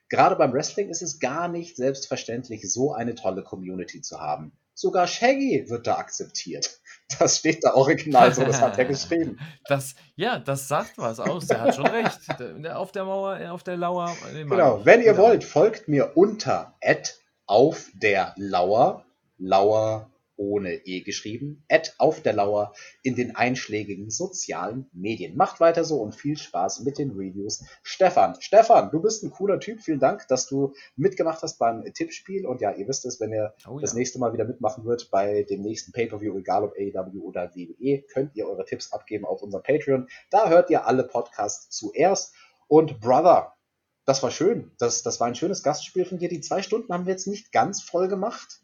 Gerade beim Wrestling ist es gar nicht selbstverständlich, so eine tolle Community zu haben. Sogar Shaggy wird da akzeptiert. Das steht da original so, das hat er geschrieben. Das, ja, das sagt was aus. Der hat schon recht. Auf der Mauer, äh, auf der Lauer. mag Genau, wenn ihr Genau. wollt, folgt mir unter at auf der Lauer, Lauer ohne E geschrieben, at auf der Lauer in den einschlägigen sozialen Medien. Macht weiter so und viel Spaß mit den Reviews. Stefan, Stefan, du bist ein cooler Typ. Vielen Dank, dass du mitgemacht hast beim Tippspiel. Und ja, ihr wisst es, wenn ihr oh, ja. das nächste Mal wieder mitmachen wird bei dem nächsten Pay-Per-View, egal ob AEW oder WWE, könnt ihr eure Tipps abgeben auf unser Patreon. Da hört ihr alle Podcasts zuerst. Und Brother, das war schön. Das, das war ein schönes Gastspiel von dir. Die zwei Stunden haben wir jetzt nicht ganz voll gemacht.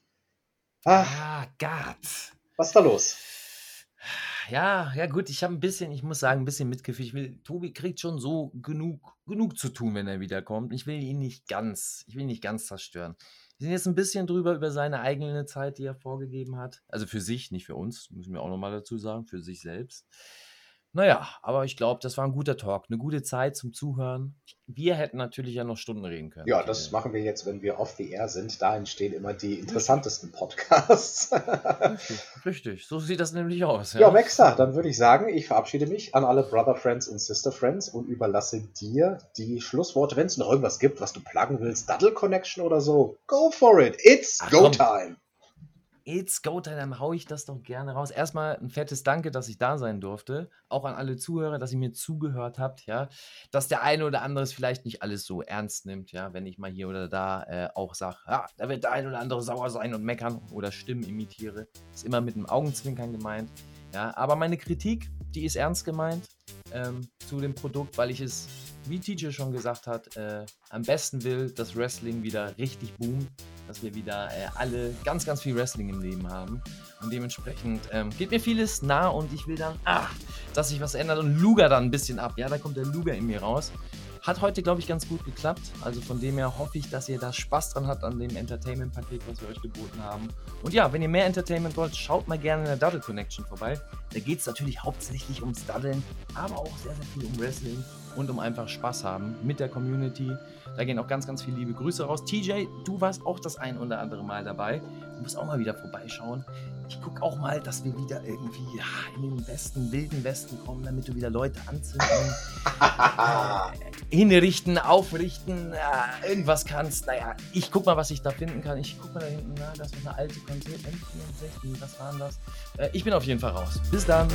Ah, Gott. Was ist da los? Ja, ja gut, ich habe ein bisschen, ich muss sagen, ein bisschen mitgefühlt. Ich will, Tobi kriegt schon so genug, genug zu tun, wenn er wiederkommt. Ich will ihn nicht ganz, ich will ihn nicht ganz zerstören. Wir sind jetzt ein bisschen drüber über seine eigene Zeit, die er vorgegeben hat. Also für sich, nicht für uns, müssen wir auch nochmal dazu sagen, für sich selbst. Naja, aber ich glaube, das war ein guter Talk, eine gute Zeit zum Zuhören. Wir hätten natürlich ja noch Stunden reden können. Ja, das machen wir jetzt, wenn wir off the air sind. Da entstehen immer die interessantesten Podcasts. richtig, richtig, so sieht das nämlich aus. Ja, ja Maxa, dann würde ich sagen, ich verabschiede mich an alle Brother Friends und Sister Friends und überlasse dir die Schlussworte. Wenn es noch irgendwas gibt, was du pluggen willst, Duddle Connection oder so, go for it. It's Ach, go komm. time. It's Go Time, dann haue ich das doch gerne raus. Erstmal ein fettes Danke, dass ich da sein durfte. Auch an alle Zuhörer, dass ihr mir zugehört habt, ja. Dass der eine oder andere es vielleicht nicht alles so ernst nimmt, ja. Wenn ich mal hier oder da äh, auch sage, ja, da wird der eine oder andere sauer sein und meckern oder Stimmen imitiere. Ist immer mit einem Augenzwinkern gemeint, ja. Aber meine Kritik, die ist ernst gemeint ähm, zu dem Produkt, weil ich es, wie TJ schon gesagt hat, äh, am besten will, dass Wrestling wieder richtig boomt dass wir wieder äh, alle ganz, ganz viel Wrestling im Leben haben. Und dementsprechend ähm, geht mir vieles nah und ich will dann, ach, dass sich was ändert und Luger dann ein bisschen ab. Ja, da kommt der Luger in mir raus. Hat heute, glaube ich, ganz gut geklappt. Also von dem her hoffe ich, dass ihr da Spaß dran habt an dem Entertainment-Paket, was wir euch geboten haben. Und ja, wenn ihr mehr Entertainment wollt, schaut mal gerne in der Duddle Connection vorbei. Da geht es natürlich hauptsächlich ums Daddeln, aber auch sehr, sehr viel um Wrestling und um einfach Spaß haben mit der Community. Da gehen auch ganz, ganz viele liebe Grüße raus. TJ, du warst auch das ein oder andere Mal dabei. Du musst auch mal wieder vorbeischauen. Ich gucke auch mal, dass wir wieder irgendwie ja, in den besten, wilden Westen kommen, damit du wieder Leute anzünden, äh, hinrichten, aufrichten, äh, irgendwas kannst. Naja, ich guck mal, was ich da finden kann. Ich guck mal da hinten, na, das ist eine alte Konsole, N64, was waren das? Äh, ich bin auf jeden Fall raus. Bis dann.